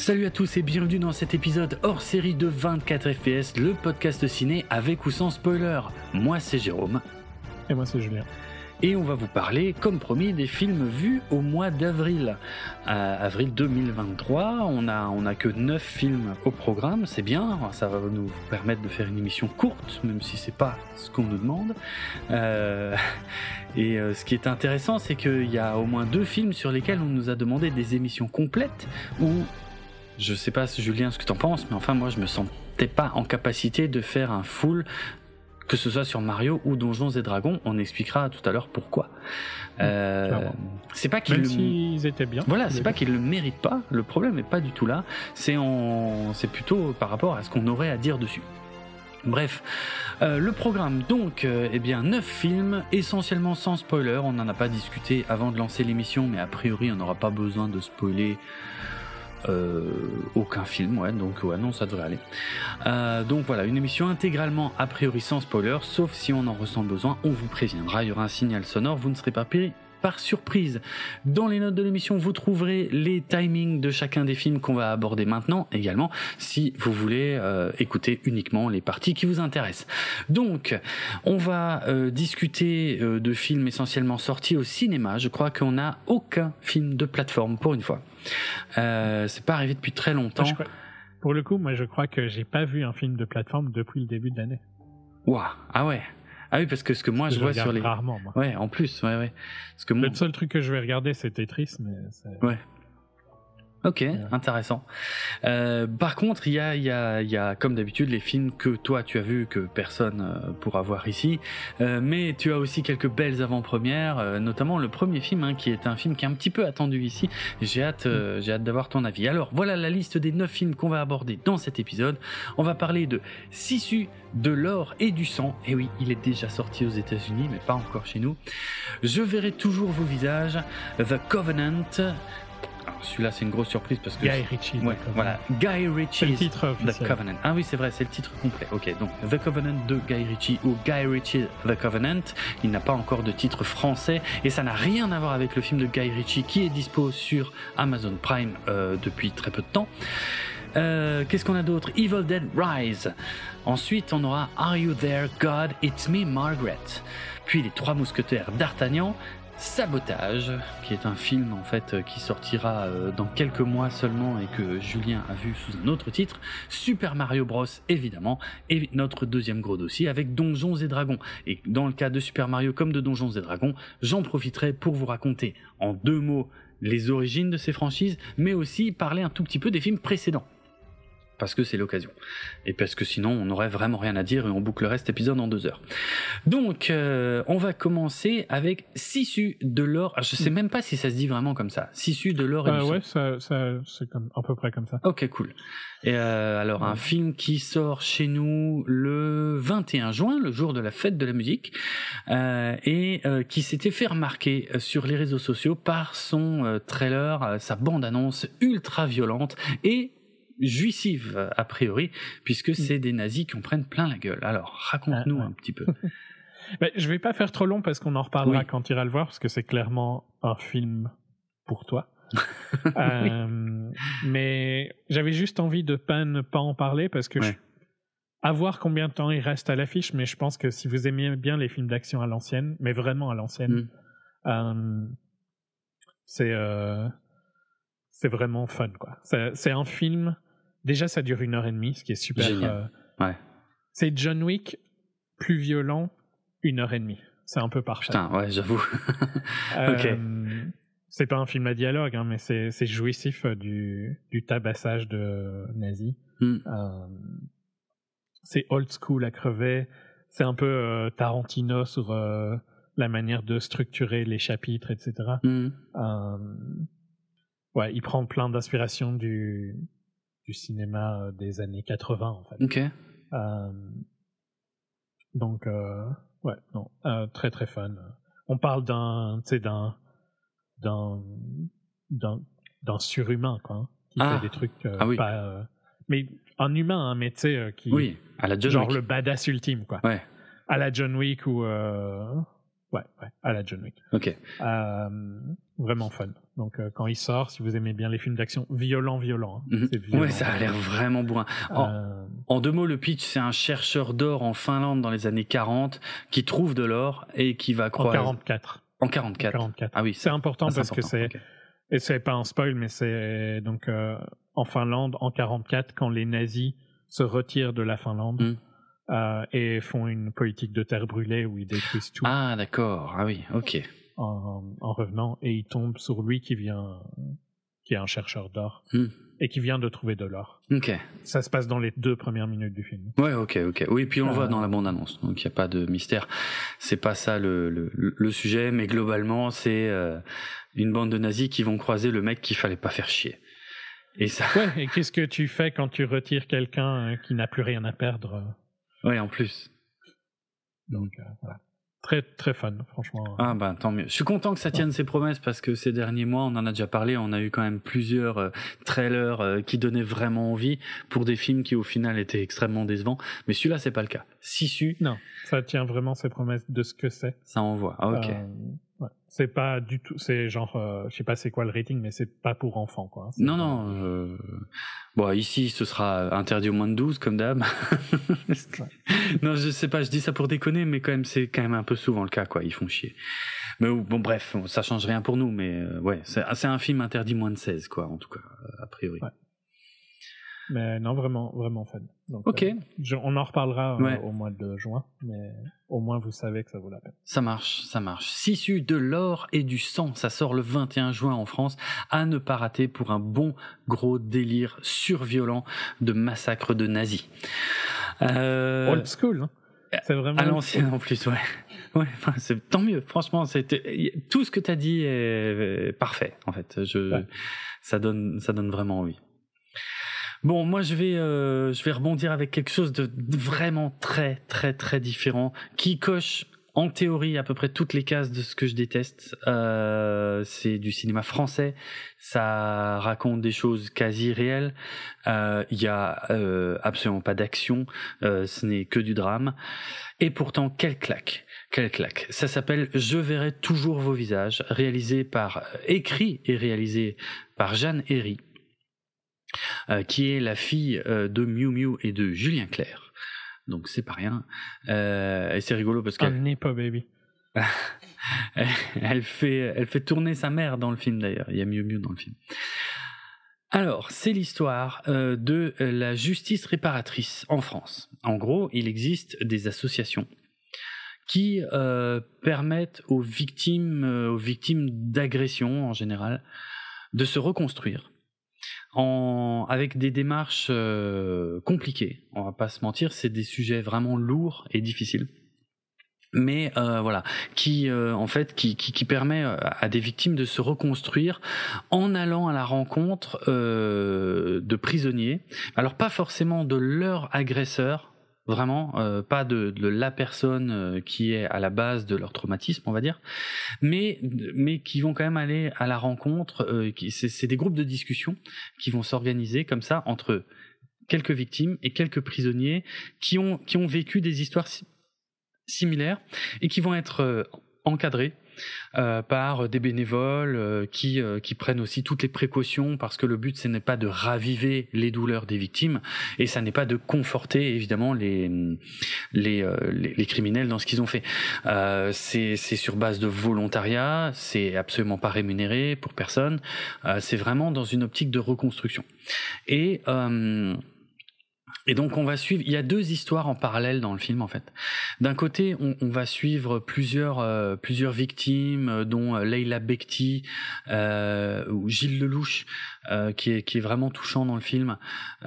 Salut à tous et bienvenue dans cet épisode hors série de 24 FPS, le podcast ciné avec ou sans spoiler. Moi c'est Jérôme. Et moi c'est Julien. Et on va vous parler, comme promis, des films vus au mois d'avril. avril 2023, on a, on a que 9 films au programme, c'est bien, ça va nous permettre de faire une émission courte, même si c'est pas ce qu'on nous demande. Euh, et euh, ce qui est intéressant, c'est qu'il y a au moins deux films sur lesquels on nous a demandé des émissions complètes, où je sais pas, Julien, ce que t'en penses, mais enfin, moi, je me sentais pas en capacité de faire un full que ce soit sur Mario ou Donjons et Dragons, on expliquera tout à l'heure pourquoi. Euh, c'est pas qu'ils étaient bien. Voilà, c'est pas qu'ils le méritent pas. Le problème n'est pas du tout là. C'est en... c'est plutôt par rapport à ce qu'on aurait à dire dessus. Bref, euh, le programme donc, euh, eh bien, 9 films, essentiellement sans spoiler. On n'en a pas discuté avant de lancer l'émission, mais a priori, on n'aura pas besoin de spoiler aucun film, ouais, donc ouais, non, ça devrait aller. Euh, donc voilà, une émission intégralement a priori sans spoiler, sauf si on en ressent besoin, on vous préviendra, il y aura un signal sonore, vous ne serez pas pris par surprise. Dans les notes de l'émission, vous trouverez les timings de chacun des films qu'on va aborder maintenant également, si vous voulez euh, écouter uniquement les parties qui vous intéressent. Donc, on va euh, discuter euh, de films essentiellement sortis au cinéma. Je crois qu'on n'a aucun film de plateforme pour une fois. C'est pas arrivé depuis très longtemps. Pour le coup, moi, je crois que j'ai pas vu un film de plateforme depuis le début de l'année. Waouh, ah ouais. Ah oui, parce que ce que moi je, vois sur les. Rarement, moi. Ouais, en plus, ouais, ouais. Parce que Le seul truc que je vais regarder, c'est Tetris, mais. Ouais. Ok, intéressant. Euh, par contre, il y a, y, a, y a, comme d'habitude, les films que toi tu as vus que personne euh, pourra voir ici. Euh, mais tu as aussi quelques belles avant-premières, euh, notamment le premier film, hein, qui est un film qui est un petit peu attendu ici. J'ai hâte, euh, j'ai hâte d'avoir ton avis. Alors, voilà la liste des neuf films qu'on va aborder dans cet épisode. On va parler de Sissu, de l'or et du sang. Et oui, il est déjà sorti aux États-Unis, mais pas encore chez nous. Je verrai toujours vos visages. The Covenant, celui-là, c'est une grosse surprise parce que. Guy Ritchie. Ouais, voilà. Guy Ritchie. le titre The Covenant. Ah oui, c'est vrai, c'est le titre complet. Ok, donc The Covenant de Guy Ritchie ou Guy Ritchie The Covenant. Il n'a pas encore de titre français et ça n'a rien à voir avec le film de Guy Ritchie qui est dispo sur Amazon Prime euh, depuis très peu de temps. Euh, Qu'est-ce qu'on a d'autre? Evil Dead Rise. Ensuite, on aura Are You There, God? It's Me, Margaret. Puis les Trois Mousquetaires d'Artagnan, Sabotage, qui est un film en fait qui sortira euh, dans quelques mois seulement et que Julien a vu sous un autre titre, Super Mario Bros évidemment, et notre deuxième gros dossier avec Donjons et Dragons. Et dans le cas de Super Mario comme de Donjons et Dragons, j'en profiterai pour vous raconter en deux mots les origines de ces franchises, mais aussi parler un tout petit peu des films précédents parce que c'est l'occasion. Et parce que sinon, on n'aurait vraiment rien à dire et on bouclerait cet épisode en deux heures. Donc, euh, on va commencer avec Sissu de l'or. Ah, je sais même pas si ça se dit vraiment comme ça. Sissu de l'or et euh, du Ouais, ça, ça, c'est comme, à peu près comme ça. Ok, cool. Et euh, alors, un film qui sort chez nous le 21 juin, le jour de la fête de la musique, euh, et qui s'était fait remarquer sur les réseaux sociaux par son trailer, sa bande-annonce ultra violente et jouissive a priori, puisque c'est des nazis qui en prennent plein la gueule. Alors, raconte-nous Ah, ouais. un petit peu. Ben, je vais pas faire trop long parce qu'on en reparlera quand tu iras le voir, parce que c'est clairement un film pour toi. Euh, mais j'avais juste envie de pas ne pas en parler parce que Ouais. je- à voir combien de temps il reste à l'affiche, mais je pense que si vous aimiez bien les films d'action à l'ancienne, mais vraiment à l'ancienne, Mm. euh, c'est euh, c'est vraiment fun quoi. C'est un film. Déjà, ça dure une heure et demie, ce qui est super. Génial. euh, Ouais. c'est John Wick plus violent, une heure et demie. C'est un peu parfait. Putain, ouais, j'avoue. ok. Euh, c'est pas un film à dialogue, hein, mais c'est jouissif euh, du, du tabassage de nazis. Hmm. C'est old school à crever. C'est un peu Tarantino sur la manière de structurer les chapitres, etc. Hmm. Euh, ouais, il prend plein d'inspiration du, du cinéma euh, des années 80, en fait. Ok. Euh, donc, euh, ouais, non, très très fun. On parle d'un, tu sais, d'un, d'un, d'un, surhumain, quoi, hein, qui Ah. fait des trucs Ah oui. pas, mais un humain, hein, mais tu sais, qui, Oui, à la John genre Wick. le badass ultime, quoi, Ouais, à la John Wick ou, ouais, ouais, à la John Wick. ok. Vraiment fun. Donc euh, quand il sort, si vous aimez bien les films d'action, violent, violent. Hein. Mhm. ouais, ça a l'air vraiment bourrin. En, en, deux mots, le pitch, c'est un chercheur d'or en Finlande dans les années 40 qui trouve de l'or et qui va croire. En 44. En 44. 44. Ah oui. C'est important ah, parce que c'est et c'est pas un spoil, mais c'est donc euh, en Finlande en 44 quand les nazis se retirent de la Finlande. Euh, et font une politique de terre brûlée où ils détruisent tout. Ah d'accord, ah oui, ok. En, en, revenant et ils tombent sur lui qui vient, qui est un chercheur d'or hmm. et qui vient de trouver de l'or. Ok. Ça se passe dans les deux premières minutes du film. Ouais, ok, ok. Oui, puis on le voit euh, dans la bande annonce, donc il n'y a pas de mystère. C'est pas ça le, le, le, sujet, mais globalement c'est euh, une bande de nazis qui vont croiser le mec qu'il fallait pas faire chier. Et ça. Ouais, et qu'est-ce que tu fais quand tu retires quelqu'un qui n'a plus rien à perdre oui, en plus. Donc euh, voilà. Très très fun, franchement. Ah ben tant mieux. Je suis content que ça tienne ses promesses parce que ces derniers mois, on en a déjà parlé, on a eu quand même plusieurs euh, trailers euh, qui donnaient vraiment envie pour des films qui au final étaient extrêmement décevants. Mais celui-là, c'est pas le cas. Sisu. Non, ça tient vraiment ses promesses de ce que c'est. Ça envoie. Ah, ok. C'est pas du tout, c'est genre, euh, je sais pas c'est quoi le rating, mais c'est pas pour enfants, quoi. Non, non. Euh... Bon, ici, ce sera interdit au moins de 12, comme d'hab. Non, je sais pas, je dis ça pour déconner, mais quand même, c'est quand même un peu souvent le cas, quoi. Ils font chier. Mais bon, bref, ça change rien pour nous, mais euh, ouais, c'est un film interdit moins de 16, quoi, en tout cas, a priori. Mais non, vraiment, vraiment fun. ok. Euh, on en reparlera euh, au mois de juin, mais au moins vous savez que ça vaut la peine. Ça marche, ça marche. Sissu de l'or et du sang, ça sort le 21 juin en France, à ne pas rater pour un bon gros délire surviolent de massacre de nazis. Euh... Old school, hein c'est vraiment à l'ancienne en plus, ouais. Ouais, enfin, c'est tant mieux. Franchement, c'était tout ce que tu as dit est parfait. En fait, je ça donne ça donne vraiment envie. Bon, moi je vais euh, je vais rebondir avec quelque chose de vraiment très très très différent qui coche en théorie à peu près toutes les cases de ce que je déteste. Euh, c'est du cinéma français, ça raconte des choses quasi réelles. Euh, il y a euh, absolument pas d'action, euh, ce n'est que du drame. Et pourtant, quelle claque, quelle claque. Ça s'appelle Je verrai toujours vos visages, réalisé par, écrit et réalisé par Jeanne Herry. Euh, qui est la fille euh, de Miu Miu et de Julien Clerc. Donc c'est pas rien. Euh, et c'est rigolo parce que. n'est pas baby. elle fait, elle fait tourner sa mère dans le film d'ailleurs. Il y a Miu Miu dans le film. Alors, c'est l'histoire de la justice réparatrice en France. En gros, il existe des associations qui permettent aux victimes, aux victimes d'agressions en général, de se reconstruire en, avec des démarches euh, compliquées. On va pas se mentir, c'est des sujets vraiment lourds et difficiles mais euh, voilà, qui euh, en fait qui, qui, qui, permet à des victimes de se reconstruire en allant à la rencontre euh, de prisonniers. Alors pas forcément de leur agresseur, vraiment, euh, pas de, de, la personne euh, qui est à la base de leur traumatisme, on va dire, mais mais qui vont quand même aller à la rencontre. Euh, c'est des groupes de discussion qui vont s'organiser comme ça entre quelques victimes et quelques prisonniers qui ont qui ont vécu des histoires similaires et qui vont être euh, encadrés euh, par des bénévoles euh, qui euh, qui prennent aussi toutes les précautions parce que le but ce n'est pas de raviver les douleurs des victimes et ça n'est pas de conforter évidemment les les, les, criminels dans ce qu'ils ont fait. c'est sur base de volontariat, c'est absolument pas rémunéré pour personne, c'est vraiment dans une optique de reconstruction. Et et donc on va suivre. Il y a deux histoires en parallèle dans le film en fait. D'un côté, on, va suivre plusieurs euh, plusieurs victimes, euh, dont euh, Leila Bekti ou Gilles Lelouch, euh, qui est qui est vraiment touchant dans le film. et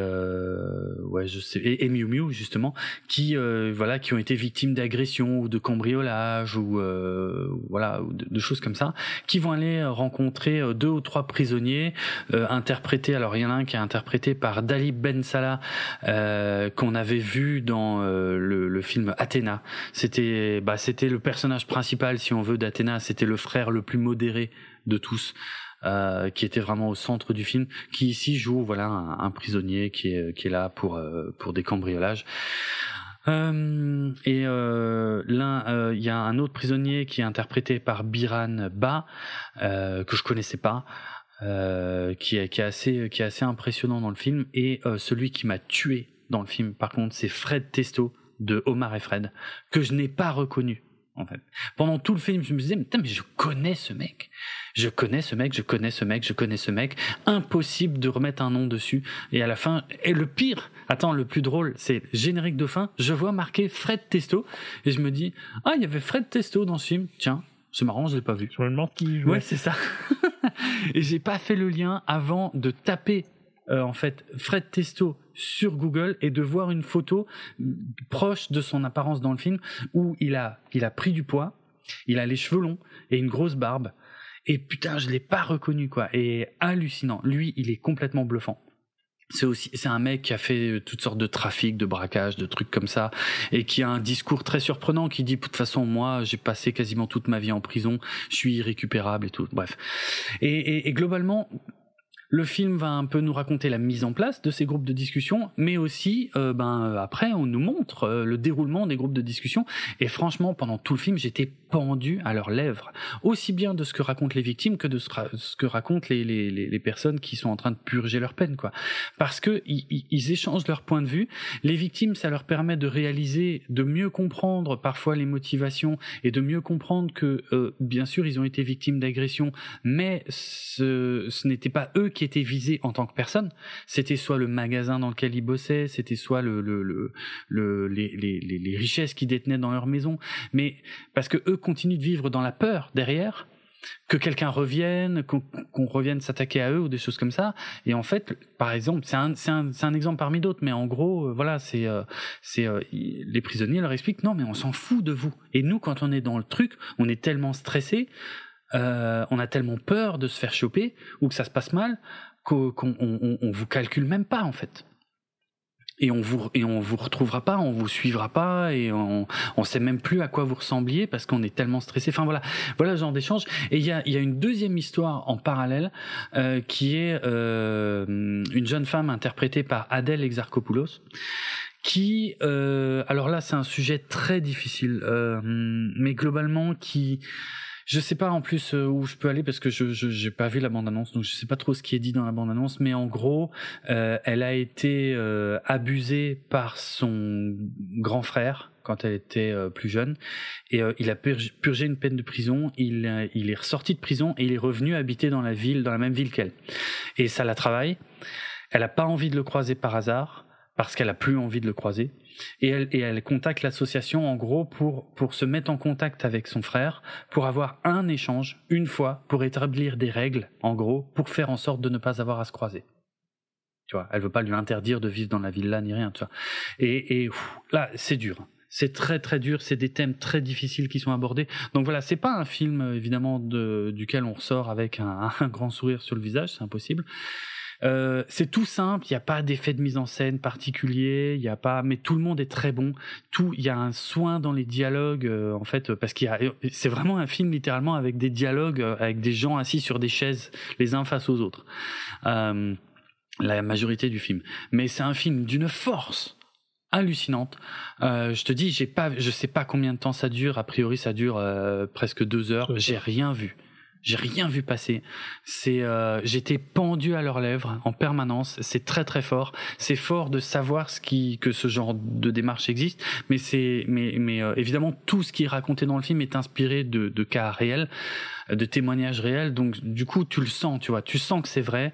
ouais, je sais. Et, et Miu Miu justement, qui voilà, qui ont été victimes d'agressions ou de cambriolage ou voilà, de, de, choses comme ça, qui vont aller rencontrer deux ou trois prisonniers interprétés. Alors il y en a un qui a interprété par Dali Ben Salah euh, qu'on avait vu dans euh, le, le, film Athéna. C'était bah, c'était le personnage principal si on veut d'Athéna, c'était le frère le plus modéré de tous. Euh, qui était vraiment au centre du film, qui ici joue voilà un, prisonnier qui est qui est là pour euh, pour des cambriolages. Euh, et euh, il y a un autre prisonnier qui est interprété par Biran Ba que je connaissais pas, qui est qui est assez qui est assez impressionnant dans le film. Et celui qui m'a tué dans le film, par contre, c'est Fred Testo de Omar et Fred que je n'ai pas reconnu. En fait, pendant tout le film, je me disais, mais, mais je connais ce mec, je connais ce mec, je connais ce mec, je connais ce mec. Impossible de remettre un nom dessus. Et à la fin, et le pire, attends, le plus drôle, c'est générique de fin. Je vois marqué Fred Testo et je me dis, ah, il y avait Fred Testo dans ce film. Tiens, c'est marrant, je l'ai pas vu. Je me demande qui jouait. Ouais, c'est ça. et j'ai pas fait le lien avant de taper euh, en fait Fred Testo sur Google et de voir une photo proche de son apparence dans le film où il a il a pris du poids, il a les cheveux longs et une grosse barbe. Et putain, je l'ai pas reconnu quoi. Et hallucinant. Lui, il est complètement bluffant. C'est aussi, c'est un mec qui a fait toutes sortes de trafics, de braquages, de trucs comme ça, et qui a un discours très surprenant qui dit, de toute façon, moi, j'ai passé quasiment toute ma vie en prison, je suis irrécupérable et tout. Bref. Et, globalement, le film va un peu nous raconter la mise en place de ces groupes de discussion, mais aussi, euh, ben après, on nous montre euh, le déroulement des groupes de discussion. Et franchement, pendant tout le film, j'étais pendu à leurs lèvres, aussi bien de ce que racontent les victimes que de ce, que racontent les, personnes qui sont en train de purger leur peine, quoi. Parce que ils, échangent leur point de vue. Les victimes, ça leur permet de réaliser, de mieux comprendre parfois les motivations et de mieux comprendre que, euh, bien sûr, ils ont été victimes d'agressions, mais ce, n'était pas eux qui étaient visés en tant que personne. C'était soit le magasin dans lequel ils bossaient, c'était soit le, le, le les, les, les, richesses qu'ils détenaient dans leur maison. Mais parce que eux continuent de vivre dans la peur derrière, que quelqu'un revienne, qu'on qu revienne s'attaquer à eux ou des choses comme ça. Et en fait, par exemple, c'est un, exemple parmi d'autres, mais en gros, euh, voilà, c'est, euh, euh, les prisonniers leur expliquent non, mais on s'en fout de vous. Et nous, quand on est dans le truc, on est tellement stressé, on a tellement peur de se faire choper ou que ça se passe mal qu'on on, on vous calcule même pas en fait et on vous et on vous retrouvera pas, on vous suivra pas et on on sait même plus à quoi vous ressembliez parce qu'on est tellement stressé. Enfin voilà, voilà ce genre d'échange. Et il y a il y a une deuxième histoire en parallèle euh, qui est euh, une jeune femme interprétée par Adèle Exarchopoulos qui euh, alors là c'est un sujet très difficile euh, mais globalement qui je sais pas en plus euh, où je peux aller parce que je j'ai pas vu la bande annonce donc je sais pas trop ce qui est dit dans la bande annonce mais en gros euh, elle a été euh, abusée par son grand frère quand elle était euh, plus jeune. Et euh, il a purgé une peine de prison. Il il est ressorti de prison et il est revenu habiter dans la ville dans la même ville qu'elle. Et ça la travaille. Elle a pas envie de le croiser par hasard parce qu'elle a plus envie de le croiser et elle, et elle contacte l'association en gros pour, pour se mettre en contact avec son frère, pour avoir un échange une fois, pour établir des règles en gros, pour faire en sorte de ne pas avoir à se croiser. Tu vois, elle veut pas lui interdire de vivre dans la villa ni rien, tu vois. Et, et là, c'est dur. C'est très très dur, c'est des thèmes très difficiles qui sont abordés. Donc voilà, c'est pas un film évidemment de, duquel on ressort avec un grand sourire sur le visage, c'est impossible. Euh, c'est tout simple, il n'y a pas d'effet de mise en scène particulier, il y a pas, mais tout le monde est très bon. Tout, il y a un soin dans les dialogues euh, en fait, parce qu'il y a, c'est vraiment un film littéralement avec des dialogues, euh, avec des gens assis sur des chaises les uns face aux autres. Euh, la majorité du film, mais c'est un film d'une force hallucinante. Euh, je te dis, j'ai pas, je sais pas combien de temps ça dure. A priori, ça dure euh, presque deux heures. J'ai rien vu. J'ai rien vu passer. C'est, euh, j'étais pendu à leurs lèvres en permanence. C'est très très fort. C'est fort de savoir ce qui, que ce genre de démarche existe. Mais c'est, mais, mais euh, évidemment tout ce qui est raconté dans le film est inspiré de, de cas réels, de témoignages réels. Donc du coup tu le sens, tu vois, tu sens que c'est vrai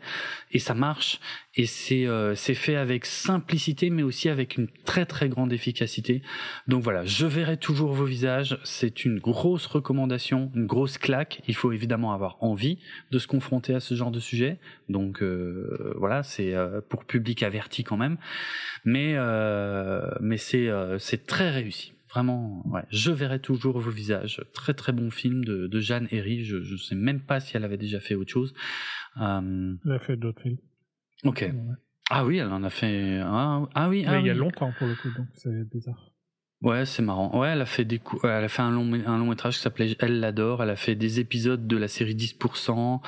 et ça marche. Et c'est, euh, c'est fait avec simplicité, mais aussi avec une très très grande efficacité. Donc voilà, je verrai toujours vos visages. C'est une grosse recommandation, une grosse claque. Il faut évidemment avoir envie de se confronter à ce genre de sujet. Donc euh, voilà, c'est euh, pour public averti quand même, mais euh, mais c'est euh, c'est très réussi. Vraiment, ouais. Je verrai toujours vos visages. Très très bon film de, de Jeanne Herry. Je je sais même pas si elle avait déjà fait autre chose. Euh... Elle a fait d'autres films. Ok. Ouais. Ah oui, elle en a fait. Ah, ah oui. Ah, il y a oui. longtemps pour le coup, donc c'est bizarre. Ouais, c'est marrant. Ouais, elle a fait des coups, elle a fait un long un long métrage qui s'appelait Elle l'adore, elle a fait des épisodes de la série 10%,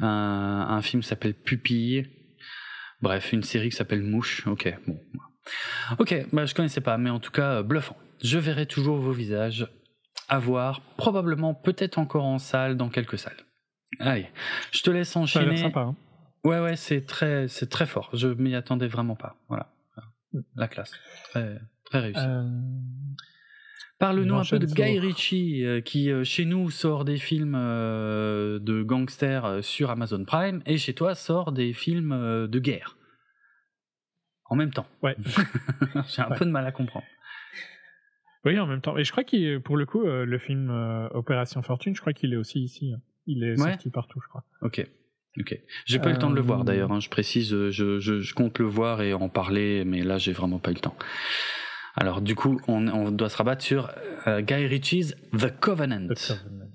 un, un film qui s'appelle Pupille. Bref, une série qui s'appelle Mouche. OK, bon. Ok, bah, je connaissais pas, mais en tout cas, euh, bluffant. Je verrai toujours vos visages à voir, probablement peut-être encore en salle, dans quelques salles. Allez, je te laisse Ça a enchaîner. sympa. hein. Ouais, ouais, c'est très, c'est très fort. Je m'y attendais vraiment pas. Voilà, la classe, très, très réussi. Euh, Parle-nous un peu de Guy Ritchie, euh, qui euh, chez nous sort des films euh, de gangsters sur Amazon Prime, et chez toi sort des films de guerre. En même temps. Ouais. J'ai un Ouais. peu de mal à comprendre. Oui, en même temps. Et je crois qu'il, pour le coup, euh, le film euh, Opération Fortune, je crois qu'il est aussi ici. hein. Il est Ouais. sorti partout, je crois. Ok. Ok. J'ai pas eu le temps de le voir Euh, d'ailleurs. hein. Je précise, je, je, je compte le voir et en parler, mais là j'ai vraiment pas eu le temps. Alors du coup, on, on doit se rabattre sur euh, Guy Ritchie's The Covenant. The Covenant.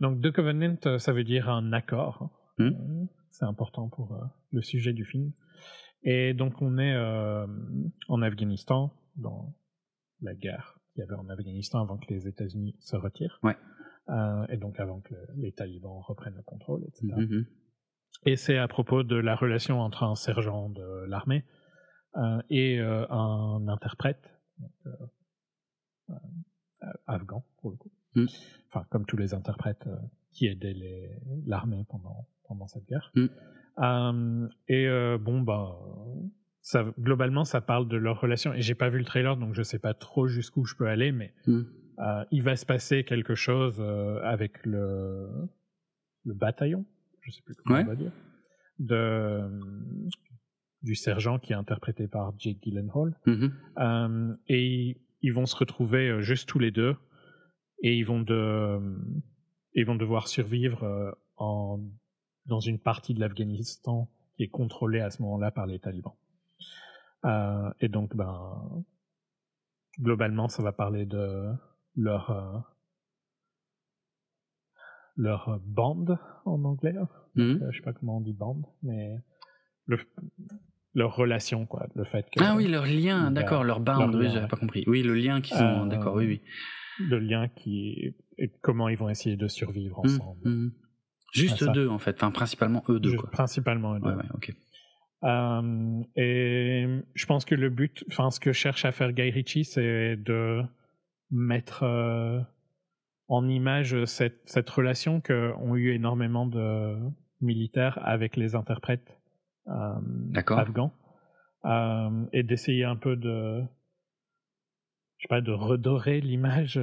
Donc, The Covenant, ça veut dire un accord. Hmm. Euh, C'est important pour euh, le sujet du film. Et donc, on est euh, en Afghanistan, dans la guerre qu'il y avait en Afghanistan avant que les États-Unis se retirent. Ouais. Euh, et donc, avant que les talibans reprennent le contrôle, etc. Mhm. Et c'est à propos de la relation entre un sergent de l'armée euh, et euh, un interprète, donc, euh, euh, afghan pour le coup. Mm. Enfin, comme tous les interprètes euh, qui aidaient l'armée pendant, pendant cette guerre. Mm. Et euh, bon, bah, ça, globalement, ça parle de leur relation. Et j'ai pas vu le trailer, donc je sais pas trop jusqu'où je peux aller, mais Mm. euh, il va se passer quelque chose euh, avec le, le bataillon, je sais plus comment Ouais. on va dire, de, du sergent qui est interprété par Jake Gyllenhaal. Mhm. Euh, et ils- vont se retrouver euh, juste tous les deux et ils vont, de, ils vont devoir survivre euh, en, dans une partie de l'Afghanistan qui est contrôlée à ce moment-là par les talibans. Euh, et donc, ben, globalement, ça va parler de leur, euh, leur bande en anglais. Mhm. Euh, je sais pas comment on dit bande, mais le, leur relation, quoi. Le fait que Ah oui, leur lien, d'accord, leur band, leur oui, j'avais pas compris. Oui, le lien qui sont, Euh, d'accord, oui, oui. le lien qui et comment ils vont essayer de survivre Mhm, ensemble. mhm. Juste Ah, ça. deux en fait, enfin principalement eux deux Je- quoi. Principalement. eux deux. Ouais, ouais, ok. Euh, et je pense que le but, enfin ce que cherche à faire Guy Ritchie, c'est de mettre euh, en image cette, cette relation qu'ont eu énormément de militaires avec les interprètes euh, afghans euh, et d'essayer un peu de je sais pas de redorer l'image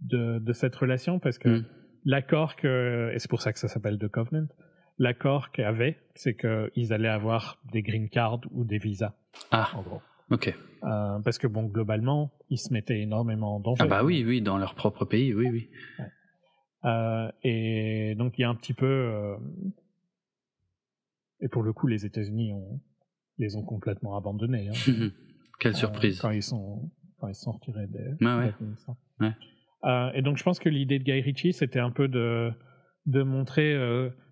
de, de cette relation parce que Mm. l'accord que et c'est pour ça que ça s'appelle The Covenant l'accord qu'il y avait c'est qu'ils allaient avoir des green cards ou des visas Ah, en gros ok. Euh, parce que bon globalement ils se mettaient énormément en danger Ah bah oui, oui, dans leur propre pays, oui, oui. Euh, et donc il y a un petit peu euh, et pour le coup les États-Unis ont les ont complètement abandonnés hein. Quelle surprise. quand ils sont quand ils sont retirés des Ouais, ouais. d'Afghanistan. Ouais. Et donc je pense que l'idée de Guy Ritchie c'était un peu de de montrer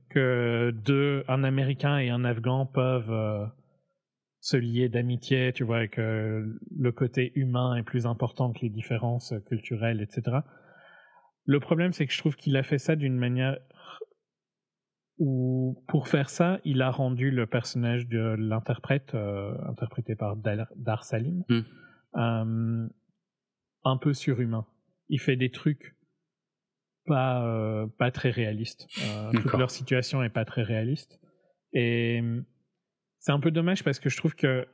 que deux un Américain et un Afghan peuvent euh, se lier d'amitié, tu vois, et que le côté humain est plus important que les différences culturelles, etc. Le problème, c'est que je trouve qu'il a fait ça d'une manière où, pour faire ça, il a rendu le personnage de l'interprète, euh, interprété par Dar, Dar Salim, Mm. euh, un peu surhumain. Il fait des trucs pas, euh, pas très réalistes. Euh, toute leur situation est pas très réaliste. Et c'est un peu dommage parce que je trouve que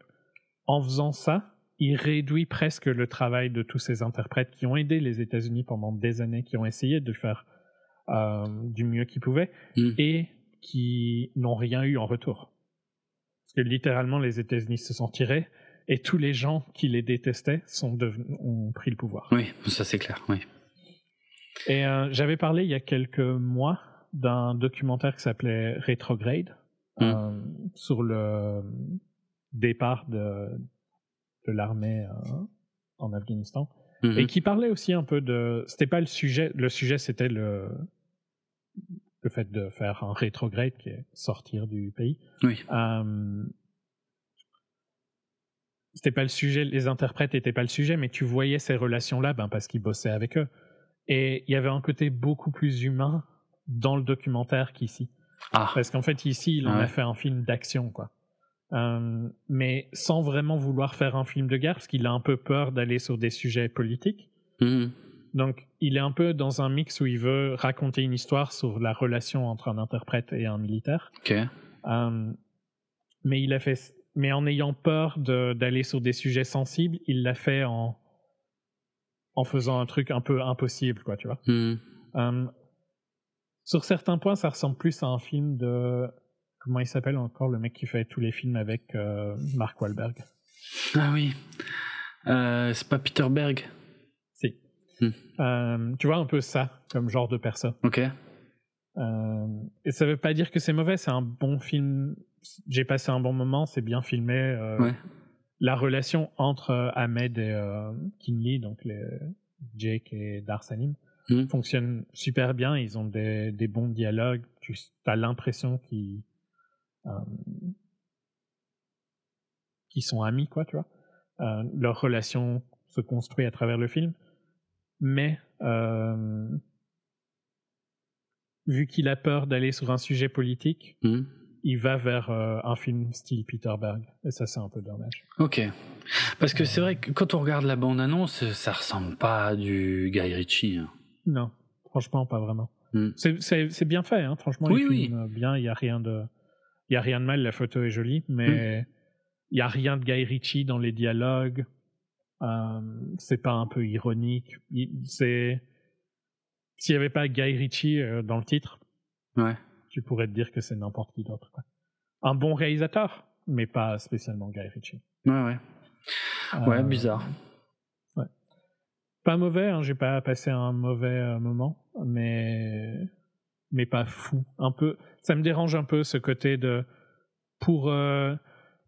en faisant ça, il réduit presque le travail de tous ces interprètes qui ont aidé les États-Unis pendant des années, qui ont essayé de faire euh, du mieux qu'ils pouvaient Mm. et qui n'ont rien eu en retour. Parce que littéralement, les États-Unis se sont tirés et tous les gens qui les détestaient sont devenus, ont pris le pouvoir. Oui, ça c'est clair, oui. Et euh, j'avais parlé il y a quelques mois d'un documentaire qui s'appelait Retrograde Mm. euh, sur le départ de, de l'armée euh, en Afghanistan Mhm. et qui parlait aussi un peu de. C'était pas le sujet. Le sujet c'était le le fait de faire un rétrograde qui est sortir du pays. Oui. C'était pas le sujet, les interprètes n'étaient pas le sujet, mais tu voyais ces relations-là ben, parce qu'ils bossaient avec eux. Et il y avait un côté beaucoup plus humain dans le documentaire qu'ici. Ah, Parce qu'en fait, ici, il en ouais. a fait un film d'action, quoi. euh, mais sans vraiment vouloir faire un film de guerre, parce qu'il a un peu peur d'aller sur des sujets politiques. Mhm. Donc, il est un peu dans un mix où il veut raconter une histoire sur la relation entre un interprète et un militaire. Ok. Euh, mais il a fait, mais en ayant peur de- d'aller sur des sujets sensibles, il l'a fait en en faisant un truc un peu impossible, quoi, tu vois. Mhm. Euh, sur certains points, ça ressemble plus à un film de comment il s'appelle encore le mec qui fait tous les films avec euh, Mark Wahlberg. Ah oui. Euh, c'est pas Peter Berg? Si. Hmm. Tu vois un peu ça comme genre de personne. Ok. Et ça veut pas dire que c'est mauvais, c'est un bon film. J'ai passé un bon moment, c'est bien filmé. Ouais. La relation entre euh, Ahmed et euh, Kinley, donc les, Jake et Darsanim, Mhm. fonctionne super bien. Ils ont des, des bons dialogues. Tu as l'impression qu'ils euh, sont amis, quoi, tu vois. Euh, leur relation se construit à travers le film. Mais euh, vu qu'il a peur d'aller sur un sujet politique, Mhm. Il va vers euh, un film style Peter Berg. Et ça, c'est un peu dommage. Ok. Parce que c'est vrai que quand on regarde la bande-annonce, ça ressemble pas à du Guy Ritchie. hein. Non, franchement, pas vraiment. Hmm. C'est- bien fait, hein. franchement. Oui, oui. filme bien, il n'y a rien de. Il y a rien de mal, la photo est jolie, mais Hmm. il n'y a rien de Guy Ritchie dans les dialogues. Euh, c'est pas un peu ironique. C'est. S'il n'y avait pas Guy Ritchie euh, dans le titre, Ouais. Tu pourrais te dire que c'est n'importe qui d'autre. Un bon réalisateur, mais pas spécialement Guy Ritchie. Ouais, ouais. Ouais, Euh, bizarre. Ouais. Pas mauvais, hein, j'ai pas passé un mauvais euh, moment, mais mais pas fou. Un peu, ça me dérange un peu ce côté de pour. euh,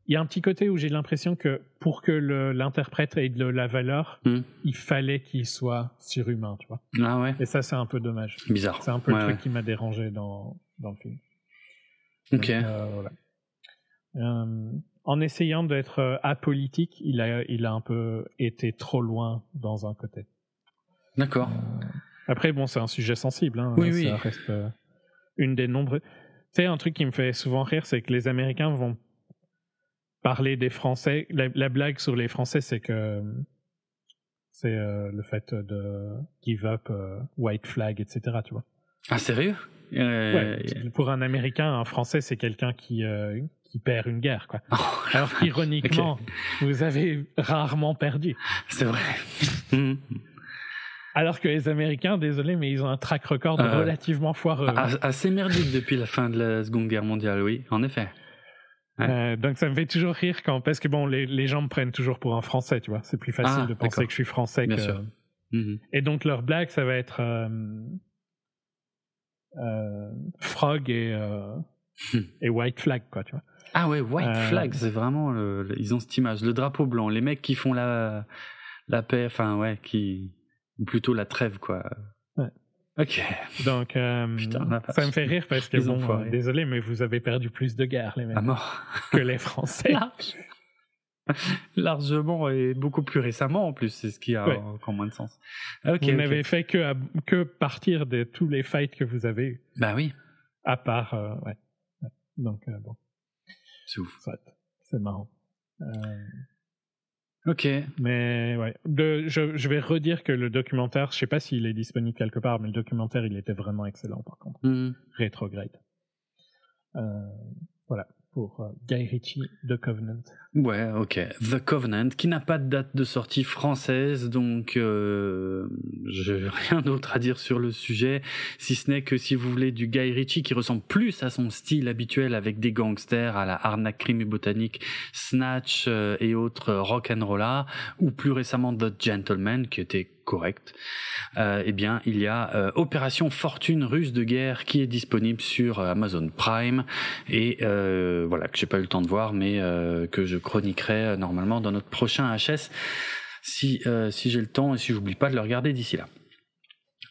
Il y a un petit côté où j'ai l'impression que pour que l'interprète ait de la valeur, Hmm. il fallait qu'il soit surhumain, tu vois. Ah ouais. Et ça, c'est un peu dommage. Bizarre. C'est un peu Ouais, le truc ouais. qui m'a dérangé dans dans le film. Ok. Donc, euh, voilà. Euh, en essayant d'être euh, apolitique, il a, il a un peu été trop loin dans un côté. D'accord. Après, bon, c'est un sujet sensible. Hein, Oui, ça oui. reste euh, une des nombreux. Tu sais, un truc qui me fait souvent rire, c'est que les Américains vont parler des Français. La, la blague sur les Français, c'est que c'est euh, le fait de give up, euh, white flag, etc. Tu vois. Ah sérieux? Euh, Ouais, pour un Américain, un Français, c'est quelqu'un qui, euh, qui perd une guerre. Quoi. Oh, Alors qu'ironiquement, vous avez rarement perdu. c'est vrai. Alors que les Américains, désolé, mais ils ont un track record Euh, relativement foireux. Ah, Assez merdique depuis la fin de la Seconde Guerre mondiale, oui, en effet. ouais. Euh, donc ça me fait toujours rire quand parce que bon les, les gens me prennent toujours pour un français tu vois c'est plus facile Ah, de penser que je suis français Bien que sûr. Mhm. et donc leur blague ça va être euh, Frog et euh, Hmm. et White Flag quoi tu vois Ah ouais, White Euh, Flag, c'est vraiment le, le- ils ont cette image, le drapeau blanc, les mecs qui font la la paix, enfin ouais, qui ou plutôt la trêve quoi. Ouais. Ok. donc euh, Putain, ça me fait rire parce que bon euh, désolé mais vous avez perdu plus de guerres les mecs À mort. que les Français. Largement et beaucoup plus récemment en plus, c'est ce qui a Ouais. encore moins de sens. Ok. vous ok. n'avez fait que à- que partir de tous les fights que vous avez eu Bah oui, à part euh, ouais. Donc euh, bon c'est ouf. c'est marrant Euh, Ok. Mais ouais, de, je, je vais redire que le documentaire, je sais pas s'il est disponible quelque part, mais le documentaire, il était vraiment excellent par contre. Retrograde. Euh, voilà, pour Guy Ritchie, The Covenant. Ouais, ok. The Covenant, qui n'a pas de date de sortie française, donc euh, j'ai rien d'autre à dire sur le sujet, si ce n'est que si vous voulez du Guy Ritchie qui ressemble plus à son style habituel avec des gangsters à la arnaque crime et botanique, Snatch euh, et autres euh, rock'n'rolla, ou plus récemment The Gentleman, qui était correct, euh, eh bien il y a euh, Opération Fortune russe de guerre qui est disponible sur euh, Amazon Prime et euh, voilà que j'ai pas eu le temps de voir mais euh, que je chroniquerai euh, normalement dans notre prochain HS si euh, si j'ai le temps et si j'oublie pas de le regarder d'ici là.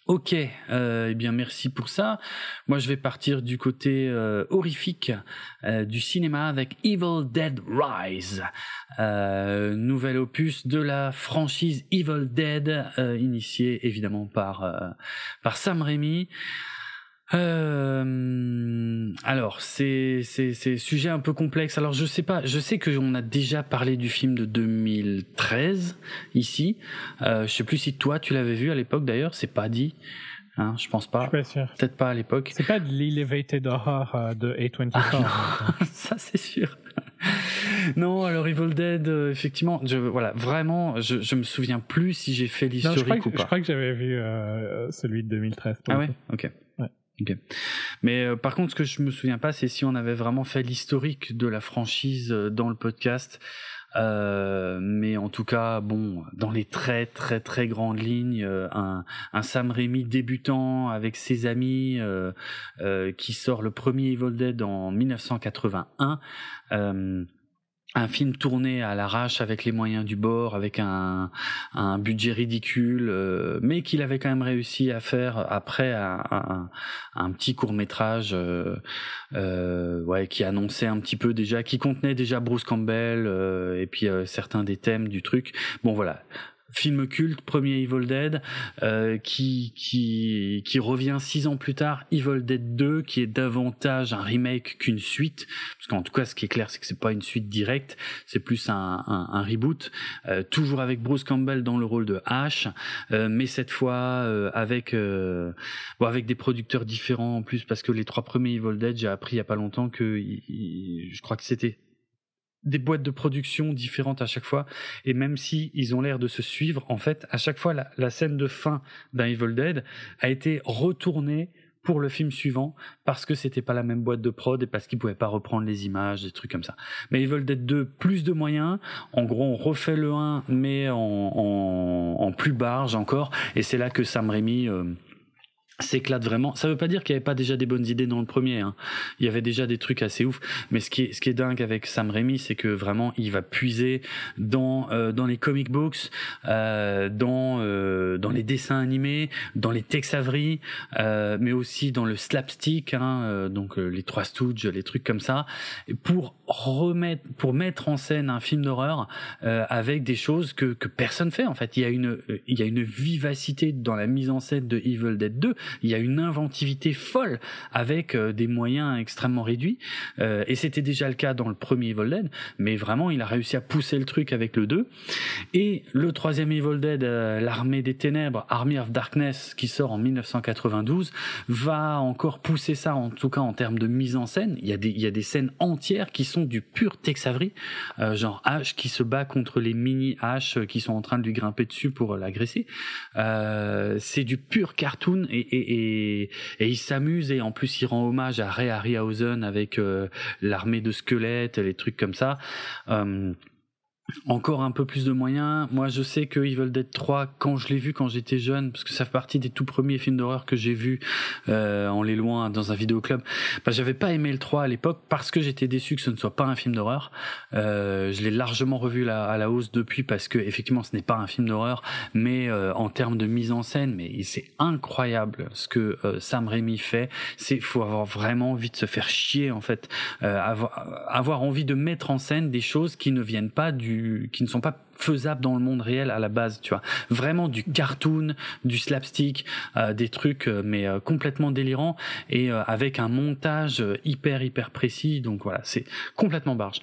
Ok, euh, eh bien merci pour ça. Moi je vais partir du côté euh, horrifique euh, du cinéma avec Evil Dead Rise, euh, nouvel opus de la franchise Evil Dead, initié évidemment par par Sam Raimi. Euh, alors, c'est c'est sujet un peu complexe. Alors, je sais pas. Je sais que on a déjà parlé du film de 2013 ici. Euh, je sais plus si toi tu l'avais vu à l'époque. D'ailleurs, c'est pas dit. Hein, je pense pas. Je suis pas sûr. Peut-être pas à l'époque. C'est pas de l'Elevated Horror euh, de A24. Ah, ça, c'est sûr. non, alors Evil Dead, euh, effectivement, je, voilà, vraiment, je, je me souviens plus si j'ai fait l'historique ou pas. Je crois que j'avais vu euh, celui de 2013. Ah ouais, ok. Okay. Mais euh, par contre, ce que je me souviens pas, c'est si on avait vraiment fait l'historique de la franchise euh, dans le podcast. Euh, mais en tout cas, bon, dans les très très très grandes lignes, un, un Sam Raimi débutant avec ses amis qui sort le premier Evil Dead en 1981 un film tourné à l'arrache avec les moyens du bord, avec un, un budget ridicule, euh, mais qu'il avait quand même réussi à faire après un, un, petit court métrage, euh, euh, ouais, qui annonçait un petit peu déjà, qui contenait déjà Bruce Campbell euh, et puis certains des thèmes du truc. Bon voilà, film culte, premier Evil Dead, euh, qui, qui, qui revient six ans plus tard, Evil Dead 2, qui est davantage un remake qu'une suite, parce qu'en tout cas, ce qui est clair, c'est que c'est pas une suite directe, c'est plus un, un, un reboot, euh, toujours avec Bruce Campbell dans le rôle de Ash, euh, mais cette fois euh, avec euh, avec des producteurs différents en plus, parce que les trois premiers Evil Dead, j'ai appris il y a pas longtemps que je crois que c'était des boîtes de production différentes à chaque fois. Et même si ils ont l'air de se suivre en fait à chaque fois la, scène de fin d'un Evil Dead a été retournée pour le film suivant parce que c'était pas la même boîte de prod et parce qu'ils pouvaient pas reprendre les images des trucs comme ça. Mais Evil Dead 2 plus de moyens. En gros on refait le 1 mais en, en, en plus barge encore. Et c'est là que Sam Raimi euh, s'éclate vraiment. Ça veut pas dire qu'il y avait pas déjà des bonnes idées dans le premier. Hein. Il y avait déjà des trucs assez ouf. Mais ce qui est, ce qui est dingue avec Sam Raimi, c'est que vraiment, il va puiser dans euh, dans les comic books, euh, dans euh, dans les dessins animés, dans les Tex Avery, euh, mais aussi dans le slapstick, hein, euh, donc euh, les trois Stooges, les trucs comme ça, pour remettre, pour mettre en scène un film d'horreur avec des choses que que personne fait. En fait, il y a une il y a une vivacité dans la mise en scène de Evil Dead 2 il y a une inventivité folle avec euh, des moyens extrêmement réduits. Euh, et c'était déjà le cas dans le premier Evil Dead, mais vraiment, il a réussi à pousser le truc avec le 2. Et le troisième Evil Dead, euh, l'armée des ténèbres, Army of Darkness, qui sort en 1992, va encore pousser ça, en tout cas en termes de mise en scène. Il y a des, il y a des scènes entières qui sont du pur Tex Avery, genre Ash qui se bat contre les mini Ash qui sont en train de lui grimper dessus pour l'agresser. c'est du pur cartoon et, et, et, il s'amuse et en plus il rend hommage à Ray Harryhausen avec euh, l'armée de squelettes, les trucs comme ça. Euh, encore un peu plus de moyens. Moi, je sais que Evil Dead 3, quand je l'ai vu quand j'étais jeune, parce que ça fait partie des tout premiers films d'horreur que j'ai vus euh, en les loin dans un vidéoclub, bah, j'avais pas aimé le 3 à l'époque parce que j'étais déçu que ce ne soit pas un film d'horreur. Euh, je l'ai largement revu à la hausse depuis parce que effectivement, ce n'est pas un film d'horreur, mais euh, en termes de mise en scène, mais c'est incroyable ce que euh, Sam Raimi fait. C'est faut avoir vraiment envie de se faire chier en fait, euh, avoir envie de mettre en scène des choses qui ne viennent pas du qui ne sont pas faisable dans le monde réel à la base, tu vois. Vraiment du cartoon, du slapstick, euh, des trucs euh, mais euh, complètement délirants et avec un montage hyper hyper précis. Donc voilà, c'est complètement barge.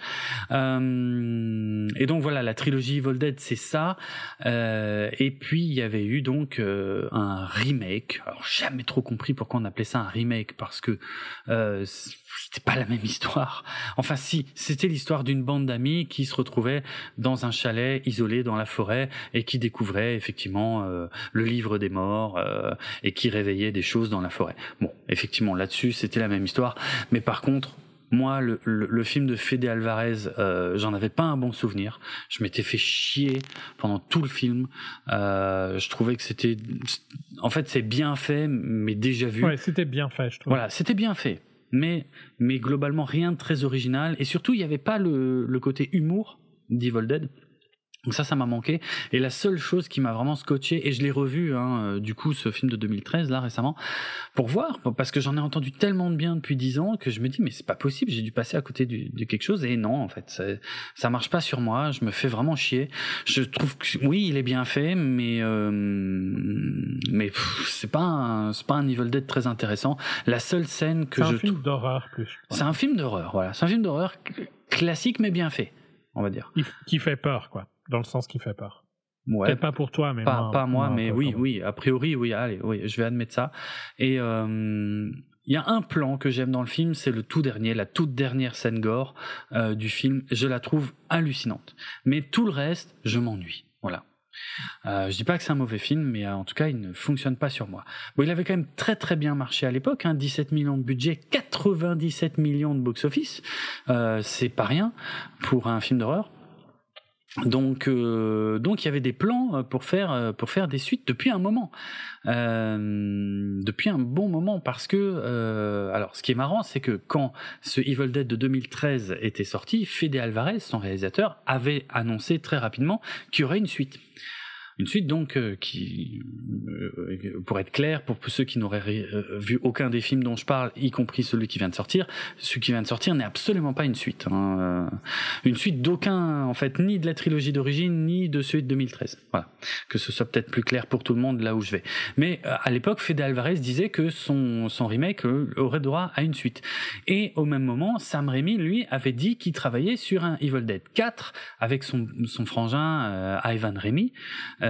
et donc voilà, la trilogie Evil Dead, c'est ça. et puis il y avait eu donc un remake. Alors jamais trop compris pourquoi on appelait ça un remake parce que c'était pas la même histoire. Enfin si, c'était l'histoire d'une bande d'amis qui se retrouvait dans un chalet isolé dans la forêt et qui découvrait effectivement euh, le livre des morts euh, et qui réveillait des choses dans la forêt. Bon, effectivement là-dessus c'était la même histoire, mais par contre moi, le, le, film de Fede Alvarez, euh, j'en avais pas un bon souvenir. Je m'étais fait chier pendant tout le film. Euh, je trouvais que c'était, en fait, c'est bien fait, mais déjà vu. Ouais, c'était bien fait, je trouve. Voilà, c'était bien fait, mais mais globalement rien de très original. Et surtout, il n'y avait pas le, le côté humour d'Evil Dead Donc ça, ça m'a manqué. Et la seule chose qui m'a vraiment scotché, et je l'ai revu, hein, euh, du coup, ce film de 2013 là récemment, pour voir, parce que j'en ai entendu tellement de bien depuis dix ans que je me dis mais c'est pas possible, j'ai dû passer à côté de quelque chose. Et non, en fait, ça, ça marche pas sur moi. Je me fais vraiment chier. Je trouve que oui, il est bien fait, mais euh, mais c'est pas c'est pas un Evil Dead très intéressant. La seule scène que je c'est un film d'horreur plus. C'est un film d'horreur, voilà. C'est un film d'horreur classique mais bien fait, on va dire. Qui fait peur, quoi dans le sens qui fait peur. Ouais. Peut-être pas pour toi, mais pas moi, pas moi, mais oui, oui. A priori, oui. Allez, oui, je vais admettre ça. Et euh, il y a un plan que j'aime dans le film, c'est le tout dernier, la toute dernière scène gore euh, du film. Je la trouve hallucinante. Mais tout le reste, je m'ennuie. Voilà. Euh, je dis pas que c'est un mauvais film, mais euh, en tout cas, il ne fonctionne pas sur moi. Bon, il avait quand même très très bien marché à l'époque, hein, 17 millions de budget, 97 millions de box-office, euh, c'est pas rien pour un film d'horreur. Donc, euh, donc il y avait des plans euh, pour faire euh, pour faire des suites depuis un moment, depuis un bon moment parce que alors ce qui est marrant c'est que quand ce Evil Dead de 2013 était sorti, Fede Alvarez, son réalisateur, avait annoncé très rapidement qu'il y aurait une suite. Une suite donc euh, qui, euh, pour être clair, pour ceux qui n'auraient euh, vu aucun des films dont je parle, y compris celui qui vient de sortir, celui qui vient de sortir n'est absolument pas une suite. Hein. Une suite d'aucun, en fait, ni de la trilogie d'origine, ni de celui de 2013. Voilà, que ce soit peut-être plus clair pour tout le monde là où je vais. Mais à l'époque, Fede Alvarez disait que son, remake aurait droit à une suite. Et au même moment, Sam Raimi, lui, avait dit qu'il travaillait sur un Evil Dead 4 avec son, frangin Ivan Raimi. Euh,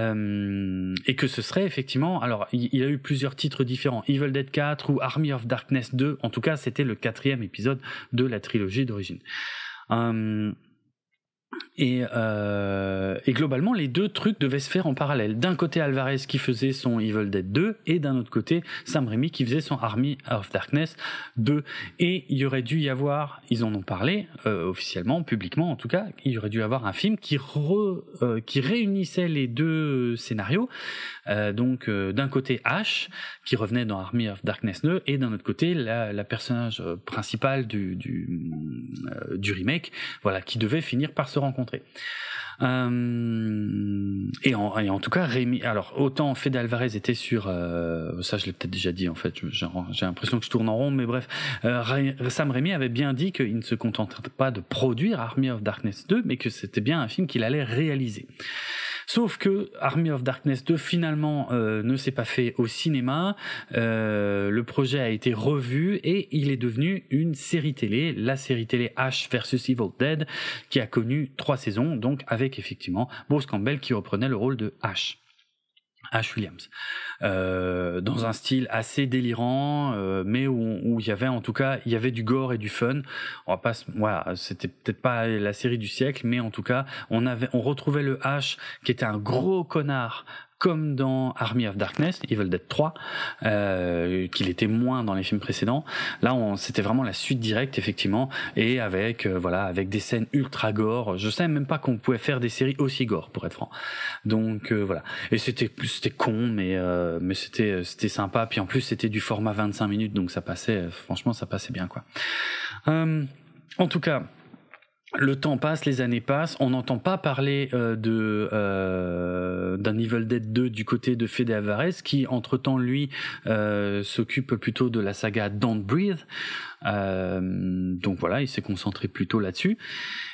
et que ce serait effectivement, alors il, y a eu plusieurs titres différents, Evil Dead 4 ou Army of Darkness 2, en tout cas c'était le quatrième épisode de la trilogie d'origine. Euh, et, euh, et, globalement, les deux trucs devaient se faire en parallèle. D'un côté, Alvarez qui faisait son Evil Dead 2, et d'un autre côté, Sam Raimi qui faisait son Army of Darkness 2. Et il y aurait dû y avoir, ils en ont parlé euh, officiellement, publiquement en tout cas, il y aurait dû y avoir un film qui, euh, réunissait les deux scénarios. Donc d'un côté Ash qui revenait dans Army of Darkness 2, et d'un autre côté la, personnage principale du, du, du remake, voilà, qui devait finir par se rencontrer. Euh, et, en, tout cas, Rémi, alors autant Fede Alvarez était sur, euh, ça je l'ai peut-être déjà dit en fait, j'ai l'impression que je tourne en rond, mais bref, euh, Sam Raimi avait bien dit qu'il ne se contenterait pas de produire Army of Darkness 2, mais que c'était bien un film qu'il allait réaliser. Sauf que Army of Darkness 2 finalement euh, ne s'est pas fait au cinéma. Euh, le projet a été revu et il est devenu une série télé, la série télé Ash vs Evil Dead, qui a connu trois saisons, donc avec effectivement Bruce Campbell qui reprenait le rôle de Ash. Ash Williams, euh, dans un style assez délirant, euh, mais où il y avait en tout cas il y avait du gore et du fun. On va pas, voilà, c'était peut-être pas la série du siècle, mais en tout cas on avait, on retrouvait le Ash qui était un gros connard comme dans Army of Darkness, Evil Dead 3, euh, qu'il était moins dans les films précédents. Là, c'était vraiment la suite directe, effectivement, et avec euh, voilà, avec des scènes ultra gore. Je savais même pas qu'on pouvait faire des séries aussi gore, pour être franc. Donc euh, voilà. Et c'était c'était con, mais euh, mais c'était c'était sympa. Puis en plus, c'était du format 25 minutes, donc ça passait. Franchement, ça passait bien, quoi. en tout cas le temps passe, les années passent, on n'entend pas parler euh, de euh, d'un Evil Dead 2 du côté de Fede Alvarez qui entre-temps lui euh, s'occupe plutôt de la saga Don't Breathe. Donc voilà, il s'est concentré plutôt là-dessus.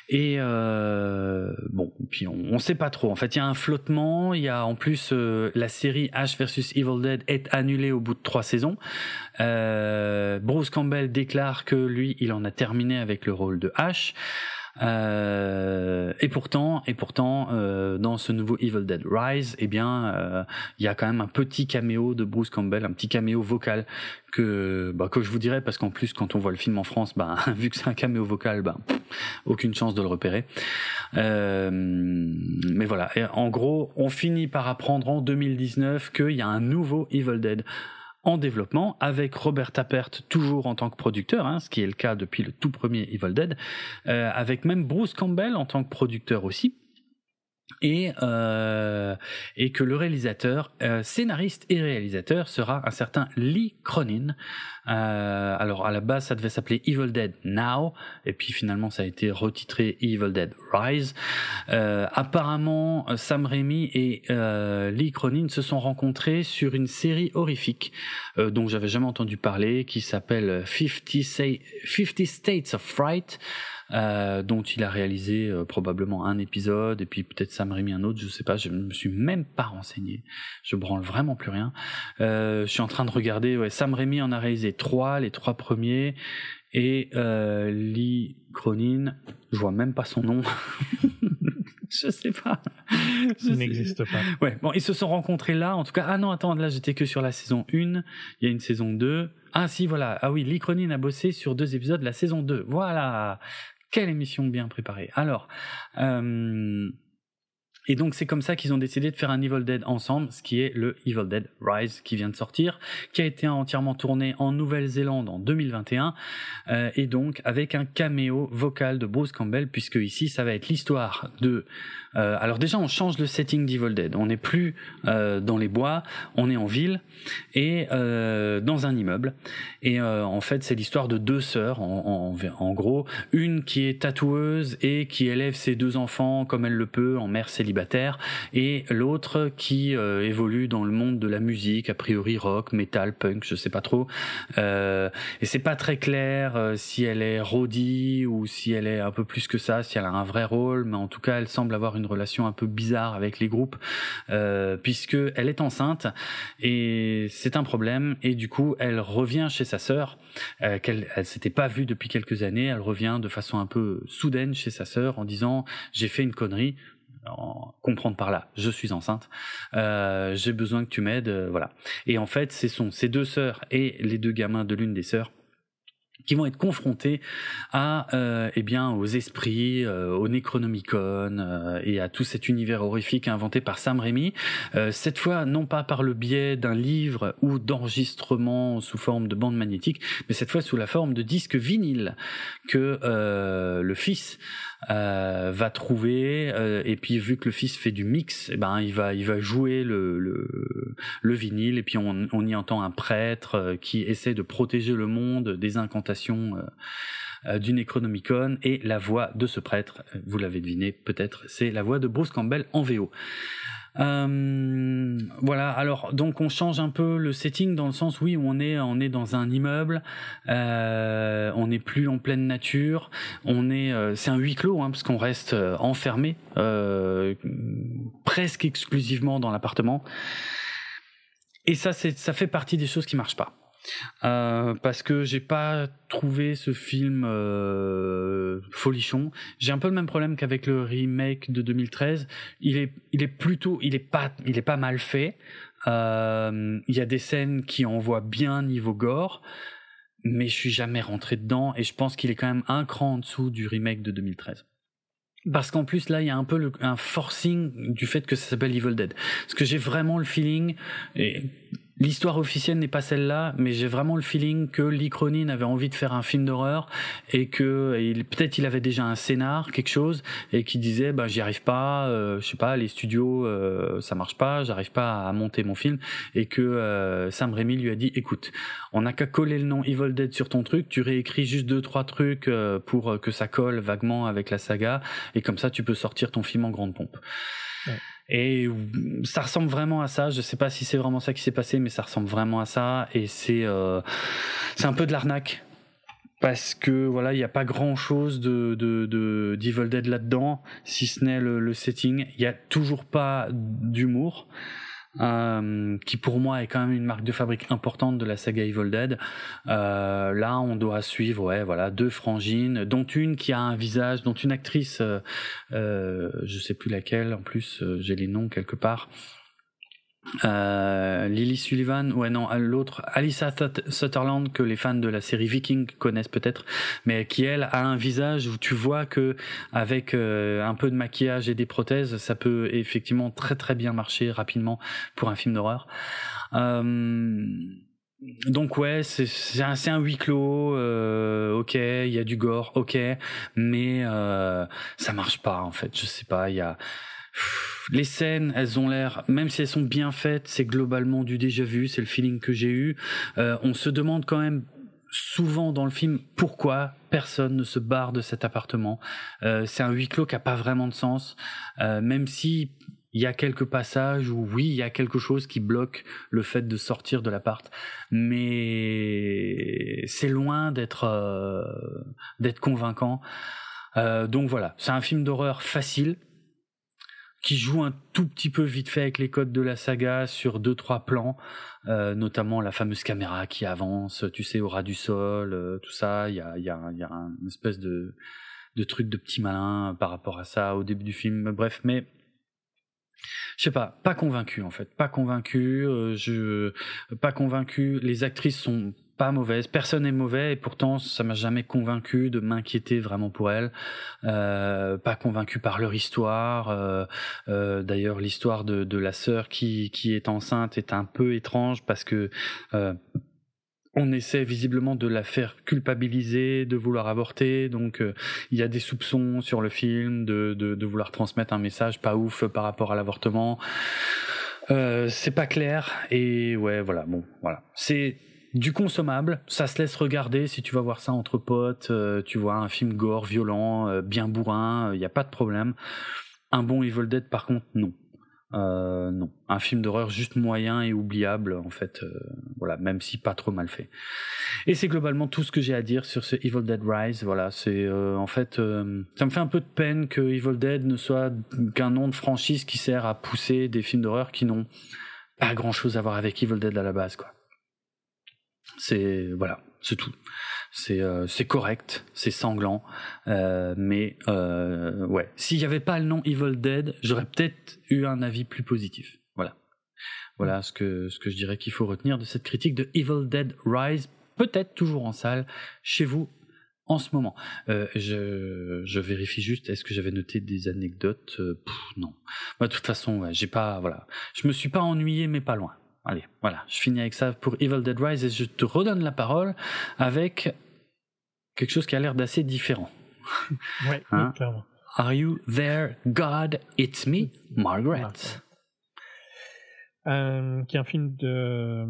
Et bon, puis on, on sait pas trop. En fait, il y a un flottement. Il y a en plus la série Ash vs Evil Dead est annulée au bout de trois saisons. Bruce Campbell déclare que lui, il en a terminé avec le rôle de Ash. Euh, et pourtant, et pourtant, euh, dans ce nouveau Evil Dead Rise, eh bien, euh, il y a quand même un petit caméo de Bruce Campbell, un petit caméo vocal que bah, que je vous dirai parce qu'en plus, quand on voit le film en France, bah, vu que c'est un caméo vocal, bah, aucune chance de le repérer. Euh, mais voilà, en gros, on finit par apprendre en 2019 qu'il y a un nouveau Evil Dead en développement avec Robert Tappert toujours en tant que producteur, hein, ce qui est le cas depuis le tout premier Evil Dead, euh, avec même Bruce Campbell en tant que producteur aussi. Et, euh, et que le réalisateur, euh, scénariste et réalisateur sera un certain Lee Cronin. Euh, alors à la base ça devait s'appeler Evil Dead Now et puis finalement ça a été retitré Evil Dead Rise. Euh, apparemment Sam Raimi et euh, Lee Cronin se sont rencontrés sur une série horrifique euh, dont j'avais jamais entendu parler qui s'appelle 50, 50 States of Fright. Euh, dont il a réalisé euh, probablement un épisode et puis peut-être Sam Raimi un autre, je sais pas, je me suis même pas renseigné, je branle vraiment plus rien. Euh, je suis en train de regarder, ouais, Sam Raimi en a réalisé trois, les trois premiers et Lee Cronin, je vois même pas son nom. je sais pas. Il n'existe pas. Ouais, bon, ils se sont rencontrés là, en tout cas. Ah non, attends, là j'étais que sur la saison 1, il y a une saison 2. Ah si, voilà. Ah oui, Lee Cronin a bossé sur deux épisodes de la saison 2. Voilà. Quelle émission bien préparée. Alors, euh, et donc c'est comme ça qu'ils ont décidé de faire un Evil Dead ensemble, ce qui est le Evil Dead Rise qui vient de sortir, qui a été entièrement tourné en Nouvelle-Zélande en 2021, euh, et donc avec un caméo vocal de Bruce Campbell, puisque ici ça va être l'histoire de... Euh, alors déjà on change le setting d'Evil Dead, on n'est plus euh, dans les bois, on est en ville et euh, dans un immeuble, et en fait c'est l'histoire de deux sœurs, en, gros, une qui est tatoueuse et qui élève ses deux enfants comme elle le peut en mère célibataire. Et l'autre qui évolue dans le monde de la musique, a priori rock, metal, punk, je sais pas trop. Et c'est pas très clair si elle est roadie ou si elle est un peu plus que ça, si elle a un vrai rôle, mais en tout cas elle semble avoir une relation un peu bizarre avec les groupes euh, puisque elle est enceinte et c'est un problème. Et du coup elle revient chez sa sœur euh, qu'elle elle s'était pas vue depuis quelques années, elle revient de façon un peu soudaine chez sa sœur en disant j'ai fait une connerie, comprendre par là, je suis enceinte, euh, j'ai besoin que tu m'aides, voilà. Et en fait, ce sont ces deux sœurs et les deux gamins de l'une des sœurs qui vont être confrontés à euh, eh bien aux esprits, euh, au Necronomicon euh, et à tout cet univers horrifique inventé par Sam Raimi. Euh, cette fois, non pas par le biais d'un livre ou d'enregistrement sous forme de bande magnétique, mais cette fois sous la forme de disque vinyle que le fils euh, va trouver. et puis vu que le fils fait du mix, eh ben il va il va jouer le le, le vinyle et puis on, on y entend un prêtre qui essaie de protéger le monde des incantations du Necronomicon et la voix de ce prêtre, vous l'avez deviné peut-être, c'est la voix de Bruce Campbell en VO. Euh, voilà. Alors donc on change un peu le setting dans le sens oui on est on est dans un immeuble, euh, on n'est plus en pleine nature, on est euh, c'est un huis clos hein, parce qu'on reste enfermé presque exclusivement dans l'appartement. Et ça c'est ça fait partie des choses qui marchent pas. Euh, parce que j'ai pas trouvé ce film euh, folichon. J'ai un peu le même problème qu'avec le remake de 2013. Il est, il est plutôt, il est pas, il est pas mal fait. Euh, il y a des scènes qui envoient bien niveau gore, mais je suis jamais rentré dedans et je pense qu'il est quand même un cran en dessous du remake de 2013. Parce qu'en plus là, il y a un peu un forcing du fait que ça s'appelle Evil Dead. Parce que j'ai vraiment le feeling, et L'histoire officielle n'est pas celle-là, mais j'ai vraiment le feeling que Lee Cronin avait envie de faire un film d'horreur et que peut-être il avait déjà un scénar, quelque chose, et qui disait bah j'y arrive pas, euh, je sais pas, les studios euh, ça marche pas, j'arrive pas à monter mon film, et que euh, Sam Raimi lui a dit écoute, on n'a qu'à coller le nom Evil Dead sur ton truc, tu réécris juste deux trois trucs euh, pour que ça colle vaguement avec la saga, et comme ça tu peux sortir ton film en grande pompe. Ouais. Et ça ressemble vraiment à ça. Je sais pas si c'est vraiment ça qui s'est passé, mais ça ressemble vraiment à ça. Et c'est euh, c'est un peu de l'arnaque parce que voilà, il n'y a pas grand chose de de, de d'Evil Dead là-dedans, si ce n'est le, le setting. Il y a toujours pas d'humour euh, qui pour moi est quand même une marque de fabrique importante de la saga Evil Dead. Euh, là, on doit suivre, ouais, voilà, deux frangines, dont une qui a un visage, dont une actrice, euh, euh je sais plus laquelle, en plus euh, j'ai les noms quelque part, euh, Lily Sullivan, ouais non, l'autre, Alyssa Sutherland que les fans de la série Viking connaissent peut-être, mais qui elle a un visage où tu vois que avec euh, un peu de maquillage et des prothèses, ça peut effectivement très très bien marcher rapidement pour un film d'horreur. Euh, donc ouais, c'est un, un huis clos, euh, ok, il y a du gore, ok, mais euh, ça marche pas en fait. Je sais pas, il y a les scènes, elles ont l'air, même si elles sont bien faites, c'est globalement du déjà vu, c'est le feeling que j'ai eu. Euh, on se demande quand même souvent dans le film pourquoi personne ne se barre de cet appartement. Euh, c'est un huis clos qui a pas vraiment de sens, euh, même si il y a quelques passages où oui, il y a quelque chose qui bloque le fait de sortir de l'appart, mais c'est loin d'être euh, d'être convaincant. Euh, donc voilà, c'est un film d'horreur facile qui joue un tout petit peu vite fait avec les codes de la saga sur deux trois plans, euh, notamment la fameuse caméra qui avance, tu sais, au ras du sol, euh, tout ça. Il y a, y, a, y a une espèce de, truc de petit malin par rapport à ça au début du film. Bref, mais je sais pas, pas convaincu en fait, pas convaincu. Euh, je, pas convaincu. Les actrices sont pas mauvaise, personne n'est mauvais et pourtant ça m'a jamais convaincu de m'inquiéter vraiment pour elles. Euh, pas convaincu par leur histoire. Euh, euh, D'ailleurs, l'histoire de, de, la sœur qui, qui est enceinte est un peu étrange parce que euh, on essaie visiblement de la faire culpabiliser, de vouloir avorter. Donc euh, il y a des soupçons sur le film de, de, de, vouloir transmettre un message pas ouf par rapport à l'avortement. Euh, c'est pas clair et ouais voilà bon voilà c'est du consommable, ça se laisse regarder si tu vas voir ça entre potes, euh, tu vois un film gore, violent, euh, bien bourrin, il euh, n'y a pas de problème. Un bon Evil Dead par contre non. non, un film d'horreur juste moyen et oubliable en fait, voilà, même si pas trop mal fait. Et c'est globalement tout ce que j'ai à dire sur ce Evil Dead Rise. Voilà, c'est en fait, ça me fait un peu de peine que Evil Dead ne soit qu'un nom de franchise qui sert à pousser des films d'horreur qui n'ont pas grand chose à voir avec Evil Dead à la base, quoi. C'est voilà, c'est tout. C'est euh, c'est correct, c'est sanglant, euh, mais euh, ouais. S'il n'y avait pas le nom Evil Dead, j'aurais peut-être eu un avis plus positif. Voilà, voilà ce que ce que je dirais qu'il faut retenir de cette critique de Evil Dead Rise, peut-être toujours en salle chez vous en ce moment. Euh, je, je vérifie juste, est-ce que j'avais noté des anecdotes? Euh, Non. Bah, de toute façon, ouais, j'ai pas, voilà, je me suis pas ennuyé, mais pas loin. Allez, voilà, je finis avec ça pour Evil Dead Rise et je te redonne la parole avec quelque chose qui a l'air d'assez différent. Ouais, hein? clairement. Are you there, God? It's me, Margaret? Euh, qui est un film de.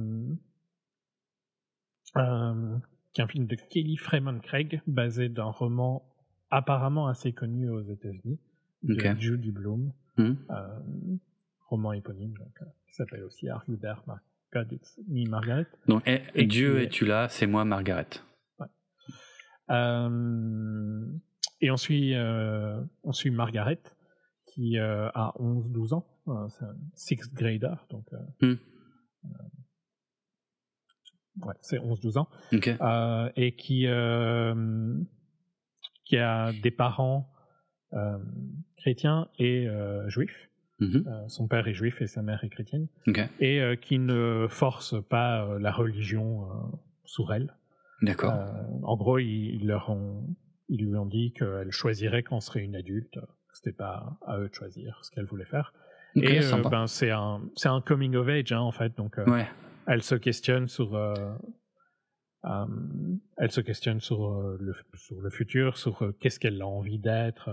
Euh, qui est un film de Kelly Freeman Craig, basé d'un roman apparemment assez connu aux États-Unis, de okay. Judy Bloom. Mm. Euh, roman éponyme, donc, s'appelle aussi Are You There, Mar God It's Me, Margaret. Donc, et, et Dieu es-tu là, c'est moi, Margaret. Ouais. Euh, et on suit, euh, on suit Margaret, qui euh, a 11-12 ans, c'est un sixth grader, donc mm. ouais, c'est 11-12 ans, okay. et qui, qui a des parents chrétiens et juifs. -hmm. euh, son père est juif et sa mère est chrétienne, okay. et euh, qui ne force pas euh, la religion sur elle. D'accord. en gros, ils, ils, leur ont, ils lui ont dit qu'elle choisirait quand serait une adulte. C'était pas à eux de choisir ce qu'elle voulait faire. Okay, et ben, c'est un, c'est un coming of age hein, en fait. Donc, ouais. elle se questionne sur. elle se questionne sur, le, sur le futur, sur qu'est-ce qu'elle a envie d'être.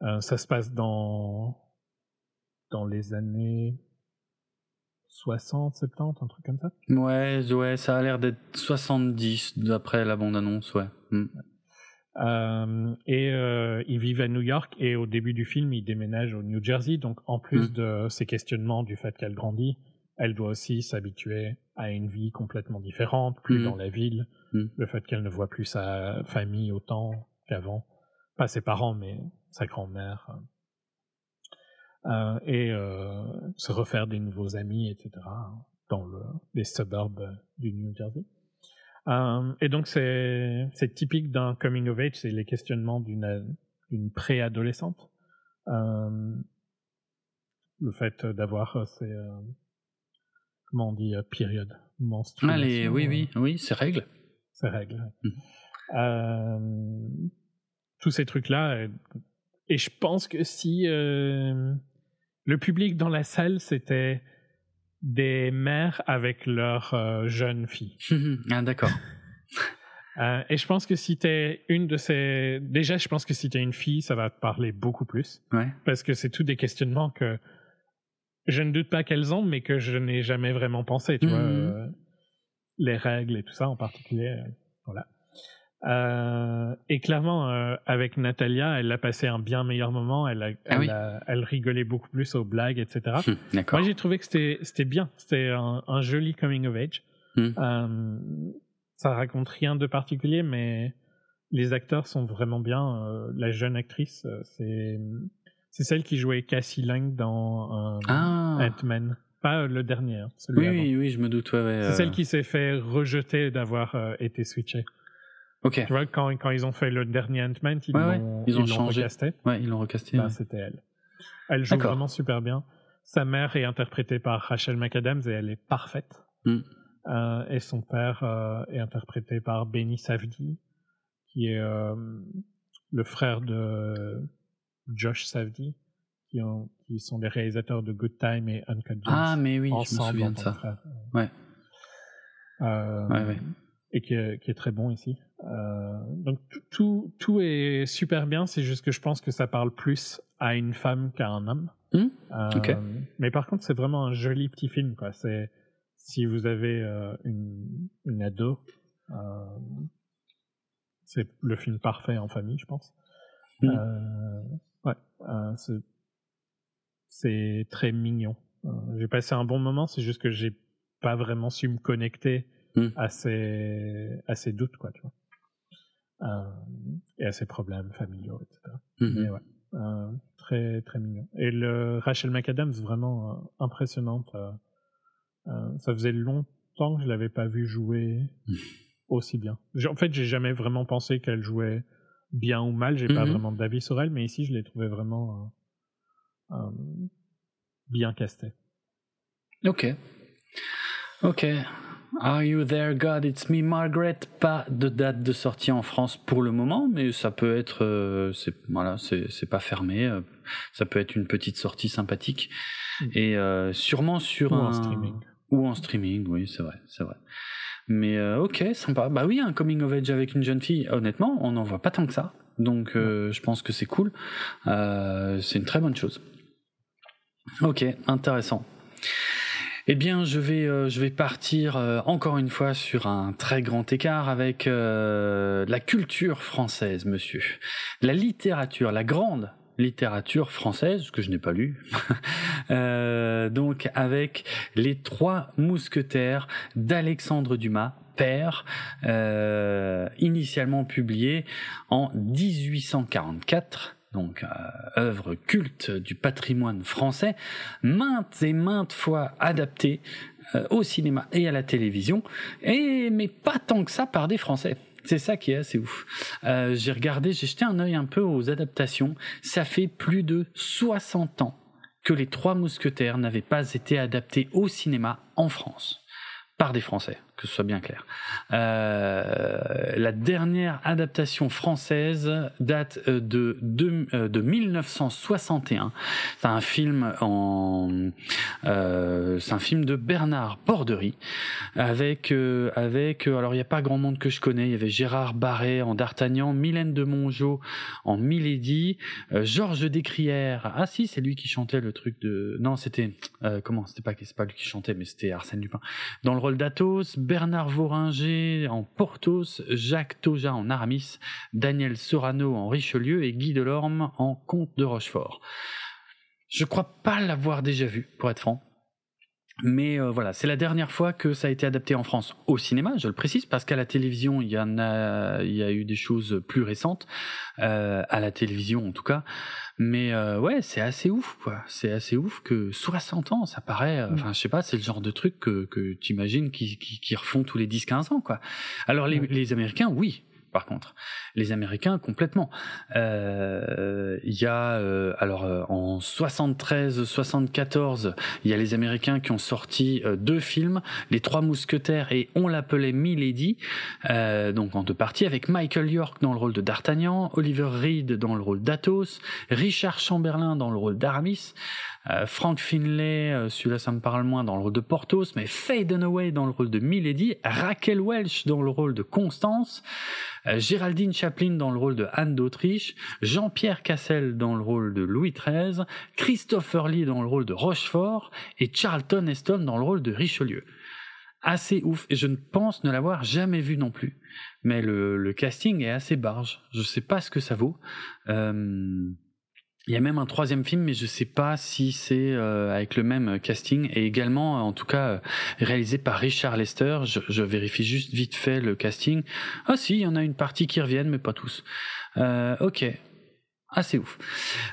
ça se passe dans dans les années 60, 70, un truc comme ça Ouais, ouais, ça a l'air d'être 70 d'après la bande-annonce, ouais. Mm. Euh, et euh, ils vivent à New York et au début du film, ils déménagent au New Jersey. Donc, en plus mm. de ces questionnements du fait qu'elle grandit, elle doit aussi s'habituer à une vie complètement différente, plus Mm. dans la ville. Le fait qu'elle ne voit plus sa famille autant qu'avant. Pas ses parents, mais sa grand-mère. Euh, et euh, se refaire des nouveaux amis, etc., dans le, les suburbs du New Jersey. Euh, et donc, c'est typique d'un coming of age, c'est les questionnements d'une préadolescente. Euh, le fait d'avoir ces. comment on dit Période menstruelle. Allez, oui, oui, oui, c'est règle. C'est règle. Mmh. Euh, tous ces trucs-là. Et je pense que si euh, le public dans la salle, c'était des mères avec leur euh, jeune fille. ah, d'accord. Euh, et je pense que si t'es une de ces, déjà, je pense que si t'es une fille, ça va te parler beaucoup plus, Ouais. parce que c'est tous des questionnements que je ne doute pas qu'elles ont, mais que je n'ai jamais vraiment pensé. Tu vois, Mhm. euh, les règles et tout ça en particulier. Euh, et clairement, euh, avec Natalia, elle a passé un bien meilleur moment. Elle, a, elle, Ah oui. a- elle rigolait beaucoup plus aux blagues, etc. Hum. Moi, j'ai trouvé que c'était bien. C'était un, un joli coming of age. Hmm. Euh, ça raconte rien de particulier, mais les acteurs sont vraiment bien. Euh, la jeune actrice, c'est c'est celle qui jouait Cassie Lang dans Ah. Ant-Man. Pas le dernier, hein, celui Oui, avant. oui, oui, je me doute. Ouais, ouais, C'est celle qui s'est fait rejeter d'avoir été switchée. Ok. Tu vois, quand, quand ils ont fait le dernier Ant-Man, ils Ouais, ouais, l'ont ils ont changé. recasté. Ouais, ils l'ont recasté. Ouais. c'était elle. Elle joue D'accord. vraiment super bien. Sa mère est interprétée par Rachel McAdams et elle est parfaite. Mm. Euh, et son père euh, est interprété par Benny Savdi, qui est euh, le frère de Josh Savdi, qui, ont- qui sont les réalisateurs de Good Time et Uncut Gems. Ah, mais oui, je me souviens en de ça. que frères. Ouais. Ouais, ouais. Et qui est, qui est très bon ici. Euh, donc tout- tout, est super bien, c'est juste que je pense que ça parle plus à une femme qu'à un homme. Hmm, Euh. Mais par contre, c'est vraiment un joli petit film. Quoi. C'est, si vous avez euh, une, une ado, c'est le film parfait en famille, je pense. Hmm. Ouais, c'est, c'est très mignon. J'ai passé un bon moment, c'est juste que j'ai pas vraiment su me connecter Hmm. à, ses, à ses doutes, quoi, tu vois. Euh, et à ses problèmes familiaux, etc. Mhm. Mais ouais, euh, très très mignon. Et le Rachel McAdams, vraiment euh, impressionnante. ça faisait longtemps que je l'avais pas vu jouer aussi bien. En fait, j'ai jamais vraiment pensé qu'elle jouait bien ou mal. J'ai pas Mhm. vraiment d'avis sur elle, mais ici, je l'ai trouvé vraiment bien castée. Ok. Ok. Are You There God? It's Me Margaret Pas de date de sortie en France pour le moment, mais ça peut être, euh, c'est voilà, c'est c'est pas fermé. euh, ça peut être une petite sortie sympathique Mm. et euh, sûrement sur Ou un en streaming. ou en streaming. Oui, c'est vrai, c'est vrai. Mais ok, sympa. Bah oui, un coming of age avec une jeune fille. Honnêtement, on n'en voit pas tant que ça. Donc je pense que c'est cool. C'est une très bonne chose. Ok, intéressant. Eh bien, je vais, euh, je vais partir euh, encore une fois sur un très grand écart avec euh, la culture française, monsieur. La littérature, la grande littérature française, que je n'ai pas lu. Donc, avec les trois mousquetaires d'Alexandre Dumas, père, initialement publié en 1844 donc euh, œuvre culte du patrimoine français, maintes et maintes fois adaptée euh, au cinéma et à la télévision, et mais pas tant que ça par des Français. C'est ça qui est assez ouf. Euh, j'ai regardé, j'ai jeté un œil un peu aux adaptations. Ça fait plus de 60 ans que les Trois Mousquetaires n'avaient pas été adaptés au cinéma en France par des Français, que ce soit bien clair. Euh, la dernière adaptation française date euh, de, de, euh, de 1961. C'est un film en, c'est un film de Bernard Bordery avec avec alors il n'y a pas grand monde que je connais. Il y avait Gérard Barret en D'Artagnan, Mylène de Mongeau en Milady, Georges Descrières. Ah si, c'est lui qui chantait le truc de non c'était comment? C'était pas c'est pas lui qui chantait mais c'était Arsène Lupin dans le rôle d'Athos, Bernard Voringer en Porthos, Jacques Toja en Aramis, Daniel Sorano en Richelieu et Guy Delorme en Comte de Rochefort. Je crois pas l'avoir déjà vu, pour être franc. Mais euh, voilà, c'est la dernière fois que ça a été adapté en France au cinéma, je le précise, parce qu'à la télévision, il y en a, il y a eu des choses plus récentes, euh, à la télévision en tout cas. Mais euh, ouais, c'est assez ouf, quoi. C'est assez ouf que 60 ans, ça paraît. euh, Enfin, je sais pas, c'est le genre de truc que, que tu imagines qui, qui, qui refont tous les 10-15 ans, quoi. Alors les, les Américains, oui. Par contre. Les Américains, complètement. Il y a, alors, en 73-74, il y a les Américains qui ont sorti deux films, Les Trois Mousquetaires et On l'appelait Milady, donc en deux parties, avec Michael York dans le rôle de D'Artagnan, Oliver Reed dans le rôle d'Athos, Richard Chamberlain dans le rôle d'Aramis, euh, Frank Finlay, euh, celui-là ça me parle moins dans le rôle de Porthos, mais Faye Dunaway dans le rôle de Milady, Raquel Welch dans le rôle de Constance, euh, Géraldine Chaplin dans le rôle de Anne d'Autriche, Jean-Pierre Cassel dans le rôle de Louis XIII, Christopher Lee dans le rôle de Rochefort et Charlton Heston dans le rôle de Richelieu assez ouf et je ne pense ne l'avoir jamais vu non plus. Mais le, casting est assez barge. Je sais pas ce que ça vaut. Euh, il y a même un troisième film, mais je sais pas si c'est euh, avec le même casting et également, en tout cas, euh, réalisé par Richard Lester. Je, vérifie juste vite fait le casting. Ah si, il y en a une partie qui reviennent, mais pas tous. Euh, ok, ah, c'est ouf.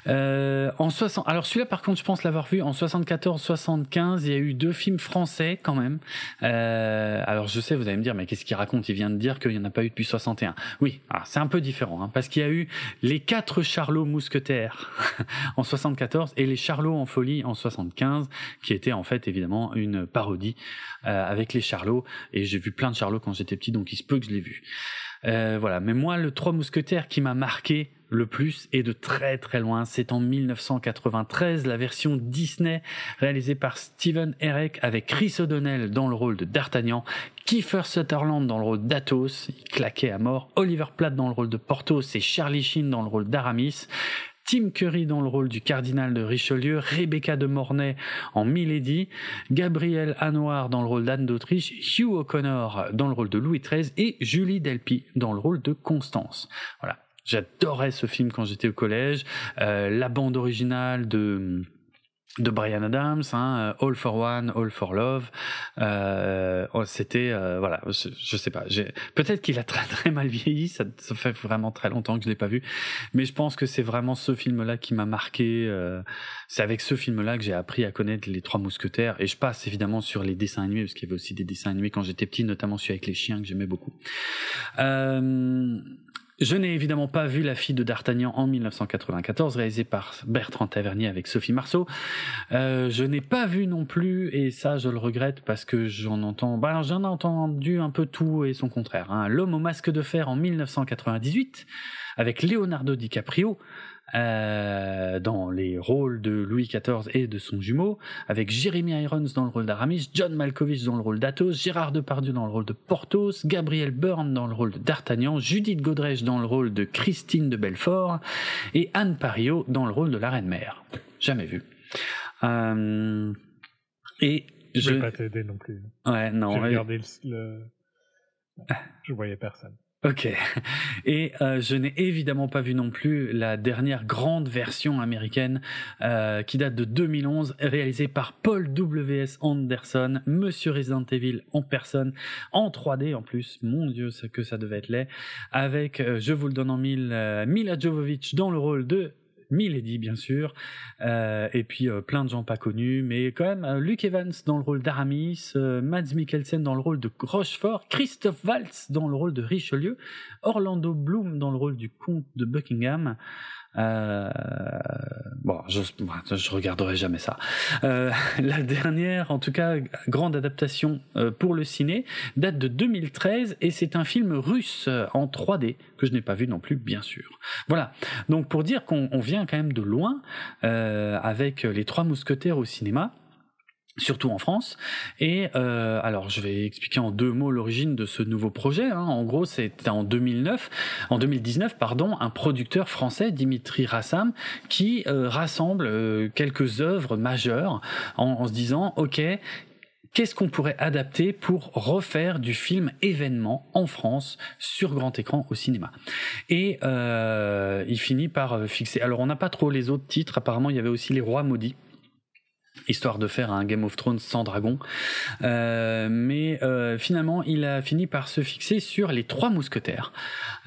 Euh, en 60... Alors celui-là, par contre, je pense l'avoir vu en 74-75. Il y a eu deux films français quand même. Euh, alors je sais, vous allez me dire, mais qu'est-ce qu'il raconte? Il vient de dire qu'il n'y en a pas eu depuis 61. Oui, c'est un peu différent, hein, parce qu'il y a eu les quatre Charlots mousquetaires en 74 et les Charlots en folie en 75, qui était en fait évidemment une parodie euh, avec les Charlots. Et j'ai vu plein de Charlots quand j'étais petit, donc il se peut que je l'ai vu. Euh, voilà. Mais moi, le Trois Mousquetaires qui m'a marqué le plus et de très très loin. C'est en 1993 la version Disney réalisée par Steven Herek avec Chris O'Donnell dans le rôle de D'Artagnan, Kiefer Sutherland dans le rôle d'Athos, il claquait à mort, Oliver Platt dans le rôle de Porthos et Charlie Sheen dans le rôle d'Aramis. Tim Curry dans le rôle du cardinal de Richelieu, Rebecca de Mornay en Milady, Gabriel Hanoir dans le rôle d'Anne d'Autriche, Hugh O'Connor dans le rôle de Louis XIII et Julie Delpy dans le rôle de Constance. Voilà. J'adorais ce film quand j'étais au collège. Euh, la bande originale de de Brian Adams, hein, All for One, All for Love. Euh, oh, c'était euh, voilà, je, je, sais pas. Peut-être qu'il a très très mal vieilli. Ça, fait vraiment très longtemps que je l'ai pas vu, mais je pense que c'est vraiment ce film-là qui m'a marqué. Euh, c'est avec ce film-là que j'ai appris à connaître les Trois Mousquetaires. Et je passe évidemment sur les dessins animés parce qu'il y avait aussi des dessins animés quand j'étais petit, notamment celui avec les chiens que j'aimais beaucoup. Je n'ai évidemment pas vu La fille de D'Artagnan en 1994, réalisé par Bertrand Tavernier avec Sophie Marceau. Euh, je n'ai pas vu non plus, et ça je le regrette parce que j'en entends, bah, j'en ai entendu un peu tout et son contraire. Hein. L'homme au masque de fer en 1998 avec Leonardo DiCaprio. Euh, dans les rôles de Louis XIV et de son jumeau, avec Jeremy Irons dans le rôle d'Aramis, John Malkovich dans le rôle d'Athos, Gérard Depardieu dans le rôle de Porthos, Gabriel Byrne dans le rôle de D'Artagnan, Judith Godrèche dans le rôle de Christine de Belfort et Anne Pario dans le rôle de la Reine Mère. Jamais vu. Euh, et je, je vais pas t'aider non plus. Ouais, non. J'ai regardé le... Je voyais personne. Ok. Et euh, je n'ai évidemment pas vu non plus la dernière grande version américaine euh, qui date de 2011, réalisée par Paul W.S. Anderson, Monsieur Resident Evil en personne, en 3D en plus. Mon Dieu, que ça devait être laid. Avec, euh, je vous le donne en mille, Mila Jovovich dans le rôle de Milady bien sûr, euh, et puis euh, plein de gens pas connus, mais quand même euh, Luke Evans dans le rôle d'Aramis, Mads Mikkelsen dans le rôle de Rochefort, Christophe Waltz dans le rôle de Richelieu, Orlando Bloom dans le rôle du comte de Buckingham, euh, bon, je, je regarderai jamais ça. Euh, la dernière, en tout cas, grande adaptation euh, pour le ciné, date de 2013 et c'est un film russe en 3D que je n'ai pas vu non plus, bien sûr. Voilà. Donc pour dire qu'on vient quand même de loin avec les Trois Mousquetaires au cinéma surtout en France. Et euh, alors, je vais expliquer en deux mots l'origine de ce nouveau projet. Hein. En gros, c'était en 2009, en 2019, pardon, un producteur français, Dimitri Rassam, qui euh, rassemble euh, quelques œuvres majeures en, en se disant, ok, qu'est-ce qu'on pourrait adapter pour refaire du film événement en France sur grand écran au cinéma? Et euh, il finit par fixer. Alors on n'a pas trop les autres titres. Apparemment, il y avait aussi Les Rois maudits histoire de faire un Game of Thrones sans dragon. Euh, mais euh, finalement, il a fini par se fixer sur les trois mousquetaires.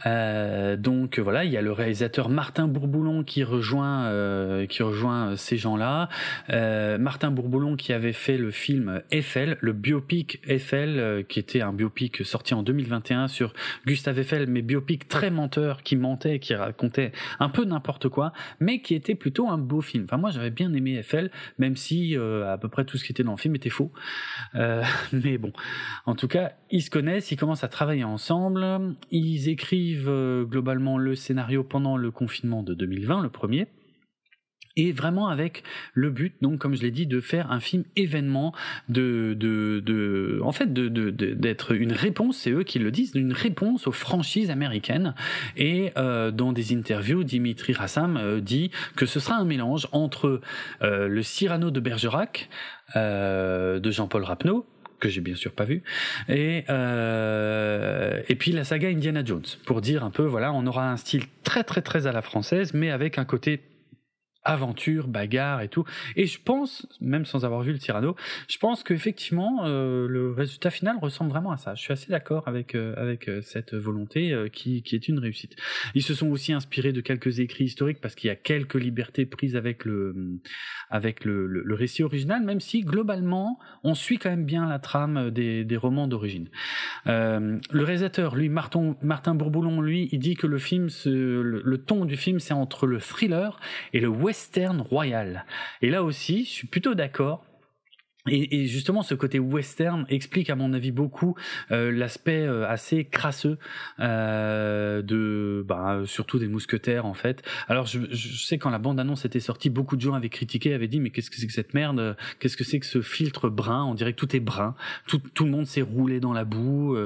Euh, donc voilà, il y a le réalisateur Martin Bourboulon qui rejoint euh, qui rejoint ces gens-là. Euh, Martin Bourboulon qui avait fait le film Eiffel, le biopic Eiffel, euh, qui était un biopic sorti en 2021 sur Gustave Eiffel, mais biopic très menteur, qui mentait, qui racontait un peu n'importe quoi, mais qui était plutôt un beau film. Enfin moi j'avais bien aimé Eiffel, même si à peu près tout ce qui était dans le film était faux. mais bon, en tout cas ils se connaissent, ils commencent à travailler ensemble, ils écrivent euh, globalement le scénario pendant le confinement de 2020, le premier et vraiment avec le but, donc comme je l'ai dit, de faire un film événement, de, de, de en fait, de, d'être une réponse, c'est eux qui le disent, une réponse aux franchises américaines. Et euh, dans des interviews, Dimitri Rassam euh, dit que ce sera un mélange entre le Cyrano de Bergerac de Jean-Paul Rapneau que j'ai bien sûr pas vu, et euh, et puis la saga Indiana Jones pour dire un peu voilà on aura un style très très très à la française mais avec un côté aventure, bagarre et tout. Et je pense, même sans avoir vu le Cyrano, je pense qu'effectivement euh, le résultat final ressemble vraiment à ça. Je suis assez d'accord avec euh, avec euh, cette volonté euh, qui qui est une réussite. Ils se sont aussi inspirés de quelques écrits historiques parce qu'il y a quelques libertés prises avec le avec le, le, récit original, même si globalement on suit quand même bien la trame des, des romans d'origine. le réalisateur, lui, Martin Martin Bourboulon, lui, il dit que le film, le, le ton du film, c'est entre le thriller et le western western royal. Et là aussi, je suis plutôt d'accord. Et, justement, ce côté western explique, à mon avis, beaucoup euh, l'aspect euh, assez crasseux euh, de, bah, surtout des mousquetaires en fait. Alors, je, sais quand la bande annonce était sortie, beaucoup de gens avaient critiqué, avaient dit mais qu'est-ce que c'est que cette merde? Qu'est-ce que c'est que ce filtre brun? On dirait que tout est brun, tout, tout le monde s'est roulé dans la boue.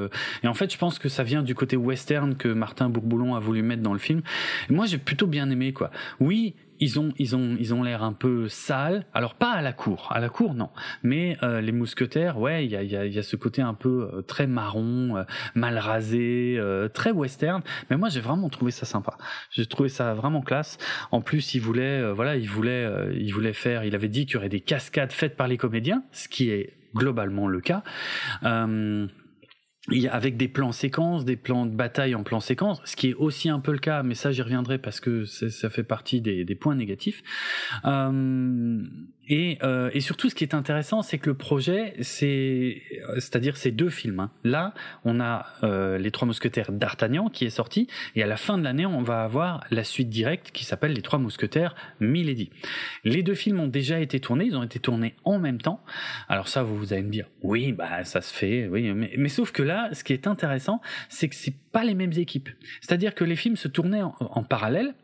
et en fait, je pense que ça vient du côté western que Martin Bourboulon a voulu mettre dans le film. Moi, j'ai plutôt bien aimé quoi. Oui, ils ont ils ont ils ont l'air un peu sales. Alors pas à la cour, à la cour non, mais euh, les mousquetaires, ouais, il y a y a, y a ce côté un peu euh, très marron, euh, mal rasé, très western. Mais moi j'ai vraiment trouvé ça sympa. J'ai trouvé ça vraiment classe. En plus, il voulait voilà, il voulait il voulait faire. Il avait dit qu'il y aurait des cascades faites par les comédiens, ce qui est globalement le cas. Euh, avec des plans séquences, des plans de bataille en plan séquence, ce qui est aussi un peu le cas, mais ça j'y reviendrai parce que ça fait partie des, points négatifs. Euh, et, euh, et, surtout, ce qui est intéressant, c'est que le projet, c'est, c'est-à-dire ces deux films. Hein. Là, on a euh, les Trois Mousquetaires d'Artagnan qui est sorti, et à la fin de l'année, on va avoir la suite directe qui s'appelle Les Trois Mousquetaires Milady. Les deux films ont déjà été tournés, ils ont été tournés en même temps. Alors ça, vous, vous allez me dire, oui, bah ça se fait, oui, mais, mais sauf que là, ce qui est intéressant, c'est que c'est pas les mêmes équipes. C'est-à-dire que les films se tournaient en, parallèle,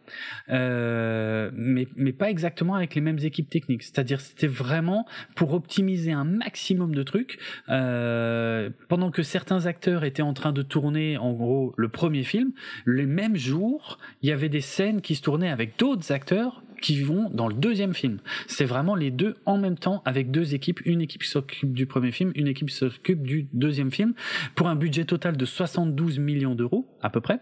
euh, mais, mais pas exactement avec les mêmes équipes techniques. C'est-à-dire c'était vraiment pour optimiser un maximum de trucs. Euh, pendant que certains acteurs étaient en train de tourner, en gros, le premier film, les mêmes jours, il y avait des scènes qui se tournaient avec d'autres acteurs qui vont dans le deuxième film. C'est vraiment les deux en même temps avec deux équipes, une équipe qui s'occupe du premier film, une équipe qui s'occupe du deuxième film, pour un budget total de 72 millions d'euros à peu près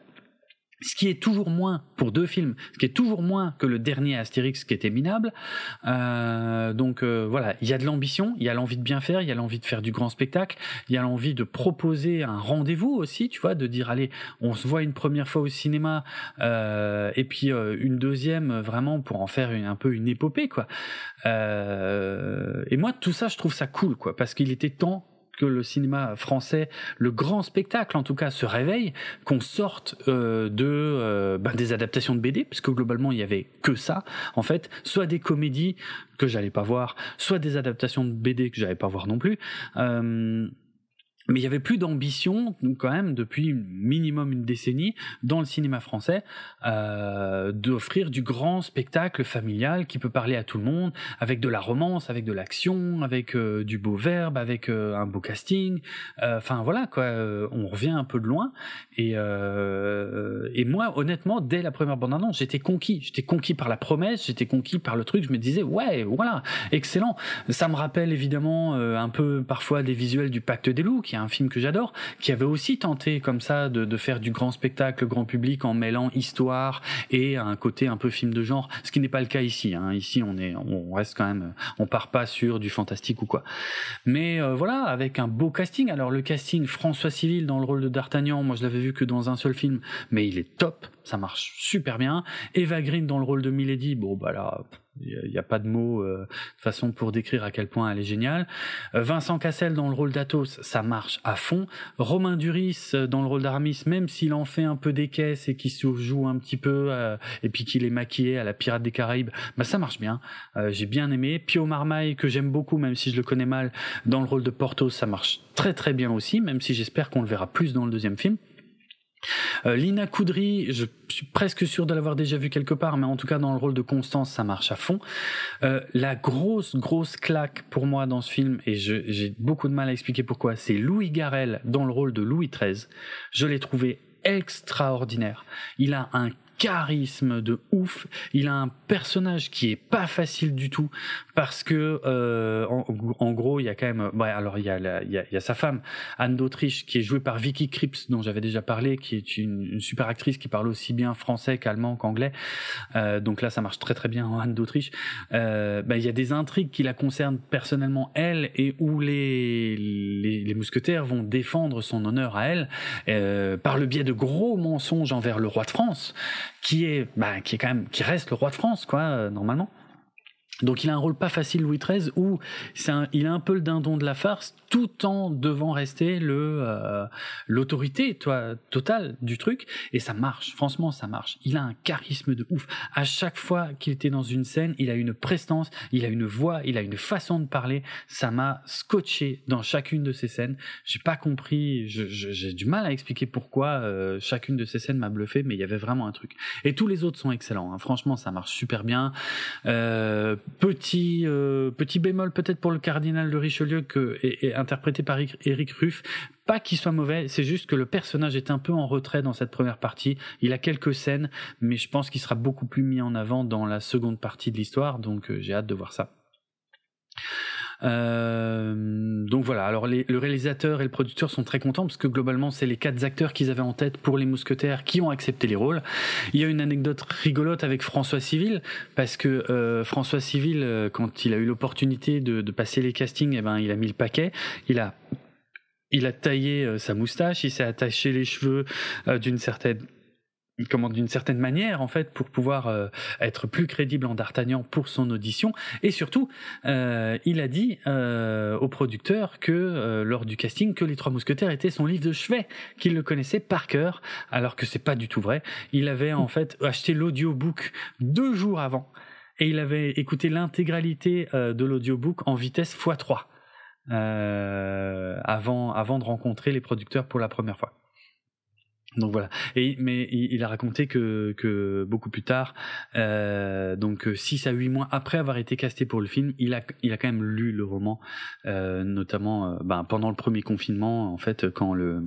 ce qui est toujours moins pour deux films, ce qui est toujours moins que le dernier Astérix qui était minable. Euh, donc euh, voilà, il y a de l'ambition, il y a l'envie de bien faire, il y a l'envie de faire du grand spectacle, il y a l'envie de proposer un rendez-vous aussi, tu vois, de dire allez, on se voit une première fois au cinéma euh, et puis euh, une deuxième vraiment pour en faire un peu une épopée quoi. Euh, et moi tout ça je trouve ça cool quoi parce qu'il était temps que le cinéma français, le grand spectacle en tout cas, se réveille, qu'on sorte euh, de euh, ben, des adaptations de BD, parce que globalement il y avait que ça, en fait, soit des comédies que j'allais pas voir, soit des adaptations de BD que j'allais pas voir non plus. Euh, mais il y avait plus d'ambition quand même depuis minimum une décennie dans le cinéma français euh, d'offrir du grand spectacle familial qui peut parler à tout le monde avec de la romance avec de l'action avec euh, du beau verbe avec euh, un beau casting. Enfin voilà quoi on revient un peu de loin. Et et moi honnêtement dès la première bande annonce j'étais conquis. J'étais conquis par la promesse j'étais conquis par le truc. Je me disais ouais voilà excellent. Ça me rappelle évidemment un peu parfois des visuels du pacte des loups est un film que j'adore, qui avait aussi tenté comme ça de, de faire du grand spectacle grand public en mêlant histoire et un côté un peu film de genre, ce qui n'est pas le cas ici. Hein. Ici, on est, on reste quand même, on part pas sur du fantastique ou quoi. Mais euh, voilà, avec un beau casting. Alors le casting, François Civil dans le rôle de D'Artagnan, moi je l'avais vu que dans un seul film, mais il est top, ça marche super bien. Eva Green dans le rôle de Milady, bon bah là, il n'y a, pas de mots euh, façon pour décrire à quel point elle est géniale. Euh, Vincent Cassel dans le rôle d'Athos, ça marche à fond. Romain Duris euh, dans le rôle d'Aramis, même s'il en fait un peu des caisses et qu'il se joue un petit peu et puis qu'il est maquillé à la Pirate des Caraïbes, bah ça marche bien. J'ai bien aimé. Pio Marmaille que j'aime beaucoup, même si je le connais mal, dans le rôle de Porthos, ça marche très très bien aussi, même si j'espère qu'on le verra plus dans le deuxième film. Euh, Lina Coudry, je suis presque sûr de l'avoir déjà vu quelque part, mais en tout cas dans le rôle de Constance, ça marche à fond. Euh, la grosse, grosse claque pour moi dans ce film, et j'ai beaucoup de mal à expliquer pourquoi, c'est Louis Garrel dans le rôle de Louis XIII. Je l'ai trouvé extraordinaire. Il a un charisme de ouf. Il a un personnage qui est pas facile du tout parce que euh, en, gros il y a quand même alors il y a, il, y a, sa femme Anne d'Autriche qui est jouée par Vicky Krieps dont j'avais déjà parlé qui est une, super actrice qui parle aussi bien français qu'allemand qu'anglais. Euh, donc là ça marche très très bien en Anne d'Autriche. Euh, bah, il y a des intrigues qui la concernent personnellement elle et où les, les, les mousquetaires vont défendre son honneur à elle euh, par le biais de gros mensonges envers le roi de France qui est, bah, qui est quand même, qui reste le roi de France, quoi, euh, normalement. Donc il a un rôle pas facile Louis XIII où c'est il a un peu le dindon de la farce tout en devant rester le euh, l'autorité totale du truc. Et ça marche. Franchement ça marche. Il a un charisme de ouf. À chaque fois qu'il était dans une scène il a une prestance il a une voix il a une façon de parler. Ça m'a scotché dans chacune de ces scènes. J'ai pas compris j'ai du mal à expliquer pourquoi euh, chacune de ces scènes m'a bluffé mais il y avait vraiment un truc. Et tous les autres sont excellents hein. franchement ça marche super bien. Euh, petit euh, petit bémol peut-être pour le cardinal de Richelieu que est, interprété par Eric Ruff. Pas qu'il soit mauvais, c'est juste que le personnage est un peu en retrait dans cette première partie. Il a quelques scènes, mais je pense qu'il sera beaucoup plus mis en avant dans la seconde partie de l'histoire, donc euh, j'ai hâte de voir ça. Euh, donc voilà. Alors le réalisateur et le producteur sont très contents parce que globalement c'est les quatre acteurs qu'ils avaient en tête pour les Mousquetaires qui ont accepté les rôles. Il y a une anecdote rigolote avec François Civil parce que euh, François Civil, euh, quand il a eu l'opportunité de, passer les castings, eh ben il a mis le paquet. Il a il a taillé sa moustache, il s'est attaché les cheveux d'une certaine comment d'une certaine manière en fait pour pouvoir euh, être plus crédible en D'Artagnan pour son audition. Et surtout euh, il a dit euh, au producteur que euh, lors du casting que les trois mousquetaires étaient son livre de chevet qu'il le connaissait par cœur alors que c'est pas du tout vrai. Il avait en fait acheté l'audiobook deux jours avant et il avait écouté l'intégralité de l'audiobook en vitesse x3 avant avant de rencontrer les producteurs pour la première fois donc voilà. Mais il, a raconté que, beaucoup plus tard, euh, donc 6 à 8 mois après avoir été casté pour le film, il a quand même lu le roman, euh, notamment euh, ben, pendant le premier confinement en fait quand le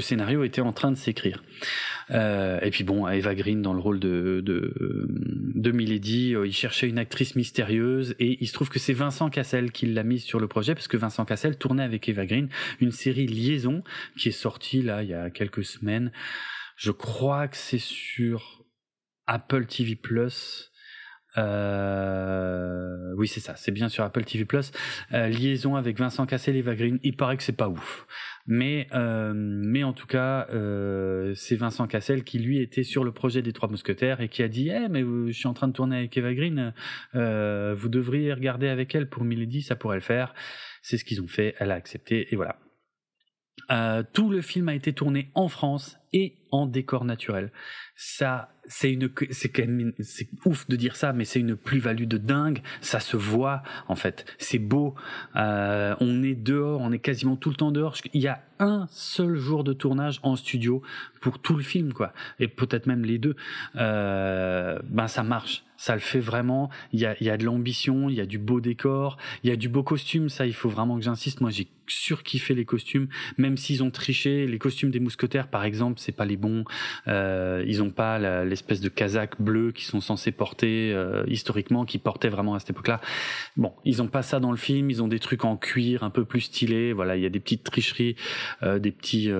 scénario était en train de s'écrire. Euh, et puis bon, Eva Green dans le rôle de de, Milady, euh, il cherchait une actrice mystérieuse et il se trouve que c'est Vincent Cassel qui l'a mise sur le projet parce que Vincent Cassel tournait avec Eva Green une série Liaison qui est sortie là il y a quelques semaines. Je crois que c'est sur Apple TV Plus. Euh, oui, c'est ça, c'est bien sur Apple TV Plus. Euh, liaison avec Vincent Cassel et Eva Green. Il paraît que c'est pas ouf, mais euh, mais en tout cas, c'est Vincent Cassel qui lui était sur le projet des Trois Mousquetaires et qui a dit, eh mais je suis en train de tourner avec Eva Green, vous devriez regarder avec elle pour Milady, ça pourrait le faire. C'est ce qu'ils ont fait, elle a accepté et voilà. Euh, tout le film a été tourné en France et en décor naturel. Ça, c'est une, c'est c'est ouf de dire ça, mais c'est une plus-value de dingue. Ça se voit en fait. C'est beau. Euh, on est dehors, on est quasiment tout le temps dehors. Il y a un seul jour de tournage en studio pour tout le film, quoi, et peut-être même les deux. Euh, ben ça marche ça le fait vraiment. Il y a, y a de l'ambition, il y a du beau décor, il y a du beau costume. Ça, il faut vraiment que j'insiste. Moi, j'ai surkiffé les costumes, même s'ils ont triché. Les costumes des mousquetaires, par exemple, c'est pas les bons. Euh, ils ont pas l'espèce de casaque bleu qui sont censés porter euh, historiquement, qui portaient vraiment à cette époque-là. Bon, ils ont pas ça dans le film. Ils ont des trucs en cuir un peu plus stylés. Voilà, il y a des petites tricheries, euh, des petits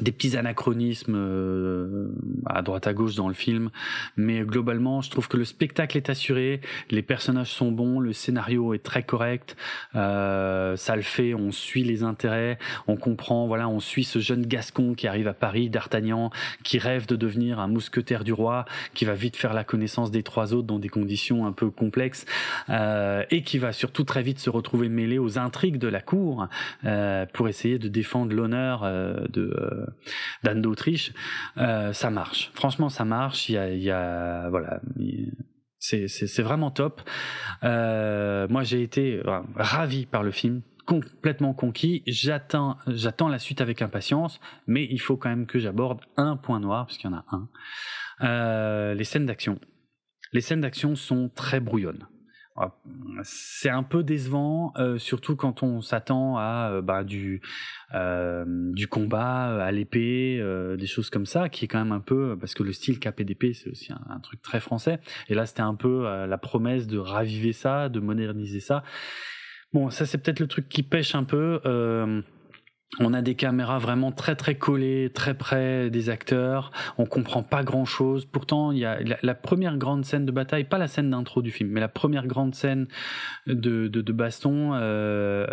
des petits anachronismes euh, à droite à gauche dans le film, mais globalement, je trouve que le spectacle est assuré, les personnages sont bons, le scénario est très correct, euh, ça le fait, on suit les intérêts, on comprend, voilà, on suit ce jeune Gascon qui arrive à Paris, d'Artagnan, qui rêve de devenir un mousquetaire du roi, qui va vite faire la connaissance des trois autres dans des conditions un peu complexes, euh, et qui va surtout très vite se retrouver mêlé aux intrigues de la cour euh, pour essayer de défendre l'honneur euh, de d'Anne d'Autriche, euh, ça marche. Franchement, ça marche. Il y a, y a voilà. C'est vraiment top. Euh, moi, j'ai été ravi par le film, complètement conquis. J'attends, j'attends la suite avec impatience, mais il faut quand même que j'aborde un point noir, parce qu'il y en a un. Euh, les scènes d'action. Les scènes d'action sont très brouillonnes. Ah, c'est un peu décevant, euh, surtout quand on s'attend à euh, bah, du euh, du combat à l'épée, des choses comme ça, qui est quand même un peu parce que le style KPDP c'est aussi un, truc très français. Et là c'était un peu la promesse de raviver ça, de moderniser ça. Bon, ça c'est peut-être le truc qui pêche un peu on a des caméras vraiment très très collées, très près des acteurs. On comprend pas grand chose. Pourtant, il y a la, première grande scène de bataille, pas la scène d'intro du film, mais la première grande scène de, de, baston. Euh,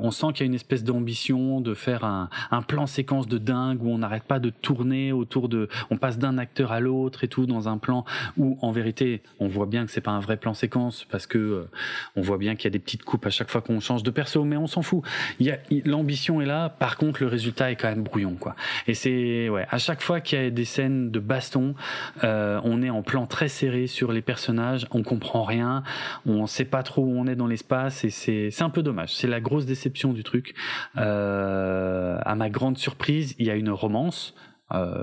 on sent qu'il y a une espèce d'ambition de faire un, plan séquence de dingue où on n'arrête pas de tourner autour de. On passe d'un acteur à l'autre et tout dans un plan où, en vérité, on voit bien que c'est pas un vrai plan séquence parce que euh, on voit bien qu'il y a des petites coupes à chaque fois qu'on change de perso, mais on s'en fout. Il y l'ambition est là contre, le résultat est quand même brouillon, quoi. Et c'est ouais, à chaque fois qu'il y a des scènes de baston, euh, on est en plan très serré sur les personnages, on comprend rien, on sait pas trop où on est dans l'espace, et c'est c'est un peu dommage. C'est la grosse déception du truc. Euh, à ma grande surprise, il y a une romance. Euh,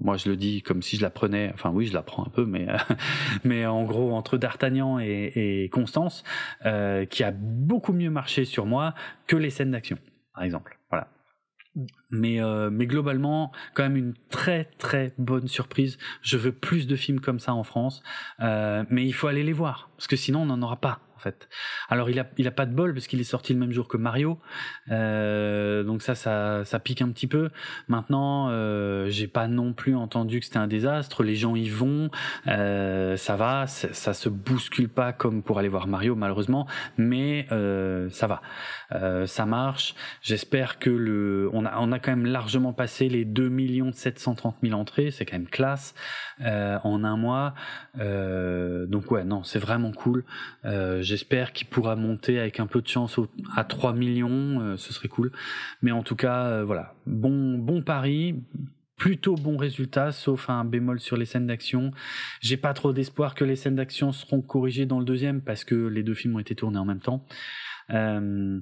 moi, je le dis comme si je la prenais. Enfin, oui, je la prends un peu, mais mais en gros entre D'Artagnan et, et Constance, euh, qui a beaucoup mieux marché sur moi que les scènes d'action, par exemple. Mais, euh, mais globalement, quand même une très très bonne surprise. Je veux plus de films comme ça en France, euh, mais il faut aller les voir parce que sinon on n'en aura pas Alors il a pas de bol parce qu'il est sorti le même jour que Mario, euh, donc ça ça pique un petit peu. Maintenant euh, j'ai pas non plus entendu que c'était un désastre. Les gens y vont, euh, ça va, ça se bouscule pas comme pour aller voir Mario malheureusement, mais ça va, ça marche. J'espère que le on a quand même largement passé les 2 millions 730 000 entrées, c'est quand même classe en un mois. donc ouais non c'est vraiment cool. J'espère qu'il pourra monter avec un peu de chance à 3 millions, euh, ce serait cool. Mais en tout cas, euh, voilà, bon, bon pari, plutôt bon résultat, sauf un bémol sur les scènes d'action. J'ai pas trop d'espoir que les scènes d'action seront corrigées dans le deuxième parce que les deux films ont été tournés en même temps. Euh,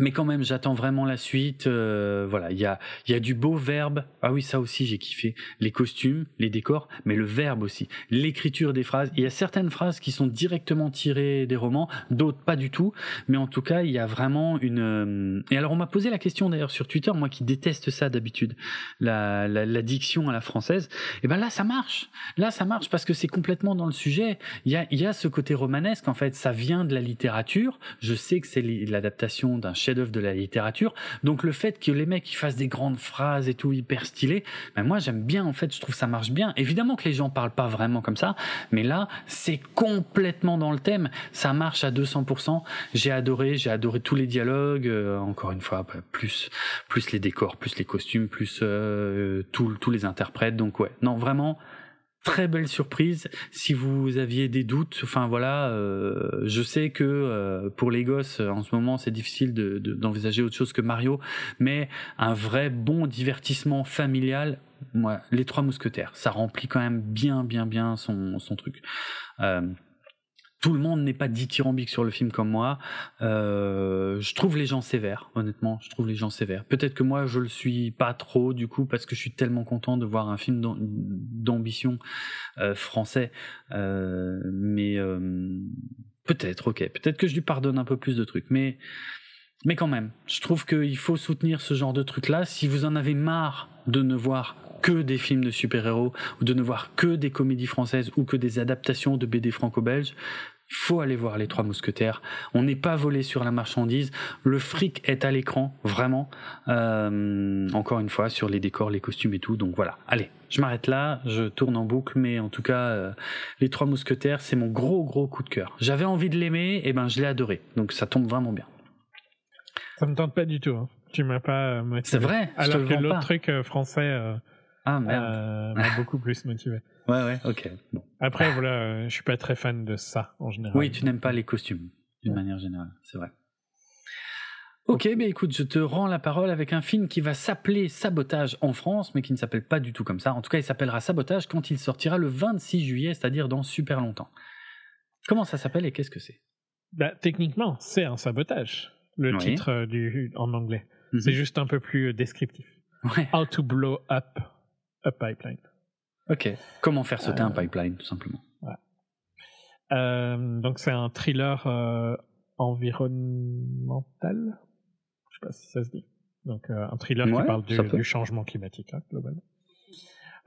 mais quand même, j'attends vraiment la suite. Euh, voilà, il y a, y a du beau verbe. Ah oui, ça aussi, j'ai kiffé. Les costumes, les décors, mais le verbe aussi. L'écriture des phrases. Il y a certaines phrases qui sont directement tirées des romans, d'autres pas du tout. Mais en tout cas, il y a vraiment une. Euh, et alors, on m'a posé la question d'ailleurs sur Twitter, moi qui déteste ça d'habitude, la, la, la, diction à la française. Et ben là, ça marche. Là, ça marche parce que c'est complètement dans le sujet. Il y a, y a ce côté romanesque. En fait, ça vient de la littérature. Je sais que c'est l'adaptation d'un chef chef de la littérature. Donc le fait que les mecs ils fassent des grandes phrases et tout hyper stylé, ben moi j'aime bien en fait, je trouve ça marche bien. Évidemment que les gens parlent pas vraiment comme ça, mais là c'est complètement dans le thème, ça marche à 200%. J'ai adoré, j'ai adoré tous les dialogues. Euh, encore une fois, bah, plus plus les décors, plus les costumes, plus euh, tous les interprètes. Donc ouais, non vraiment très belle surprise. Si vous aviez des doutes, enfin voilà, euh, je sais que euh, pour les gosses en ce moment c'est difficile d'envisager autre chose que Mario, mais un vrai bon divertissement familial. Moi, les Trois Mousquetaires, ça remplit quand même bien, bien, bien son, truc. Euh, tout le monde n'est pas dithyrambique sur le film comme moi. Euh, je trouve les gens sévères, honnêtement. Je trouve les gens sévères. Peut-être que moi, je le suis pas trop, du coup, parce que je suis tellement content de voir un film d'ambition euh, français. Euh, mais euh, peut-être, ok. Peut-être que je lui pardonne un peu plus de trucs. Mais Mais quand même, je trouve qu'il faut soutenir ce genre de truc-là. Si vous en avez marre de ne voir que des films de super-héros, ou de ne voir que des comédies françaises, ou que des adaptations de BD franco-belges, faut aller voir les Trois Mousquetaires. On n'est pas volé sur la marchandise. Le fric est à l'écran, vraiment. Euh, encore une fois, sur les décors, les costumes et tout. Donc voilà. Allez, je m'arrête là. Je tourne en boucle, mais en tout cas, euh, les Trois Mousquetaires, c'est mon gros gros coup de cœur. J'avais envie de l'aimer, et ben je l'ai adoré. Donc ça tombe vraiment bien. Ça me tente pas du tout. Hein. Tu m'as pas motivé. C'est vrai. je Alors te que l'autre truc euh, français euh, Ah merde. euh, m'a beaucoup plus motivé. Ouais ouais. Ok. Bon. Après, voilà, euh, je suis pas très fan de ça en général. Oui, tu n'aimes pas les costumes, d'une manière générale, c'est vrai. Ok, ben écoute, je te rends la parole avec un film qui va s'appeler Sabotage en France, mais qui ne s'appelle pas du tout comme ça. En tout cas, il s'appellera Sabotage quand il sortira le 26 juillet, c'est-à-dire dans super longtemps. Comment ça s'appelle et qu'est-ce que c'est? Bah, techniquement, c'est un sabotage. Le Oui. titre euh, du, en anglais. Mhm. C'est juste un peu plus euh, descriptif. Ouais. How to blow up a pipeline. Ok. Comment faire sauter un Euh, pipeline, tout simplement. Euh, donc c'est un thriller euh, environnemental. Je sais pas si ça se dit. Donc un thriller Ouais, qui parle du, changement climatique hein, globalement.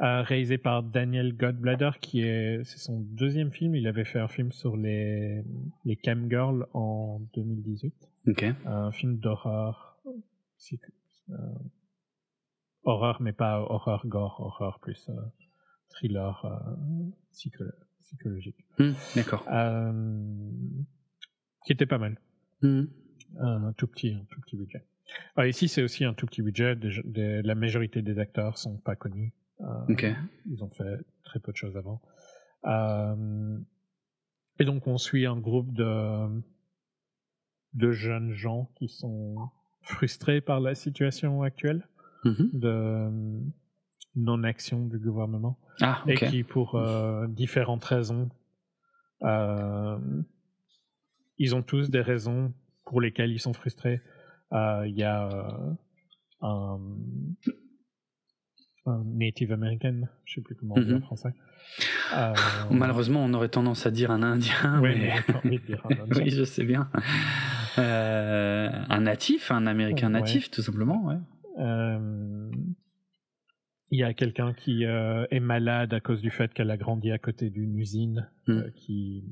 Euh, réalisé par Daniel Godblader, qui est c'est son deuxième film. Il avait fait un film sur les les cam girls en 2018, Ok. un film d'horreur, euh, horreur mais pas horreur gore, horreur plus euh, thriller euh, psycholo- psychologique. Hmm, D'accord. Euh, qui était pas mal. Hmm. Un tout petit, un tout petit budget. Ici, c'est aussi un tout petit budget. Des- des- la majorité des acteurs sont pas connus. Euh. Ils ont fait très peu de choses avant. Et donc, on suit un groupe de, de jeunes gens qui sont frustrés par la situation actuelle Mhm. de non-action du gouvernement Ah, et ok. qui, pour euh, différentes raisons, euh, ils ont tous des raisons pour lesquelles ils sont frustrés. Euh, Il y a un, un Native American, je sais plus comment on dit en Mhm. français. Malheureusement, on aurait tendance à dire un Indien. oui, mais- envie de dire un Indien. oui, je sais bien. Un natif, un Américain Ouais. natif, tout simplement, ouais. Euh, Il y a quelqu'un qui euh, est malade à cause du fait qu'elle a grandi à côté d'une usine Mm. euh, qui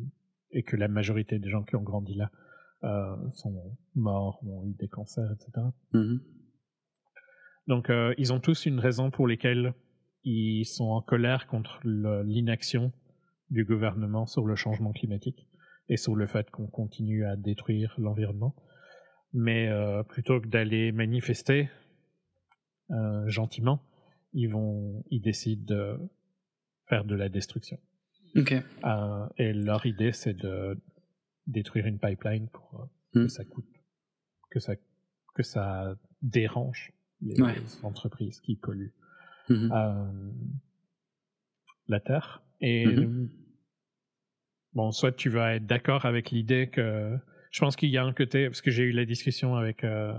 et que la majorité des gens qui ont grandi là euh, sont morts, ont eu des cancers, etc. Mhm. Donc euh, ils ont tous une raison pour lesquelles ils sont en colère contre l'inaction du gouvernement sur le changement climatique et sur le fait qu'on continue à détruire l'environnement. Mais euh, plutôt que d'aller manifester euh, gentiment, ils vont, ils décident de faire de la destruction. Ok. Euh, et leur idée, c'est de détruire une pipeline pour euh, Mm. que ça coûte, que ça, que ça dérange les Ouais. entreprises qui polluent Mhm. euh, la Terre. Et Mhm. bon, soit tu vas être d'accord avec l'idée que je pense qu'il y a un côté parce que j'ai eu la discussion avec euh,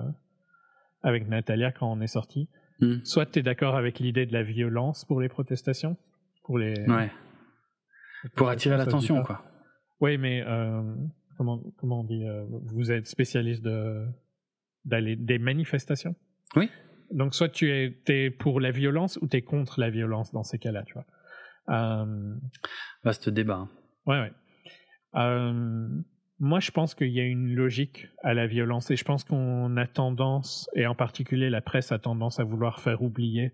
avec Natalia quand on est sorti. Mhm. Soit tu es d'accord avec l'idée de la violence pour les protestations, pour les Ouais. Pour attirer l'attention, quoi. Oui, mais euh, comment comment on dit euh, Vous êtes spécialiste de d'aller des manifestations? Oui. Donc soit tu es t'es pour la violence ou tu es contre la violence dans ces cas-là, tu vois. Euh, Vaste débat. hein. ouais, ouais. Moi, je pense qu'il y a une logique à la violence et je pense qu'on a tendance, et en particulier la presse a tendance à vouloir faire oublier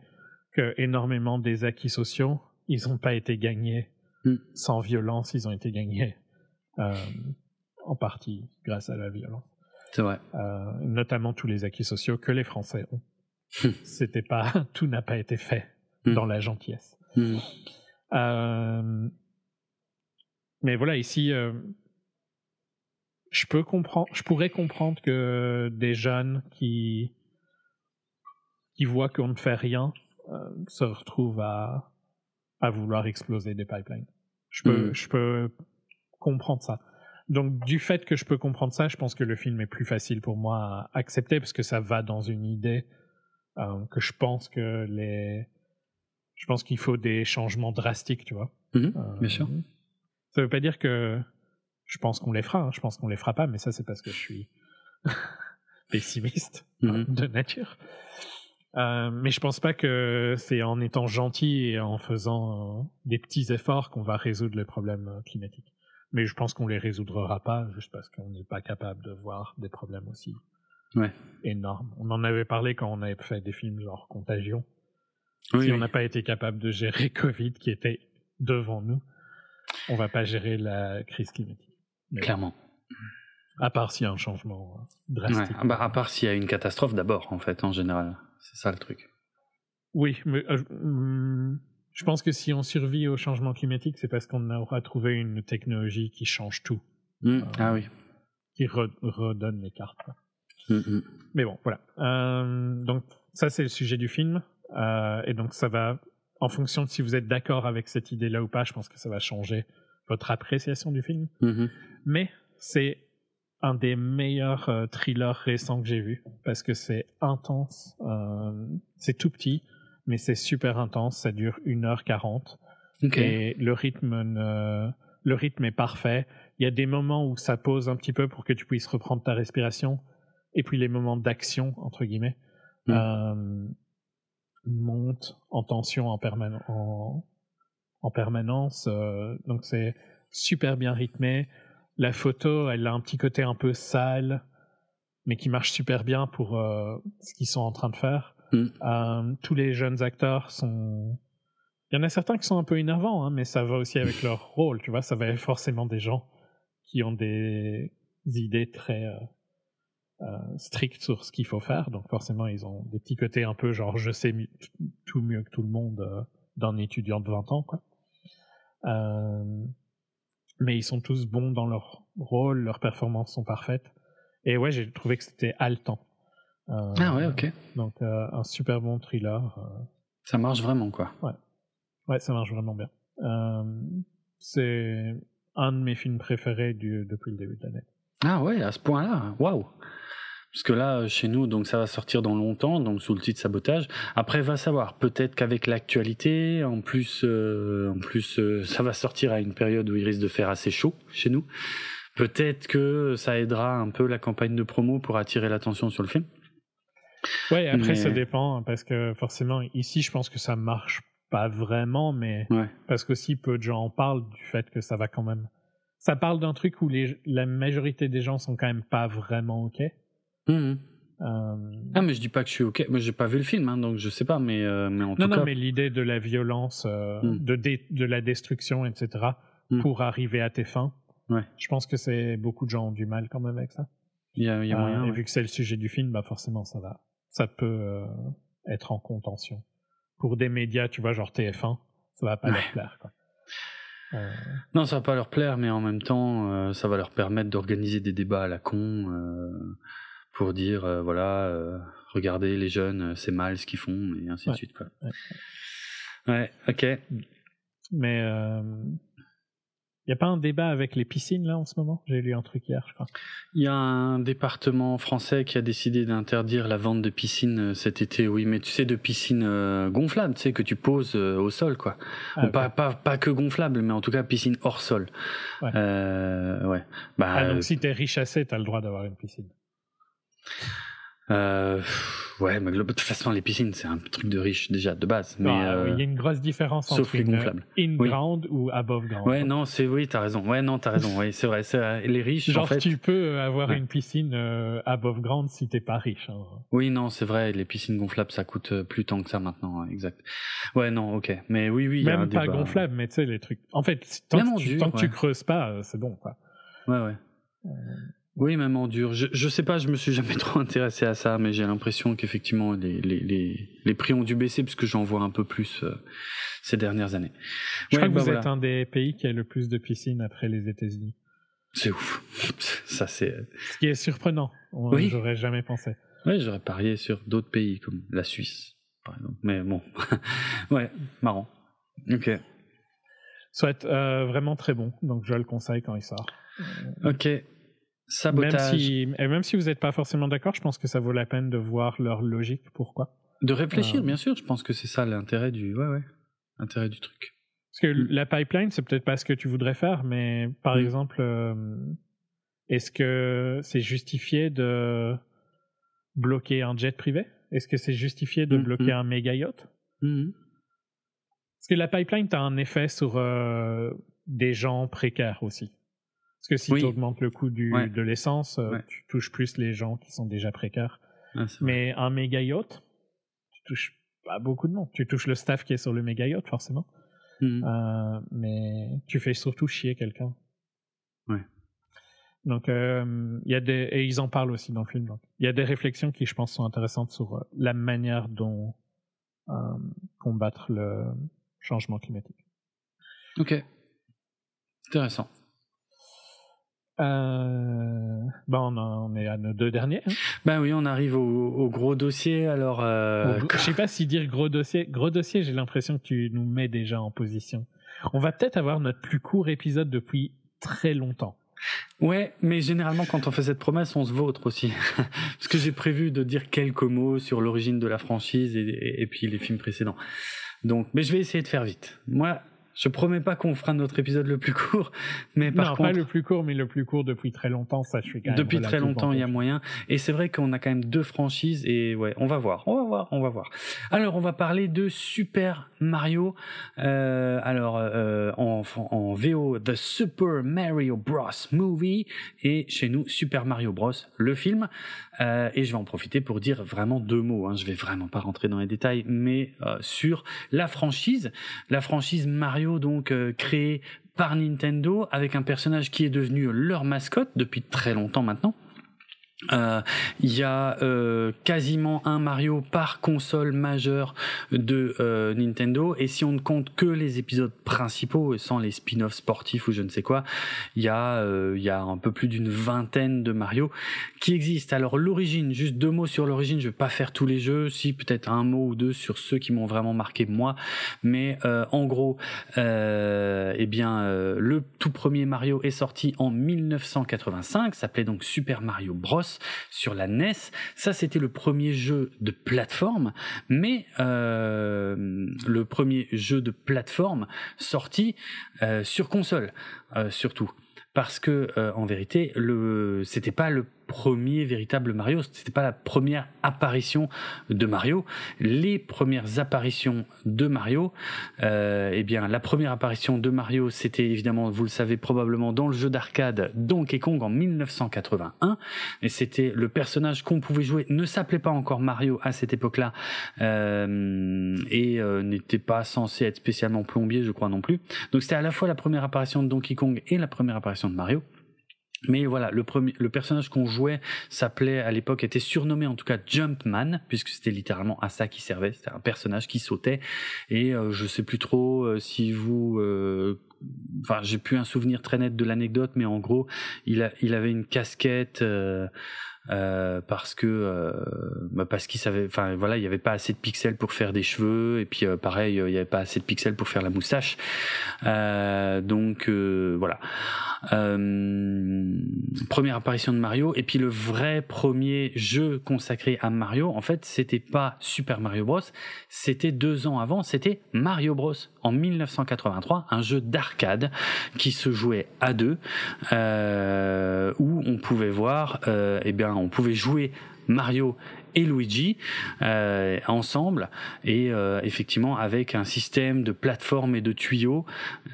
que énormément des acquis sociaux, ils n'ont pas été gagnés Mm. sans violence, ils ont été gagnés euh, en partie grâce à la violence. C'est vrai. Euh, notamment tous les acquis sociaux que les Français ont. C'était pas, tout n'a pas été fait Mm. dans la gentillesse. Mhm. Euh, mais voilà, ici, je peux comprendre, je pourrais comprendre que des jeunes qui qui voient qu'on ne fait rien euh, se retrouvent à à vouloir exploser des pipelines. Je peux, Mhm. je peux comprendre ça. Donc, du fait que je peux comprendre ça, je pense que le film est plus facile pour moi à accepter parce que ça va dans une idée euh, que je pense que les, je pense qu'il faut des changements drastiques, tu vois. Mhm. Euh, Bien sûr. Ça veut pas dire que je pense qu'on les fera. hein. Je pense qu'on les fera pas, mais ça c'est parce que je suis, pessimiste Mhm. de nature. Euh, mais je pense pas que c'est en étant gentil et en faisant euh, des petits efforts qu'on va résoudre les problèmes euh, climatiques. Mais je pense qu'on les résoudra pas juste parce qu'on n'est pas capable de voir des problèmes aussi Ouais. énormes. On en avait parlé quand on avait fait des films genre Contagion. Oui, si oui. on n'a pas été capable de gérer Covid qui était devant nous, on va pas gérer la crise climatique. Mais clairement. À part s'il y a un changement euh, Ouais. drastique. Ah bah, à part s'il y a une catastrophe d'abord, en fait, en général. C'est ça le truc. Oui, mais euh, hum, je pense que si on survit au changement climatique, c'est parce qu'on aura trouvé une technologie qui change tout, Hmm. Ah oui. qui re- redonne les cartes. Hmm, hmm. Mais bon, voilà. Euh, donc ça, c'est le sujet du film. Euh, et donc ça va, en fonction de si vous êtes d'accord avec cette idée-là ou pas, je pense que ça va changer votre appréciation du film. Mhm. Mais c'est un des meilleurs euh, thrillers récents que j'ai vu parce que c'est intense. euh, c'est tout petit, mais c'est super intense. Ça dure 1h40 Ok. et le rythme, ne- le rythme est parfait. Il y a des moments où ça pose un petit peu pour que tu puisses reprendre ta respiration et puis les moments d'action, entre guillemets, Mm. euh, montent en tension en, permane- en, en permanence. donc c'est super bien rythmé. La photo, elle a un petit côté un peu sale, mais qui marche super bien pour euh, ce qu'ils sont en train de faire. Mm. Euh, tous les jeunes acteurs sont. Il y en a certains qui sont un peu énervants, hein, mais ça va aussi avec leur rôle, tu vois. Ça va être forcément des gens qui ont des idées très euh, strictes sur ce qu'il faut faire, donc forcément ils ont des petits côtés un peu genre je sais tout mieux que tout le monde d'un étudiant de 20 ans, quoi. Mais ils sont tous bons dans leur rôle, leurs performances sont parfaites. Et ouais, j'ai trouvé que c'était haletant. Euh, Ah ouais, ok. Donc euh, un super bon thriller. euh, Ça marche vraiment, quoi. Ouais, ça marche vraiment bien. Euh, c'est un de mes films préférés du, depuis le début de l'année. Ah ouais, à ce point-là, waouh. Parce que là, chez nous, donc ça va sortir dans longtemps, donc sous le titre sabotage. Après, va savoir. Peut-être qu'avec l'actualité, en plus, euh, en plus, euh, ça va sortir à une période où il risque de faire assez chaud chez nous. Peut-être que ça aidera un peu la campagne de promo pour attirer l'attention sur le film. Ouais, après Mais- ça dépend hein, parce que forcément ici je pense que ça marche pas vraiment, mais Ouais. parce qu'aussi peu de gens en parlent du fait que ça va quand même. Ça parle d'un truc où les, la majorité des gens sont quand même pas vraiment ok. Mhm. Euh, Ah, mais je dis pas que je suis ok. Moi, j'ai pas vu le film, hein, donc je sais pas, mais, euh, mais en non, tout non, cas. mais l'idée de la violence, euh, Mm. de, dé- de la destruction, etc., Mm. pour arriver à tes fins, Ouais. je pense que c'est beaucoup de gens ont du mal quand même avec ça. Il y a, il y a Euh, moyen. et ouais. vu que c'est le sujet du film, bah forcément ça va, ça peut euh, être en contention. Pour des médias, tu vois, genre TF1, ça va pas Ouais. leur plaire. Quoi. Euh, Non, ça va pas leur plaire, mais en même temps, euh, ça va leur permettre d'organiser des débats à la con euh, pour dire, euh, voilà, euh, regardez les jeunes, euh, c'est mal ce qu'ils font, et ainsi de suite. Quoi. Ouais. Ouais, ok. mais il n'y a pas un débat avec les piscines là en ce moment? J'ai lu un truc hier, je crois. Il y a un département français qui a décidé d'interdire la vente de piscines cet été, oui, mais tu sais, de piscines euh, gonflables, tu sais, que tu poses euh, au sol, quoi. Ah, pas, pas, pas que gonflables, mais en tout cas piscine hors sol. Ouais. Euh, ouais. Bah, Ah, donc si t'es riche assez, t'as le droit d'avoir une piscine. Euh, ouais, mais de toute façon, les piscines, c'est un truc de riche déjà, de base. Mais, Ah, euh, oui, Il y a une grosse différence sauf entre les gonflables. in-ground ou above-ground. Ouais, non, c'est oui, t'as raison. Ouais, non, t'as raison. Oui, c'est vrai. C'est vrai. les riches, Genre, en fait. tu peux avoir Ouais. une piscine euh, above ground si t'es pas riche. hein. Oui, non, c'est vrai. Les piscines gonflables, ça coûte euh, plus tant que ça maintenant. ouais, Exact. Ouais, non, ok. Mais oui, oui, il y a un Même pas gonflable, mais tu sais, les trucs. En fait, tant Même que, tu, que creuses pas, euh, c'est bon, quoi. Ouais, ouais. Oui, même en dur. Je, je sais pas, je me suis jamais trop intéressé à ça, mais j'ai l'impression qu'effectivement les, les, les, les prix ont dû baisser puisque j'en vois un peu plus euh, ces dernières années. Je Ouais, crois que bah vous voilà. êtes un des pays qui a le plus de piscines après les États-Unis. C'est ouf. Ça, c'est. Ce qui est surprenant. Oui. J'aurais jamais pensé. Ouais, j'aurais parié sur d'autres pays comme la Suisse, par exemple. Mais bon. ouais, marrant. Ok. Soit euh, vraiment très bon, donc je le conseille quand il sort. Ok. Même Sabotage. si, et même si vous n'êtes pas forcément d'accord, je pense que ça vaut la peine de voir leur logique. Pourquoi? De réfléchir, Euh. bien sûr. Je pense que c'est ça l'intérêt du. Ouais, ouais. L'intérêt du truc. Parce que Mm. la pipeline, c'est peut-être pas ce que tu voudrais faire, mais par Mm. exemple, euh, est-ce que c'est justifié de bloquer un jet privé? Est-ce que c'est justifié de Mhm. bloquer un méga yacht? Parce que la pipeline, tu as un effet sur euh, des gens précaires aussi. Parce que si Oui. tu augmentes le coût du, Ouais. de l'essence, euh, Ouais. tu touches plus les gens qui sont déjà précaires. Ah. Mais un méga yacht, tu touches pas beaucoup de monde. Tu touches le staff qui est sur le méga yacht, forcément. Mhm. Euh, mais tu fais surtout chier quelqu'un. Ouais. Donc, euh, il y a des, et ils en parlent aussi dans le film. Il y a des réflexions qui, je pense, sont intéressantes sur la manière dont euh, combattre le changement climatique. Ok. Intéressant. Euh, ben, on, est à nos deux derniers. hein. Ben oui, on arrive au, au gros dossier. Alors, euh, je sais pas si dire gros dossier. Gros dossier, j'ai l'impression que tu nous mets déjà en position. On va peut-être avoir notre plus court épisode depuis très longtemps. ouais, mais généralement, quand on fait cette promesse, on se vautre aussi. Parce que j'ai prévu de dire quelques mots sur l'origine de la franchise et, et- et puis les films précédents. Donc, mais je vais essayer de faire vite. Moi, je promets pas qu'on fera notre épisode le plus court, mais par non, contre, pas le plus court, mais le plus court depuis très longtemps. Ça, je suis quand même Depuis très longtemps, il y a moyen. Et c'est vrai qu'on a quand même deux franchises et ouais, on va voir, on va voir, on va voir. Alors, on va parler de Super Mario. Euh, alors, euh, en, en VO, The Super Mario Bros. Movie et chez nous, Super Mario Bros. le film. Euh, et je vais en profiter pour dire vraiment deux mots. Hein. Je vais vraiment pas rentrer dans les détails, mais euh, sur la franchise, la franchise Mario donc euh, créée par Nintendo avec un personnage qui est devenu leur mascotte depuis très longtemps maintenant. Euh, Il y a euh, quasiment un Mario par console majeure de euh, Nintendo. Et si on ne compte que les épisodes principaux sans les spin-offs sportifs ou je ne sais quoi, il y a euh, il y a un peu plus d'une vingtaine de Mario qui existent. Alors l'origine, juste deux mots sur l'origine, je vais pas faire tous les jeux, si peut-être un mot ou deux sur ceux qui m'ont vraiment marqué moi, mais euh, en gros, eh bien le tout premier Mario est sorti en 1985, s'appelait donc Super Mario Bros sur la NES. Ça c'était le premier jeu de plateforme, mais euh, le premier jeu de plateforme sorti euh, sur console euh, surtout parce que en vérité le c'était pas le premier véritable Mario, c'était pas la première apparition de Mario. Les premières apparitions de Mario, euh, eh bien la première apparition de Mario, c'était évidemment, vous le savez probablement, dans le jeu d'arcade Donkey Kong en 1981, et c'était le personnage qu'on pouvait jouer, ne s'appelait pas encore Mario à cette époque-là, euh, et euh, n'était pas censé être spécialement plombier, je crois non plus. Donc c'était à la fois la première apparition de Donkey Kong et la première apparition de Mario. Mais voilà, le premier, le personnage qu'on jouait s'appelait à l'époque était surnommé en tout cas Jumpman puisque c'était littéralement à ça qu'il servait. C'était un personnage qui sautait et euh, je sais plus trop euh, si vous, euh, enfin j'ai plus un souvenir très net de l'anecdote, mais en gros il a, il avait une casquette. Euh, euh, parce que euh, bah parce qu'il savait enfin voilà il y avait pas assez de pixels pour faire des cheveux. Et puis euh, pareil il y avait pas assez de pixels pour faire la moustache. Euh, donc euh, voilà. Euh, première apparition de Mario. Et puis le vrai premier jeu consacré à Mario en fait c'était pas Super Mario Bros. C'était deux ans avant c'était Mario Bros. En 1983 un jeu d'arcade qui se jouait à deux euh, où on pouvait voir euh, eh bien on pouvait jouer Mario et Luigi euh, ensemble. Et euh, effectivement avec un système de plateforme et de tuyaux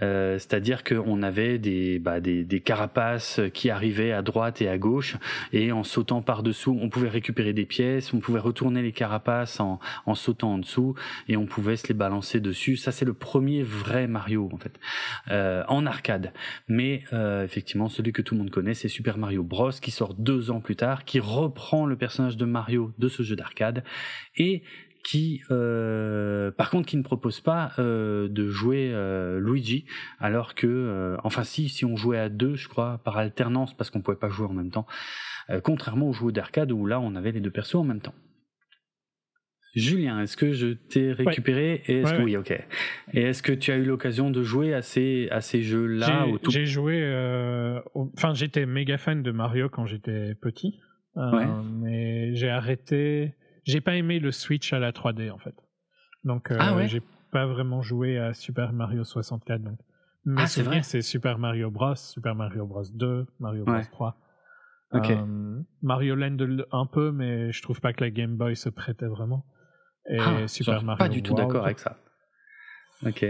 euh, c'est-à-dire qu'on avait des, bah, des, des carapaces qui arrivaient à droite et à gauche et en sautant par dessous on pouvait récupérer des pièces on pouvait retourner les carapaces en, en sautant en dessous et on pouvait se les balancer dessus. Ça c'est le premier vrai Mario en fait en arcade. Mais effectivement celui que tout le monde connaît c'est Super Mario Bros qui sort deux ans plus tard qui reprend le personnage de Mario ce jeu d'arcade et qui, euh, par contre, qui ne propose pas euh, de jouer euh, Luigi, alors que, enfin, si, si on jouait à deux, je crois, par alternance, parce qu'on pouvait pas jouer en même temps, contrairement aux jeux d'arcade où là, on avait les deux persos en même temps. Julien, est-ce que je t'ai récupéré et est-ce Ouais, que ouais. oui, ok. Et est-ce que tu as eu l'occasion de jouer à ces à ces jeux-là J'ai- tout? J'ai joué. Enfin, j'étais méga fan de Mario quand j'étais petit. Euh, Ouais. Mais j'ai arrêté. J'ai pas aimé le Switch à la 3D en fait. Donc, euh, Ah ouais? j'ai pas vraiment joué à Super Mario 64. Donc, mes Ah, c'est vrai? souvenirs, c'est Super Mario Bros, Super Mario Bros 2, Mario Bros Ouais. 3. Ok. Euh, Mario Land un peu, mais je trouve pas que la Game Boy se prêtait vraiment. Et Ah, Super Mario Pas du tout d'accord avec ça. Ok.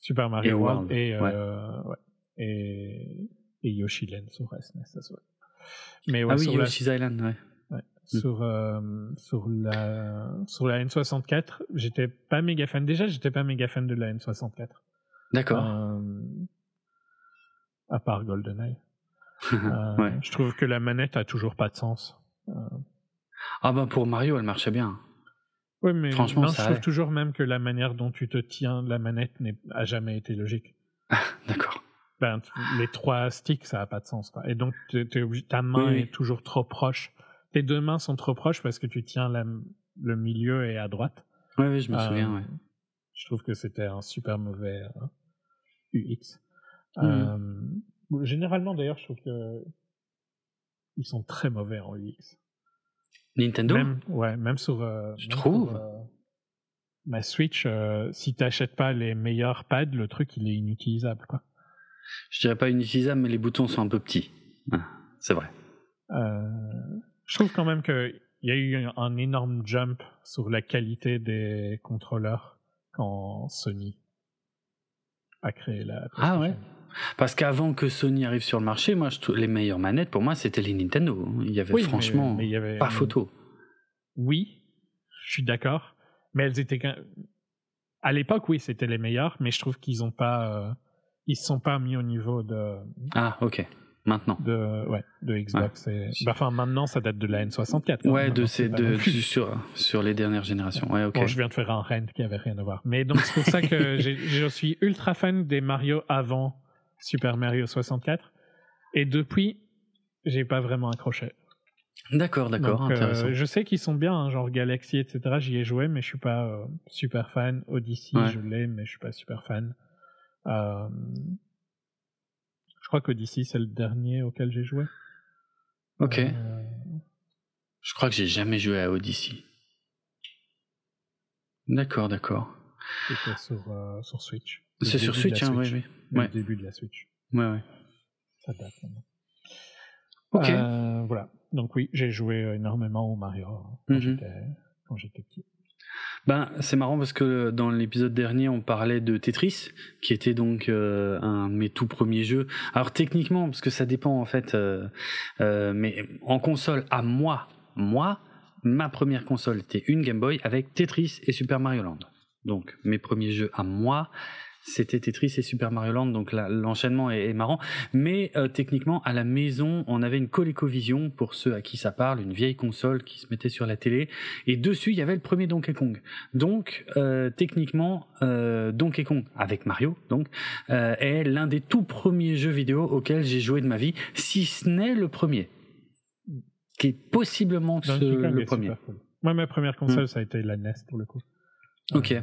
Super Mario Et World World, et, ouais. euh, ouais. et, et Yoshi Land sur SNES, ça se voit. Mais ouais, ah oui, sur, la, Island, ouais. ouais, sur, euh, sur, la, sur la N64, j'étais pas méga fan. Déjà, j'étais pas méga fan de la N64. D'accord. Euh, à part GoldenEye. Euh, ouais. Je trouve que la manette a toujours pas de sens. Ah bah pour Mario, elle marchait bien. Oui, mais Franchement, non, ça je trouve allait. toujours même que la manière dont tu te tiens la manette n'est- a jamais été logique. D'accord. Ben, tu- les trois sticks, ça n'a pas de sens. Quoi. Et donc, ta main Oui, oui. est toujours trop proche. Tes deux mains sont trop proches parce que tu tiens la- le milieu et à droite. Ouais, oui, je me Euh, souviens, ouais. Je trouve que c'était un super mauvais euh, UX. Euh, bon, généralement, d'ailleurs, je trouve que ils sont très mauvais en UX. Nintendo Même, ouais, même sur. euh, Tu même sur, euh, Ma Switch, euh, si t'achètes pas les meilleurs pads, le truc il est inutilisable. Quoi. Je dirais pas inutilisable, mais les boutons sont un peu petits. Ah, c'est vrai. Euh, je trouve quand même qu'il y a eu un, énorme jump sur la qualité des contrôleurs quand Sony a créé la. Ah ouais. Parce qu'avant que Sony arrive sur le marché, moi, je les meilleures manettes, pour moi, c'était les Nintendo. Il y avait Oui, franchement mais il y avait- pas photo. Oui, je suis d'accord, mais elles étaient. quand- À l'époque, oui, c'était les meilleures, mais je trouve qu'ils ont pas. euh, Ils se sont pas mis au niveau de, Ah, ok. Maintenant. de, ouais, de Xbox. Et... bah, Enfin, maintenant, ça date de la N64. quand Ouais, de ces deux sur sur les dernières générations. Ouais, ok. Bon, je viens de faire un rent qui avait rien à voir. Mais donc, c'est pour ça que je suis ultra fan des Mario avant Super Mario 64. Et depuis, j'ai pas vraiment accroché. D'accord, d'accord, euh, intéressant. je sais qu'ils sont bien, hein, genre Galaxy, etc. J'y ai joué, mais je suis pas euh, super fan. Odyssey, Ouais. je l'ai, mais je suis pas super fan. Euh, je crois qu'Odyssey, c'est le dernier auquel j'ai joué. Ok. Euh, Je crois que j'ai jamais joué à Odyssey. D'accord, d'accord. C'était sur, euh, sur Switch. C'est sur Switch, hein, oui, oui. Le Ouais. début de la Switch. Ouais, ouais. Ça date maintenant. Ok. Voilà. Donc oui, j'ai joué énormément au Mario hein, quand Mhm. quand j'étais petit. Ben, c'est marrant parce que dans l'épisode dernier, on parlait de Tetris, qui était donc euh, un de mes tout premiers jeux. Alors techniquement, parce que ça dépend en fait, euh, euh, mais en console, à moi, moi, ma première console était une Game Boy avec Tetris et Super Mario Land. Donc mes premiers jeux à moi, c'était Tetris et Super Mario Land, donc l'enchaînement est, est marrant. Mais euh, techniquement, à la maison, on avait une ColecoVision, pour ceux à qui ça parle, une vieille console qui se mettait sur la télé, et dessus, il y avait le premier Donkey Kong. Donc, euh, techniquement, euh, Donkey Kong, avec Mario, donc, euh, est l'un des tout premiers jeux vidéo auxquels j'ai joué de ma vie, si ce n'est le premier. Qui est possiblement ce- le premier. Moi, ma première console, ça a été la NES pour le coup. Ok.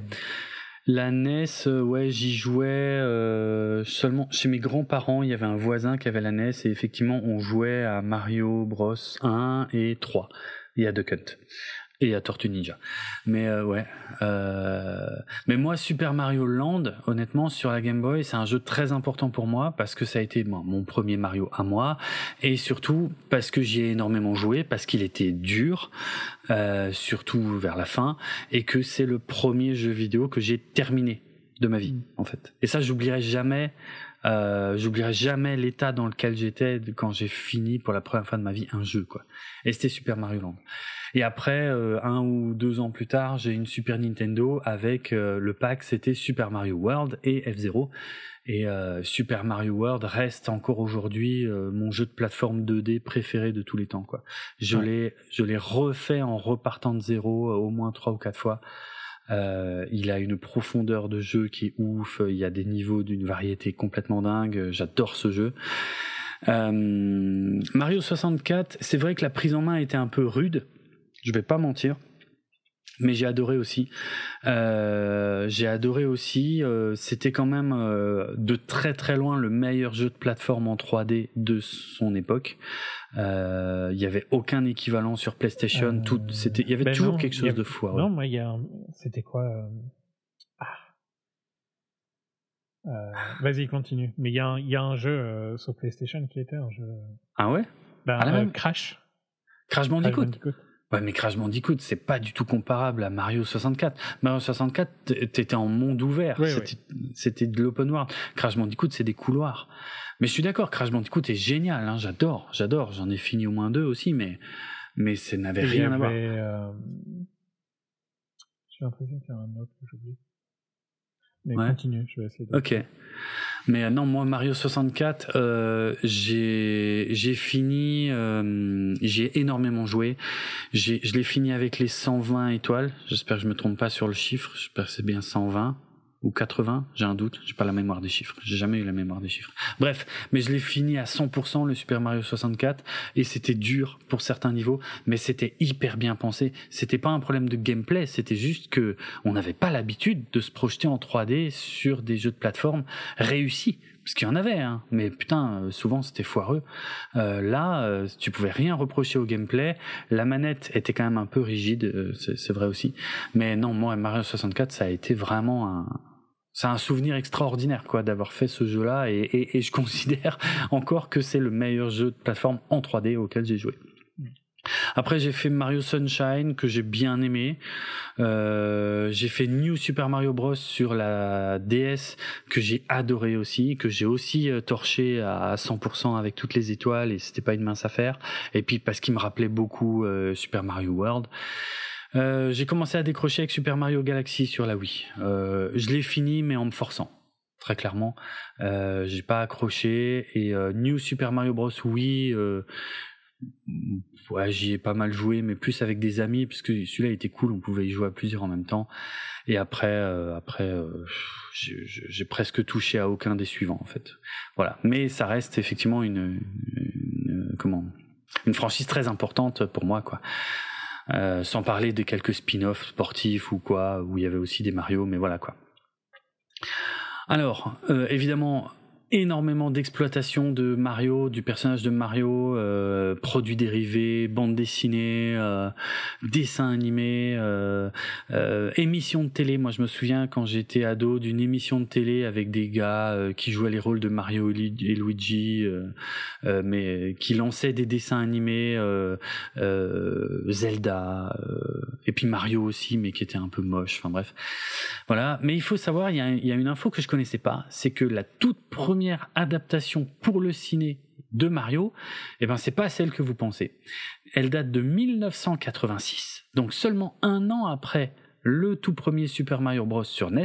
La NES, euh, ouais, j'y jouais euh, seulement chez mes grands-parents. Il y avait un voisin qui avait la NES et effectivement, on jouait à Mario Bros 1 et 3 et à Duck Hunt et à Tortue Ninja. Mais euh, ouais, euh, mais moi, Super Mario Land, honnêtement, sur la Game Boy, c'est un jeu très important pour moi parce que ça a été moi, mon premier Mario à moi et surtout parce que j'y ai énormément joué, parce qu'il était dur, euh, surtout vers la fin et que c'est le premier jeu vidéo que j'ai terminé de ma vie en fait. Et ça, j'oublierai jamais. Euh, j'oublierai jamais l'état dans lequel j'étais quand j'ai fini pour la première fois de ma vie un jeu quoi. Et c'était Super Mario Land. Et après, euh, un ou deux ans plus tard, j'ai une Super Nintendo avec euh, le pack, c'était Super Mario World et F-Zero. Et euh, Super Mario World reste encore aujourd'hui euh, mon jeu de plateforme 2D préféré de tous les temps. Quoi. Je Ouais. l'ai, je l'ai refait en repartant de zéro euh, au moins trois ou quatre fois. Euh, il a une profondeur de jeu qui est ouf. Il y a des niveaux d'une variété complètement dingue. J'adore ce jeu. Euh, Mario 64, c'est vrai que la prise en main était un peu rude. Je vais pas mentir. Mais j'ai adoré aussi. Euh, j'ai adoré aussi. euh, C'était quand même euh, de très très loin le meilleur jeu de plateforme en 3D de son époque. Il y avait aucun équivalent sur PlayStation. Tout, c'était, il y avait ben toujours non, quelque chose a- de fou. ouais. Non, moi, il y a. C'était quoi ah. Vas-y, continue. Mais il y, a un- il y a un jeu sur PlayStation qui était un jeu. Ah ouais? Ben, la euh, même? Crash. Crash Crash Bandicoot. Ouais, mais Crash Bandicoot, c'est pas du tout comparable à Mario 64. Mario 64, t- t'étais en monde ouvert. Oui, c'était, de l'open world. Crash Bandicoot, c'est des couloirs. Mais je suis d'accord, Crash Bandicoot est génial. Hein, j'adore, j'adore. J'en ai fini au moins deux aussi, mais mais ça n'avait rien à voir. euh, J'ai l'impression qu'il y a un autre que j'oublie. Mais Ouais. continue, je vais essayer de. Ok. Mais euh, non, moi Mario 64, euh, j'ai j'ai fini, euh, j'ai énormément joué. J'ai je l'ai fini avec les 120 étoiles. J'espère que je me trompe pas sur le chiffre. J'espère que c'est bien 120 ou 80. J'ai un doute. J'ai pas la mémoire des chiffres. J'ai jamais eu la mémoire des chiffres. Bref, mais je l'ai fini à 100% le Super Mario 64 et c'était dur pour certains niveaux, mais c'était hyper bien pensé. C'était pas un problème de gameplay, c'était juste que on n'avait pas l'habitude de se projeter en 3D sur des jeux de plateforme réussis. Parce qu'il y en avait, hein. mais putain, euh, souvent c'était foireux. Euh, là, euh, tu pouvais rien reprocher au gameplay. La manette était quand même un peu rigide, euh, c'est c'est vrai aussi. Mais non, moi, Mario 64, ça a été vraiment un, c'est un souvenir extraordinaire quoi d'avoir fait ce jeu-là et, et, et je considère encore que c'est le meilleur jeu de plateforme en 3D auquel j'ai joué. Après j'ai fait Mario Sunshine que j'ai bien aimé. Euh, j'ai fait New Super Mario Bros sur la DS que j'ai adoré aussi, que j'ai aussi euh, torché à 100% avec toutes les étoiles et c'était pas une mince affaire. Et puis parce qu'il me rappelait beaucoup euh, Super Mario World. Euh, j'ai commencé à décrocher avec Super Mario Galaxy sur la Wii. Euh, je l'ai fini, mais en me forçant. Très clairement, euh, j'ai pas accroché. Et euh, New Super Mario Bros. Wii, euh, ouais, j'y ai pas mal joué, mais plus avec des amis, parce que celui-là était cool, on pouvait y jouer à plusieurs en même temps. Et après, après, j'ai presque touché à aucun des suivants en fait. Voilà. Mais ça reste effectivement une, une comment, une franchise très importante pour moi, quoi. Euh, sans parler de quelques spin-offs sportifs ou quoi, où il y avait aussi des Mario, mais voilà quoi. Alors, euh, évidemment, énormément d'exploitation de Mario, du personnage de Mario, euh, produits dérivés, bande dessinée, euh, dessins animés, euh, émissions de télé. Moi, je me souviens quand j'étais ado d'une émission de télé avec des gars qui jouaient les rôles de Mario et Lu- et Luigi, mais qui lançaient des dessins animés, Zelda, et puis Mario aussi, mais qui était un peu moche. Enfin bref, voilà. Mais il faut savoir, il y a, y a une info que je connaissais pas, c'est que la toute première adaptation pour le ciné de Mario, eh ben c'est pas celle que vous pensez. Elle date de 1986, donc seulement un an après le tout premier Super Mario Bros sur NES,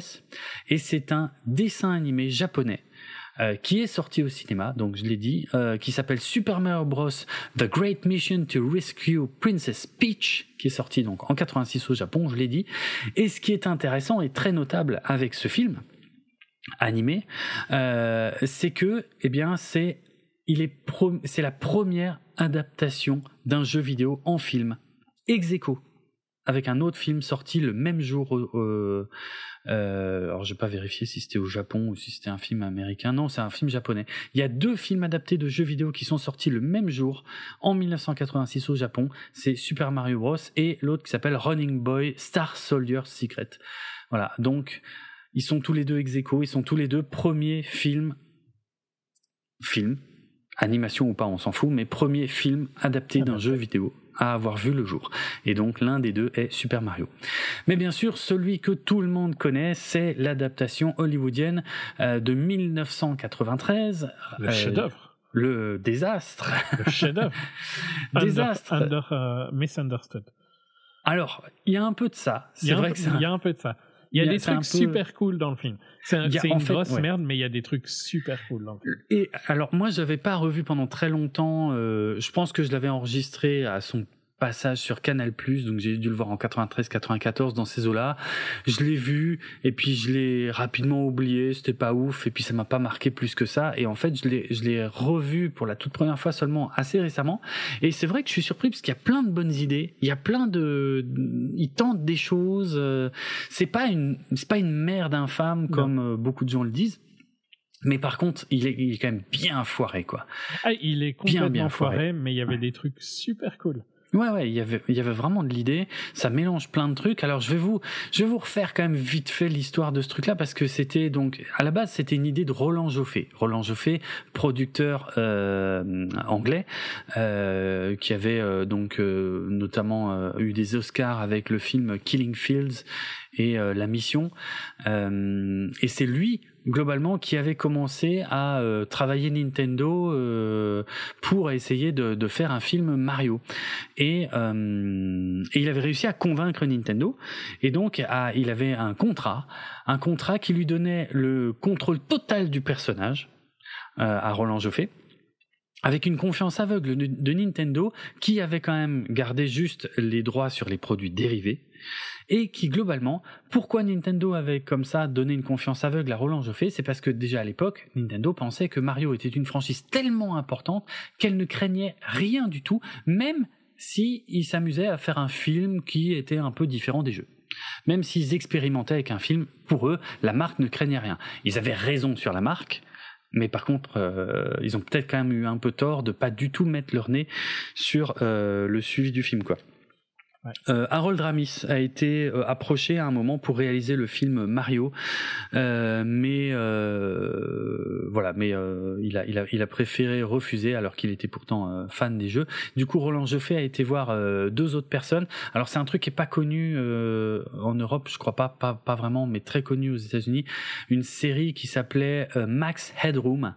et c'est un dessin animé japonais. euh, qui est sorti au cinéma, donc je l'ai dit, euh, qui s'appelle Super Mario Bros. The Great Mission to Rescue Princess Peach, qui est sorti donc en 86 au Japon, je l'ai dit. Et ce qui est intéressant et très notable avec ce film animé, euh, c'est que, eh bien, c'est il est c'est la première adaptation d'un jeu vidéo en film ex aequo avec un autre film sorti le même jour. au- euh, alors, j'ai pas vérifié si c'était au Japon ou si c'était un film américain. Non, c'est un film japonais. Il y a deux films adaptés de jeux vidéo qui sont sortis le même jour en 1986 au Japon. C'est Super Mario Bros. et l'autre qui s'appelle Running Boy Star Soldier's Secret. Voilà. Donc, ils sont tous les deux ex aequo, Ils sont tous les deux premiers films, films, animation ou pas, on s'en fout, mais premiers films adaptés d'un jeu vidéo à avoir vu le jour. Et donc l'un des deux est Super Mario. Mais bien sûr, celui que tout le monde connaît, c'est l'adaptation hollywoodienne euh, de 1993. Le euh, chef-d'œuvre. Le désastre. Le chef-d'œuvre. Désastre. Under, under, euh, misunderstood. Alors, il y a un peu de ça. Il y, C'est un vrai que c'est il y a un peu de ça. Il y a Il y a- des trucs peu- super cool dans le film. C'est un- une fait, grosse ouais. merde, mais il y a des trucs super cool dans le film. Et alors moi je l'avais pas revu pendant très longtemps. euh, je pense que je l'avais enregistré à son passage sur Canal+, donc j'ai dû le voir en 93-94 dans ces eaux-là. Je l'ai vu et puis je l'ai rapidement oublié, c'était pas ouf et puis ça m'a pas marqué plus que ça. Et en fait je l'ai je l'ai revu pour la toute première fois seulement assez récemment. Et c'est vrai que je suis surpris parce qu'il y a plein de bonnes idées, il y a plein de, il tente des choses. euh, c'est pas une c'est pas une merde infâme comme euh, beaucoup de gens le disent. Mais par contre, il est, il est quand même bien foiré, quoi. Ah, il est complètement bien foiré. foiré, mais il y avait des trucs super cool. Ouais, ouais, il y avait, y avait vraiment de l'idée. Ça mélange plein de trucs. Alors, je vais vous, refaire quand même vite fait l'histoire de ce truc-là parce que c'était donc, à la base, c'était une idée de Roland Joffé. Roland Joffé, producteur euh, anglais, euh, qui avait euh, donc notamment eu des Oscars avec le film Killing Fields et La Mission. et c'est lui globalement qui avait commencé à euh, travailler Nintendo euh, pour essayer de, faire un film Mario. Et, euh, il avait réussi à convaincre Nintendo. Et donc il avait un contrat un contrat qui lui donnait le contrôle total du personnage à Roland Joffé avec une confiance aveugle de, Nintendo qui avait quand même gardé juste les droits sur les produits dérivés et qui globalement, pourquoi Nintendo avait comme ça donné une confiance aveugle à Roland Joffé, c'est parce que déjà à l'époque, Nintendo pensait que Mario était une franchise tellement importante qu'elle ne craignait rien du tout, même si ils s'amusaient à faire un film qui était un peu différent des jeux. Même s'ils expérimentaient avec un film, pour eux, la marque ne craignait rien. Ils avaient raison sur la marque, mais par contre, euh, ils ont peut-être quand même eu un peu tort de pas du tout mettre leur nez sur euh, le suivi du film, quoi. Euh, Harold Ramis a été euh, approché à un moment pour réaliser le film Mario, euh, mais euh, voilà, mais il, a, il, a, il a préféré refuser alors qu'il était pourtant fan des jeux. Du coup, Roland Joffé a été voir deux autres personnes. Alors c'est un truc qui est pas connu en Europe, je crois pas, pas, pas vraiment, mais très connu aux États-Unis. Une série qui s'appelait Max Headroom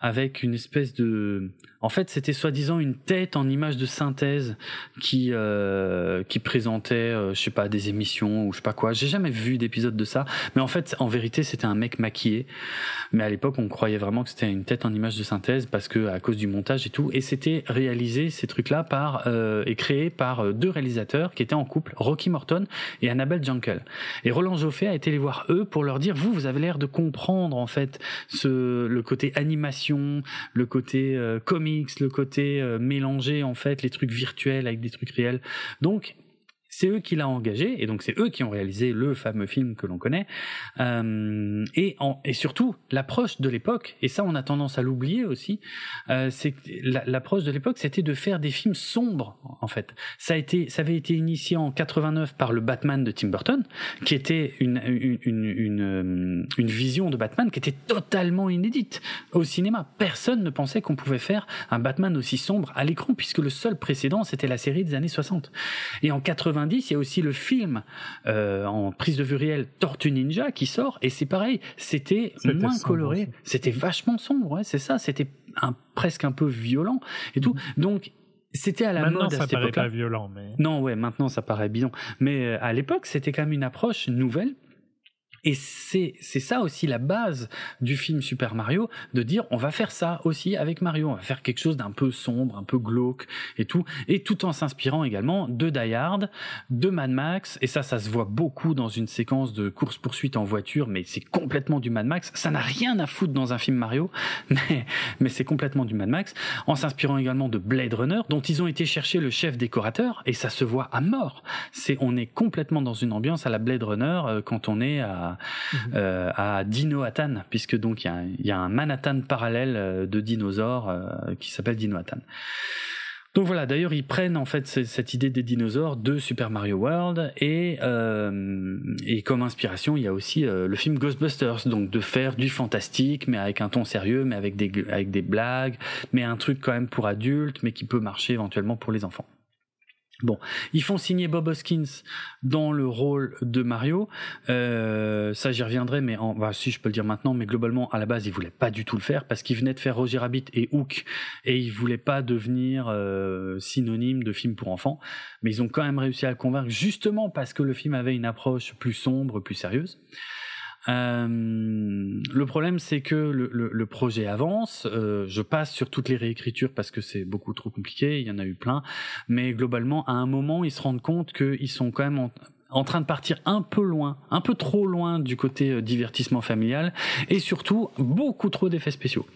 avec une espèce de en fait, c'était soi-disant une tête en image de synthèse qui euh, qui présentait, euh, je sais pas, des émissions ou je sais pas quoi. J'ai jamais vu d'épisode de ça, mais en fait, en vérité, c'était un mec maquillé. Mais à l'époque, on croyait vraiment que c'était une tête en image de synthèse parce que à cause du montage et tout. Et c'était réalisé ces trucs-là par euh, et créé par euh, deux réalisateurs qui étaient en couple, Rocky Morton et Annabelle Jankel. Et Roland Joffé a été les voir eux pour leur dire, vous, vous avez l'air de comprendre en fait ce le côté animation, le côté euh, le côté euh, mélanger en fait les trucs virtuels avec des trucs réels. Donc c'est eux qui l'ont engagé et donc c'est eux qui ont réalisé le fameux film que l'on connaît. Euh, et, en, et surtout l'approche de l'époque et ça on a tendance à l'oublier aussi euh, c'est l'approche de l'époque c'était de faire des films sombres en fait. Ça a été ça avait été initié en 89 par le Batman de Tim Burton qui était une une, une, une, euh, une vision de Batman qui était totalement inédite. Au cinéma personne ne pensait qu'on pouvait faire un Batman aussi sombre à l'écran puisque le seul précédent c'était la série des années 60 et en 80 il y a aussi le film euh, en prise de vue réelle Tortue Ninja qui sort et c'est pareil, c'était moins coloré, c'était vachement sombre, ouais, c'est ça, c'était un, presque un peu violent et tout. Mm. Donc c'était à la maintenant, mode à cette époque. pas violent, mais non, ouais, maintenant ça paraît bidon. Mais euh, à l'époque, c'était quand même une approche nouvelle et c'est ça aussi la base du film Super Mario, de dire on va faire ça aussi avec Mario, on va faire quelque chose d'un peu sombre, un peu glauque et tout, et tout en s'inspirant également de Die Hard, de Mad Max, et ça ça se voit beaucoup dans une séquence de course poursuite en voiture, mais c'est complètement du Mad Max. Ça n'a rien à foutre dans un film Mario, mais mais c'est complètement du Mad Max, en s'inspirant également de Blade Runner, dont ils ont été chercher le chef décorateur, et ça se voit à mort. C'est on est complètement dans une ambiance à la Blade Runner euh, quand on est à Mhm. euh, à Dinoatan, puisque donc il y a, un Manhattan parallèle euh, de dinosaures euh, qui s'appelle Dinoatan. Donc voilà, d'ailleurs ils prennent en fait cette idée des dinosaures de Super Mario World et euh, comme inspiration il y a aussi euh, le film Ghostbusters, donc de faire du fantastique mais avec un ton sérieux, mais avec des avec des blagues, mais un truc quand même pour adultes, mais qui peut marcher éventuellement pour les enfants. Bon, ils font signer Bob Hoskins dans le rôle de Mario. Euh, ça, j'y reviendrai, mais en, bah, si je peux le dire maintenant, mais globalement, à la base, ils voulaient pas du tout le faire parce qu'ils venaient de faire Roger Rabbit et Hook et ils voulaient pas devenir euh, synonyme de film pour enfants. Mais ils ont quand même réussi à le convaincre, justement parce que le film avait une approche plus sombre, plus sérieuse. Euh, le problème, c'est que le, projet avance. Euh, je passe sur toutes les réécritures parce que c'est beaucoup trop compliqué. Il y en a eu plein, mais globalement, à un moment, ils se rendent compte qu'ils sont quand même en, en train de partir un peu loin, un peu trop loin du côté euh, divertissement familial et surtout beaucoup trop d'effets spéciaux.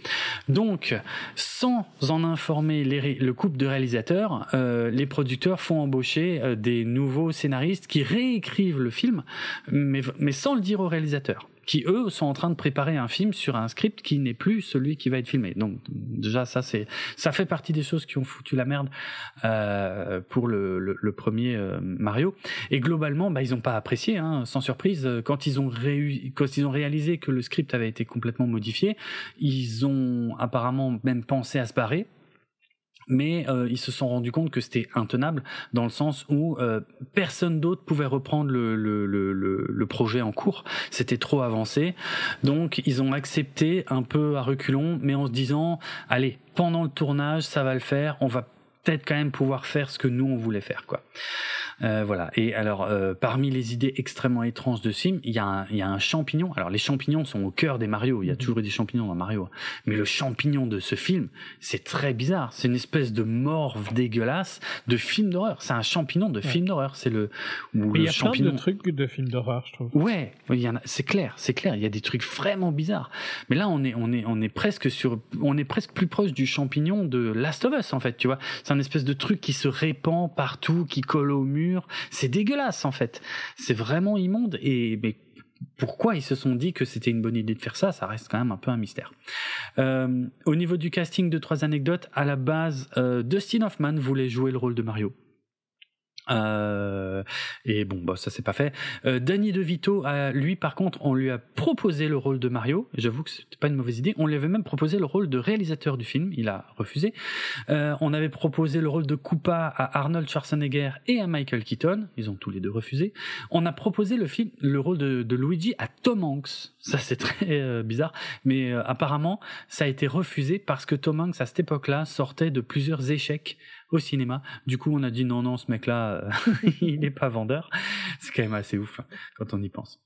Donc, sans en informer le couple de réalisateurs, euh, les producteurs font embaucher euh, des nouveaux scénaristes qui réécrivent le film, mais, mais sans le dire aux réalisateurs. Qui eux sont en train de préparer un film sur un script qui n'est plus celui qui va être filmé. Donc déjà ça c'est ça fait partie des choses qui ont foutu la merde euh, pour le, le, premier euh, Mario. Et globalement, bah, ils n'ont pas apprécié, hein, sans surprise, quand ils ont quand ils ont réalisé que le script avait été complètement modifié, ils ont apparemment même pensé à se barrer mais euh, ils se sont rendus compte que c'était intenable dans le sens où euh, personne d'autre pouvait reprendre le, le, le, le, projet en cours. C'était trop avancé. Donc ils ont accepté un peu à reculons, mais en se disant, allez, pendant le tournage, ça va le faire, on va peut-être quand même pouvoir faire ce que nous on voulait faire quoi. Euh, voilà. Et alors euh, parmi les idées extrêmement étranges de film, il y, a un, il y a un champignon. Alors les champignons sont au cœur des Mario. Il y a mhm. toujours eu des champignons dans Mario. Mais le champignon de ce film, c'est très bizarre. C'est une espèce de morve dégueulasse de film d'horreur. C'est un champignon de film d'horreur. C'est le. il y a champignon... plein de trucs de films d'horreur, je trouve. Ouais, il y en a. C'est clair, c'est clair. Il y a des trucs vraiment bizarres. Mais là, on est, on est, on est presque sur, on est presque plus proche du champignon de Last of Us en fait. Tu vois, c'est espèce de truc qui se répand partout, qui colle au mur. C'est dégueulasse en fait. C'est vraiment immonde et mais pourquoi ils se sont dit que c'était une bonne idée de faire ça, ça reste quand même un peu un mystère. Euh, au niveau du casting, de trois anecdotes. À la base, euh, Dustin Hoffman voulait jouer le rôle de Mario. Euh, et bon, bah, ça c'est pas fait. Euh, Danny DeVito, lui par contre, on lui a proposé le rôle de Mario. J'avoue que c'était pas une mauvaise idée. On lui avait même proposé le rôle de réalisateur du film. Il a refusé. Euh, on avait proposé le rôle de Koopa à Arnold Schwarzenegger et à Michael Keaton. Ils ont tous les deux refusé. On a proposé le film, le rôle de, de Luigi à Tom Hanks. Ça c'est très euh, bizarre, mais euh, apparemment ça a été refusé parce que Tom Hanks à cette époque-là sortait de plusieurs échecs au cinéma. Du coup, on a dit non, non, ce mec-là, euh, il n'est pas vendeur. C'est quand même assez ouf hein, quand on y pense.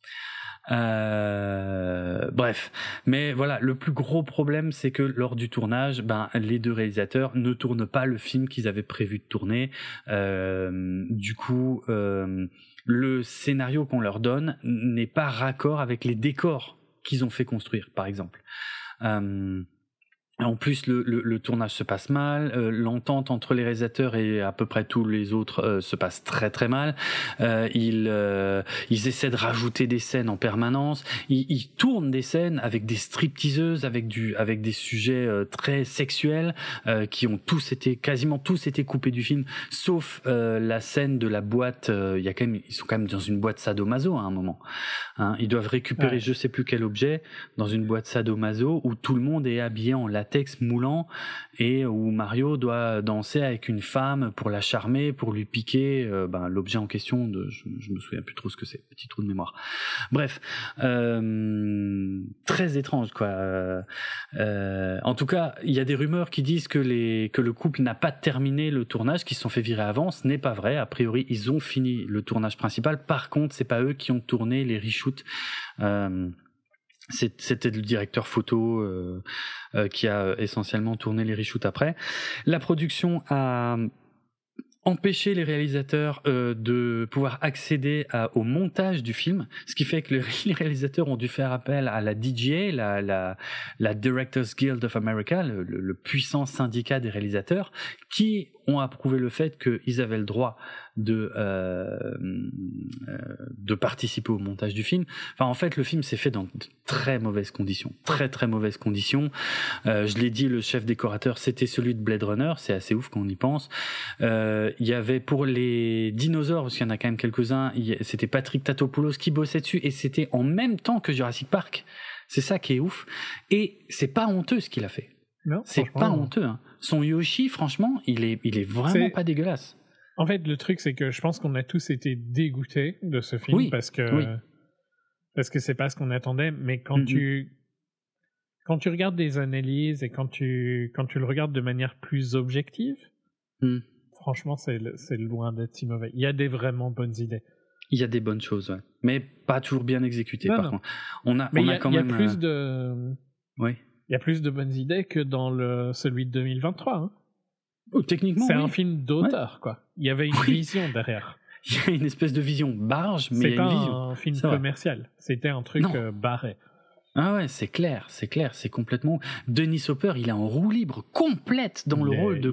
Euh, bref, mais voilà, le plus gros problème, c'est que lors du tournage, ben les deux réalisateurs ne tournent pas le film qu'ils avaient prévu de tourner. Euh, du coup, euh, le scénario qu'on leur donne n'est pas raccord avec les décors qu'ils ont fait construire, par exemple. Euh, en plus, le, le, le, tournage se passe mal, euh, l'entente entre les réalisateurs et à peu près tous les autres euh, se passe très très mal. Euh, ils, euh, ils essaient de rajouter des scènes en permanence. Ils, ils tournent des scènes avec des stripteaseuses, avec du, avec des sujets très sexuels qui ont tous été, quasiment tous été coupés du film, sauf la scène de la boîte. Il y a quand même, ils sont quand même dans une boîte sadomaso à un moment. Hein. Ils doivent récupérer je sais plus quel objet dans une boîte sadomaso où tout le monde est habillé en latex moulant et où Mario doit danser avec une femme pour la charmer, pour lui piquer euh, ben, l'objet en question. De, je, me souviens plus trop ce que c'est, petit trou de mémoire. Bref, euh, très étrange quoi. Euh, en tout cas, il y a des rumeurs qui disent que les que le couple n'a pas terminé le tournage, qu'ils se sont fait virer avant. Ce n'est pas vrai. A priori, ils ont fini le tournage principal. Par contre, c'est pas eux qui ont tourné les reshoots. C'était le directeur photo euh, euh, qui a essentiellement tourné les reshoots après. La production a empêché les réalisateurs euh, de pouvoir accéder à, au montage du film, ce qui fait que les réalisateurs ont dû faire appel à la DGA, la, la, la Directors Guild of America, le, le puissant syndicat des réalisateurs, qui ont approuvé le fait qu'ils avaient le droit de euh, euh, de participer au montage du film. Enfin, en fait, le film s'est fait dans de très mauvaises conditions, très très mauvaises conditions. Euh, je l'ai dit, le chef décorateur, c'était celui de Blade Runner. C'est assez ouf quand on y pense. Euh, il y avait pour les dinosaures, parce qu'il y en a quand même quelques-uns, c'était Patrick Tatopoulos qui bossait dessus, et c'était en même temps que Jurassic Park. C'est ça qui est ouf. Et c'est pas honteux ce qu'il a fait. C'est pas honteux. Hein. Son Yoshi, franchement, il est, il est vraiment pas dégueulasse. En fait, le truc, c'est que je pense qu'on a tous été dégoûtés de ce film parce que parce que c'est pas ce qu'on attendait. Mais quand tu quand tu regardes des analyses et quand tu quand tu le regardes de manière plus objective, mm. franchement, c'est loin d'être si mauvais. Il y a des vraiment bonnes idées. Il y a des bonnes choses, ouais. mais pas toujours bien exécutées. par contre, on a, mais on a, quand même. Il y a plus de. Oui. Il y a plus de bonnes idées que dans le celui de 2023. Hein. Oh, techniquement, c'est un film d'auteur, quoi. Il y avait une vision derrière. Il y a une espèce de vision barge, mais il y a une vision. C'était un film commercial. C'était un truc euh, barré. Ah ouais, c'est clair, c'est clair, c'est complètement. Denis Hopper, il est en roue libre complète dans le rôle de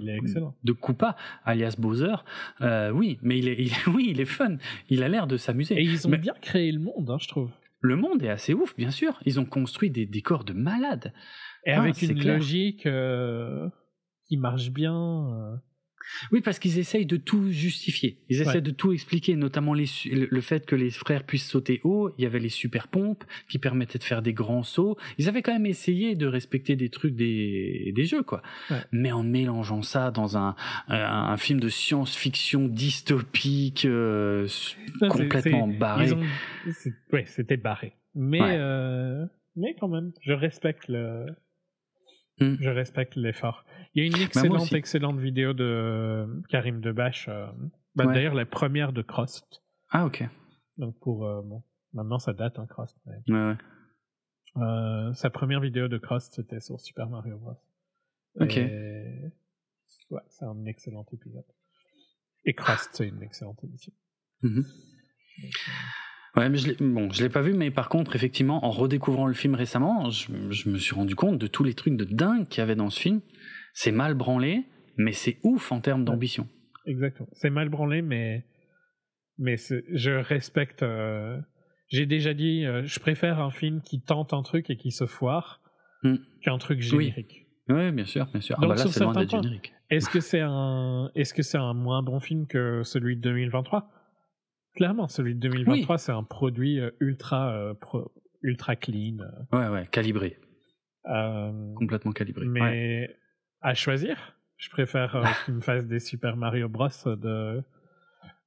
de Koopa, alias Bowser. Euh, oui, mais il est, oui, il est fun. Il a l'air de s'amuser. Et ils ont bien créé le monde, hein, je trouve. Le monde est assez ouf, bien sûr. Ils ont construit des décors de malades. Et Ah, avec une clair. logique euh, qui marche bien. euh. Oui, parce qu'ils essayent de tout justifier. Ils essaient Ouais. de tout expliquer, notamment les le fait que les frères puissent sauter haut. Il y avait les super pompes qui permettaient de faire des grands sauts. Ils avaient quand même essayé de respecter des trucs des, des jeux, quoi. Ouais. Mais en mélangeant ça dans un, un, un film de science-fiction dystopique, euh, Non, complètement barré. Ouais, c'était barré. Mais, Ouais. euh, mais quand même, je respecte le. Hmm. Je respecte l'effort. Il y a une moi excellente, excellente vidéo de Karim Debache. euh, bah, Ouais. D'ailleurs, la première de Crost. Ah, ok. Donc pour euh, bon, maintenant ça date un Crost. mais, Ouais, ouais. euh, sa première vidéo de Crost c'était sur Super Mario Bros. Ok. Et- Ouais, c'est un excellent épisode. Et Crost, c'est une excellente émission. Mhm. Ouais, mais je l'ai, bon, je l'ai pas vu, mais par contre, effectivement, en redécouvrant le film récemment, je, je me suis rendu compte de tous les trucs de dingue qu'il y avait dans ce film. C'est mal branlé, mais c'est ouf en termes d'ambition. Exactement. C'est mal branlé, mais, mais c'est- je respecte. euh, J'ai déjà dit, euh, je préfère un film qui tente un truc et qui se foire Hmm. qu'un truc générique. Oui, bien sûr, bien sûr. Ah Donc, bah là, c'est loin d'être générique. Est-ce que c'est un, est-ce que c'est un moins bon film que celui de 2023 Clairement, celui de 2023, c'est un produit euh, ultra, euh, pro- ultra clean. euh, Ouais, ouais, calibré, euh, complètement calibré. mais Ouais. à choisir, je préfère euh, qu'il me fasse des Super Mario Bros de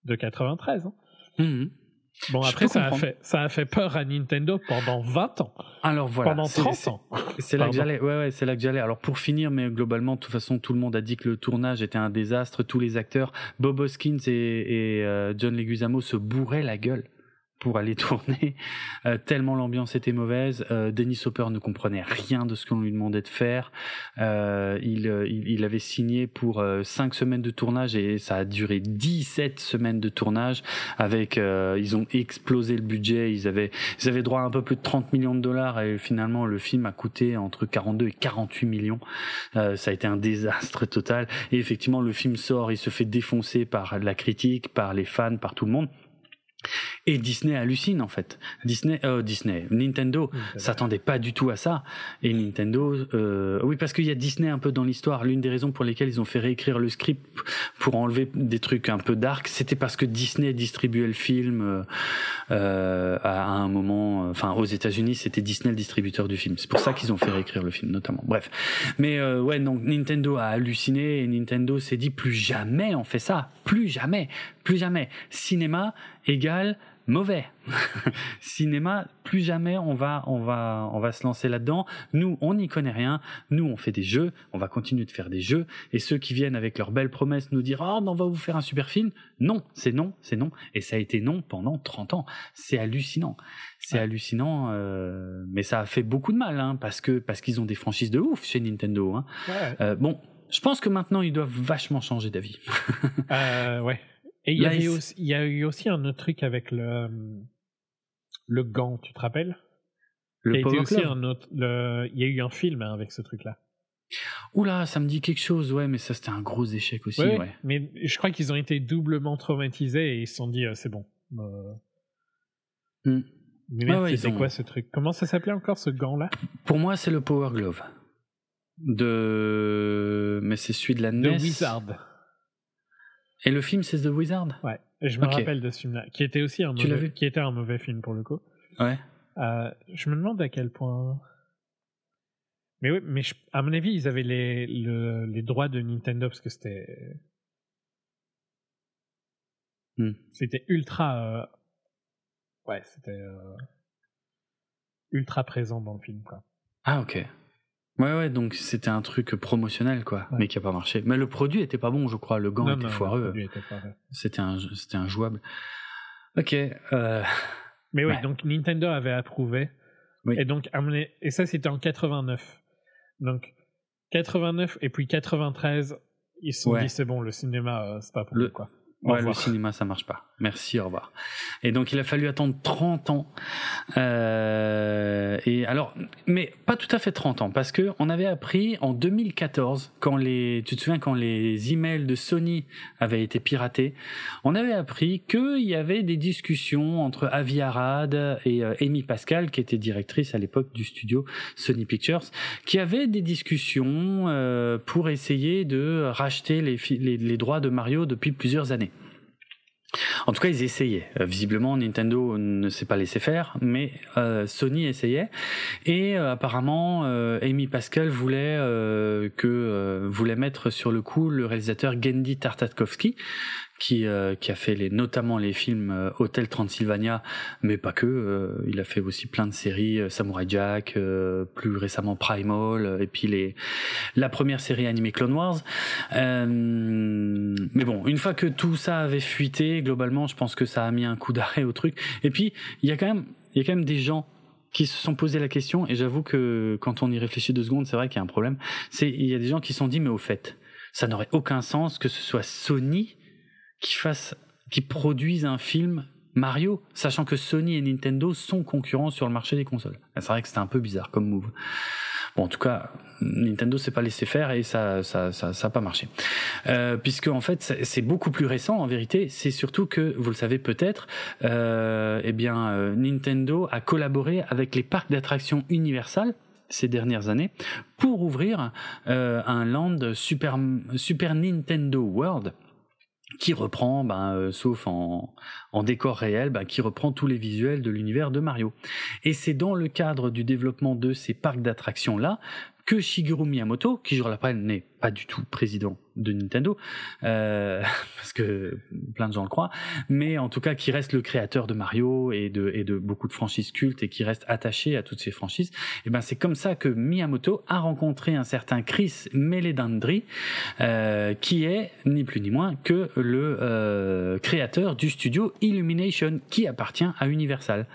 de 93. hein. Mhm. Bon, après, ça a, fait, ça a fait peur à Nintendo pendant 20 ans, Alors voilà, pendant c'est- 30 c'est- ans. C'est là que j'allais. Ouais, ouais, c'est là que j'allais. Alors pour finir, mais globalement, de toute façon, tout le monde a dit que le tournage était un désastre. Tous les acteurs, Bob Hoskins et, et, euh, John Leguizamo se bourraient la gueule pour aller tourner. Euh, tellement l'ambiance était mauvaise. Euh, Dennis Hopper ne comprenait rien de ce qu'on lui demandait de faire. Euh, il, euh, il, il avait signé pour euh, 5 semaines de tournage et ça a duré 17 semaines de tournage. Avec, euh, ils ont explosé le budget. Ils avaient, ils avaient droit à un peu plus de 30 millions de dollars et finalement le film a coûté entre 42 et 48 millions. Euh, ça a été un désastre total. Et effectivement, le film sort, il se fait défoncer par la critique, par les fans, par tout le monde. Et Disney hallucine en fait. Disney, euh, Disney, Nintendo s'attendait pas du tout à ça. Et Nintendo, euh, oui, parce qu'il y a Disney un peu dans l'histoire. L'une des raisons pour lesquelles ils ont fait réécrire le script pour enlever des trucs un peu dark, c'était parce que Disney distribuait le film euh, euh, à, à un moment. Enfin, aux États-Unis, c'était Disney le distributeur du film. C'est pour ça qu'ils ont fait réécrire le film, notamment. Bref, mais euh, ouais, donc Nintendo a halluciné et Nintendo s'est dit plus jamais on fait ça, plus jamais, plus jamais. Cinéma égale mauvais. Cinéma, plus jamais on va, on va, on va se lancer là-dedans. Nous, on n'y connaît rien. Nous, on fait des jeux. On va continuer de faire des jeux. Et ceux qui viennent avec leurs belles promesses nous dire, oh, mais on va vous faire un super film. Non, c'est non, c'est non. Et ça a été non pendant 30 ans. C'est hallucinant. C'est Ouais. hallucinant. euh, mais ça a fait beaucoup de mal, hein, parce que, parce qu'ils ont des franchises de ouf chez Nintendo, hein. Ouais. Euh, bon, je pense que maintenant ils doivent vachement changer d'avis. Euh, ouais. Et il y, a eu aussi un autre truc avec le, le gant, tu te rappelles? Le Il y a eu un film hein, avec ce truc-là. Oula, ça me dit quelque chose, ouais, mais ça c'était un gros échec aussi, Ouais, ouais. Mais je crois qu'ils ont été doublement traumatisés et ils se sont dit, euh, c'est bon. Euh, Hmm. Mais merde, ouais, c'était ont- quoi ce truc? Comment ça s'appelait encore ce gant-là? Pour moi, c'est le Power Glove. De. Mais c'est celui de la NES. Wizard. Et le film, c'est The Wizard Ouais. Je me rappelle de ce film-là, qui était aussi un mauvais, qui était un mauvais film pour le coup. Ouais. Euh, je me demande à quel point. Mais oui, mais je- à mon avis, ils avaient les, le- les droits de Nintendo parce que c'était. Hmm. C'était ultra. euh, Ouais, c'était. euh, Ultra présent dans le film, quoi. Ah, ok. Ouais, ouais, donc c'était un truc promotionnel, quoi, Ouais. mais qui a pas marché. Mais le produit était pas bon, je crois. Le gant Non, était non, foireux. C'était un, c'était injouable. Ok. Euh... Mais oui, Ouais. donc Nintendo avait approuvé. Oui. Et donc, à mon a- et ça, c'était en 89. Donc, 89 et puis 93, ils se sont Ouais. dit, c'est bon, le cinéma, euh, c'est pas pour Le- nous, quoi. Ouais, le cinéma, ça marche pas. Merci, au revoir. Et donc, il a fallu attendre 30 ans. Euh, et alors, mais pas tout à fait 30 ans, parce que on avait appris en 2014, quand les, tu te souviens, quand les emails de Sony avaient été piratés, on avait appris qu'il y avait des discussions entre Avi Arad et euh, Amy Pascal, qui était directrice à l'époque du studio Sony Pictures, qui avaient des discussions euh, pour essayer de racheter les, les, les droits de Mario depuis plusieurs années. En tout cas, ils essayaient. Euh, visiblement, Nintendo ne s'est pas laissé faire, mais euh, Sony essayait. Et euh, apparemment, Amy Pascal voulait que voulait mettre sur le coup le réalisateur Gendy Tartakovsky, qui, euh, qui a fait les, notamment les films euh, Hotel Transylvania, mais pas que. Euh, il a fait aussi plein de séries, Samurai Jack, plus récemment Primal, et puis les, la première série animée Clone Wars. mais bon, une fois que tout ça avait fuité, globalement, je pense que ça a mis un coup d'arrêt au truc. Et puis, il y a quand même, il y a quand même des gens qui se sont posé la question, et j'avoue que quand on y réfléchit deux secondes, c'est vrai qu'il y a un problème. C'est il y a des gens qui se sont dit, mais au fait, ça n'aurait aucun sens que ce soit Sony qui fasse, qui produisent un film Mario, sachant que Sony et Nintendo sont concurrents sur le marché des consoles. C'est vrai que c'était un peu bizarre comme move. Bon, en tout cas, Nintendo s'est pas laissé faire et ça, ça, ça, ça a pas marché. Euh, puisque en fait, c'est beaucoup plus récent en vérité. C'est surtout que, vous le savez peut-être, euh, eh bien, euh, Nintendo a collaboré avec les parcs d'attractions Universal ces dernières années pour ouvrir euh, un land Super, Super Nintendo World qui reprend, ben, euh, sauf en, en, décor réel, ben, qui reprend tous les visuels de l'univers de Mario. Et c'est dans le cadre du développement de ces parcs d'attractions-là que Shigeru Miyamoto, qui je le rappelle n'est pas du tout président de Nintendo, euh, parce que plein de gens le croient, mais en tout cas qui reste le créateur de Mario et de, et de beaucoup de franchises cultes et qui reste attaché à toutes ces franchises, et eh ben c'est comme ça que Miyamoto a rencontré un certain Chris Meledandri, euh, qui est ni plus ni moins que le euh, créateur du studio Illumination, qui appartient à Universal.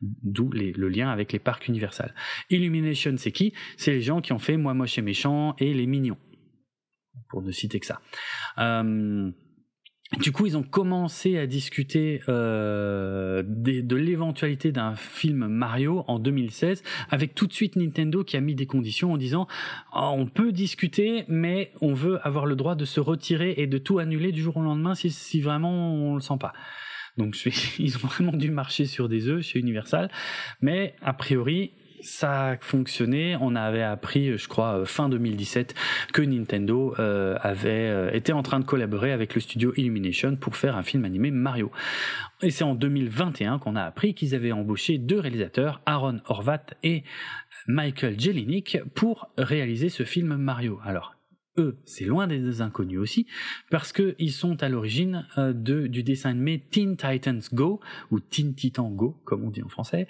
D'où le lien avec les parcs Universal. Illumination, c'est qui? C'est les gens qui ont fait Moi Moche et Méchant et Les Mignons, pour ne citer que ça. Euh, du coup, ils ont commencé à discuter euh, de l'éventualité d'un film Mario en 2016, avec tout de suite Nintendo qui a mis des conditions en disant oh, on peut discuter, mais on veut avoir le droit de se retirer et de tout annuler du jour au lendemain si, si vraiment on le sent pas. Donc ils ont vraiment dû marcher sur des œufs chez Universal, mais a priori ça a. On avait appris, je crois, euh, fin 2017, que Nintendo euh, avait euh, été en train de collaborer avec le studio Illumination pour faire un film animé Mario. Et c'est en 2021 qu'on a appris qu'ils avaient embauché deux réalisateurs, Aaron Horvat et Michael Jelinic, pour réaliser ce film Mario. Alors, eux, c'est loin des inconnus aussi, parce qu'ils sont à l'origine euh, de, du dessin animé Teen Titans Go, ou Teen Titan Go, comme on dit en français.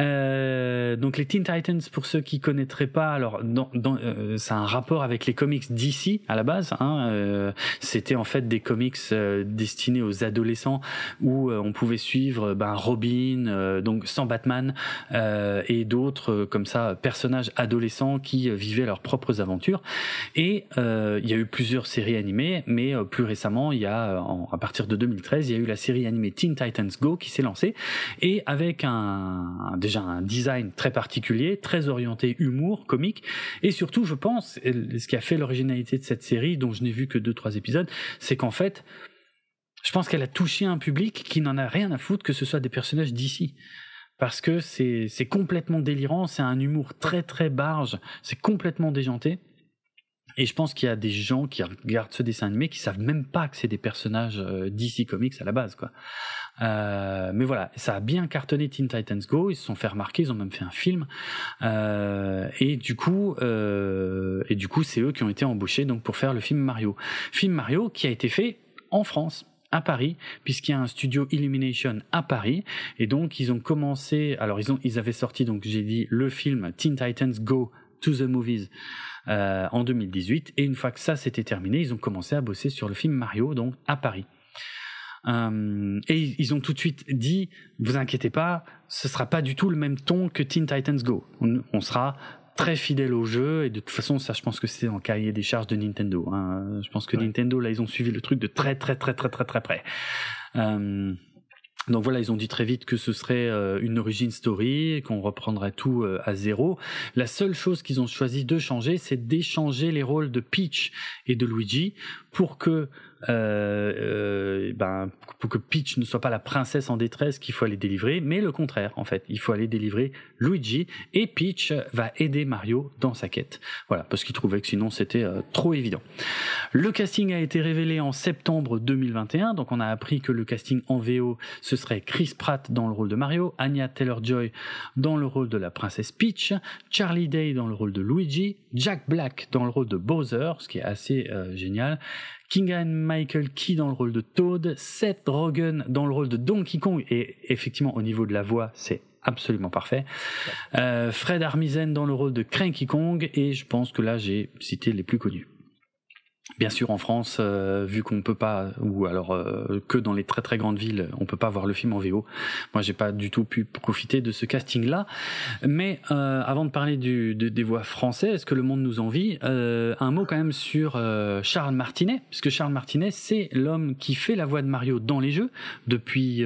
Euh, donc les Teen Titans, pour ceux qui connaîtraient pas, alors dans, dans, euh, c'est un rapport avec les comics DC à la base. Hein, euh, c'était en fait des comics euh, destinés aux adolescents où on pouvait suivre ben, Robin, donc sans Batman, et d'autres comme ça personnages adolescents qui vivaient leurs propres aventures. Et euh, il y a eu plusieurs séries animées, mais euh, plus récemment, il y a, euh, à partir de 2013, il y a eu la série animée Teen Titans Go qui s'est lancée. Et avec un déjà un design très particulier, très orienté humour, comique. Et surtout, je pense, ce qui a fait l'originalité de cette série, dont je n'ai vu que deux trois épisodes, c'est qu'en fait, je pense qu'elle a touché un public qui n'en a rien à foutre que ce soit des personnages d'ici. Parce que c'est complètement délirant, c'est un humour très très barge, c'est complètement déjanté. Et je pense qu'il y a des gens qui regardent ce dessin animé qui savent même pas que c'est des personnages euh, DC Comics à la base, quoi. Euh, mais voilà, ça a bien cartonné Teen Titans Go. Ils se sont fait remarquer, ils ont même fait un film. Euh, et du coup, euh, et du coup, c'est eux qui ont été embauchés donc pour faire le film Mario. Film Mario qui a été fait en France à Paris, puisqu'il y a un studio Illumination à Paris, et donc ils ont commencé. Alors ils ont, ils avaient sorti donc j'ai dit le film Teen Titans Go to the Movies euh, en 2018. Et une fois que ça s'était terminé, ils ont commencé à bosser sur le film Mario, donc à Paris. Euh, et ils ont tout de suite dit, vous inquiétez pas, ce sera pas du tout le même ton que Teen Titans Go. On, sera très fidèle au jeu et de toute façon ça je pense que c'est en cahier des charges de Nintendo. Hein. Je pense que Nintendo là ils ont suivi le truc de très très très très très très près. Euh, donc voilà, ils ont dit très vite que ce serait euh, une origin story, qu'on reprendrait tout euh, à zéro. La seule chose qu'ils ont choisi de changer, c'est d'échanger les rôles de Peach et de Luigi pour que euh, euh, ben, pour que Peach ne soit pas la princesse en détresse qu'il faut aller délivrer, mais le contraire en fait, il faut aller délivrer Luigi et Peach va aider Mario dans sa quête. Voilà, parce qu'il trouvait que sinon c'était euh, trop évident. Le casting a été révélé en septembre 2021, donc on a appris que le casting en VO ce serait Chris Pratt dans le rôle de Mario, Anya Taylor-Joy dans le rôle de la princesse Peach, Charlie Day dans le rôle de Luigi, Jack Black dans le rôle de Bowser, ce qui est assez génial, Kingan Michael Key dans le rôle de Toad, Seth Rogen dans le rôle de Donkey Kong, et effectivement au niveau de la voix, c'est absolument parfait. Euh, Fred Armisen dans le rôle de Cranky Kong, et je pense que là j'ai cité les plus connus. Bien sûr, en France, euh, vu qu'on peut pas, ou alors euh, que dans les très très grandes villes, on peut pas voir le film en VO. Moi, j'ai pas du tout pu profiter de ce casting-là. Mais euh, avant de parler du, des voix françaises, est-ce que le monde nous envie Un mot quand même sur Charles Martinet, puisque Charles Martinet, c'est l'homme qui fait la voix de Mario dans les jeux depuis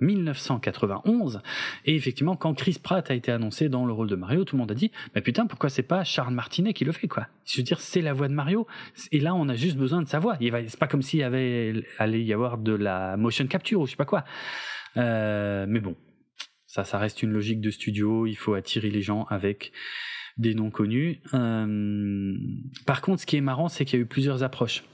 1991. Et effectivement, quand Chris Pratt a été annoncé dans le rôle de Mario, tout le monde a dit, mais putain, pourquoi c'est pas Charles Martinet qui le fait, quoi? Je veux dire, c'est la voix de Mario. Là, on a juste besoin de sa voix. C'est pas comme s'il y avait allait y avoir de la motion capture ou je sais pas quoi. Euh, mais bon, ça, ça reste une logique de studio. Il faut attirer les gens avec des noms connus. Euh, par contre, ce qui est marrant, c'est qu'il y a eu plusieurs approches.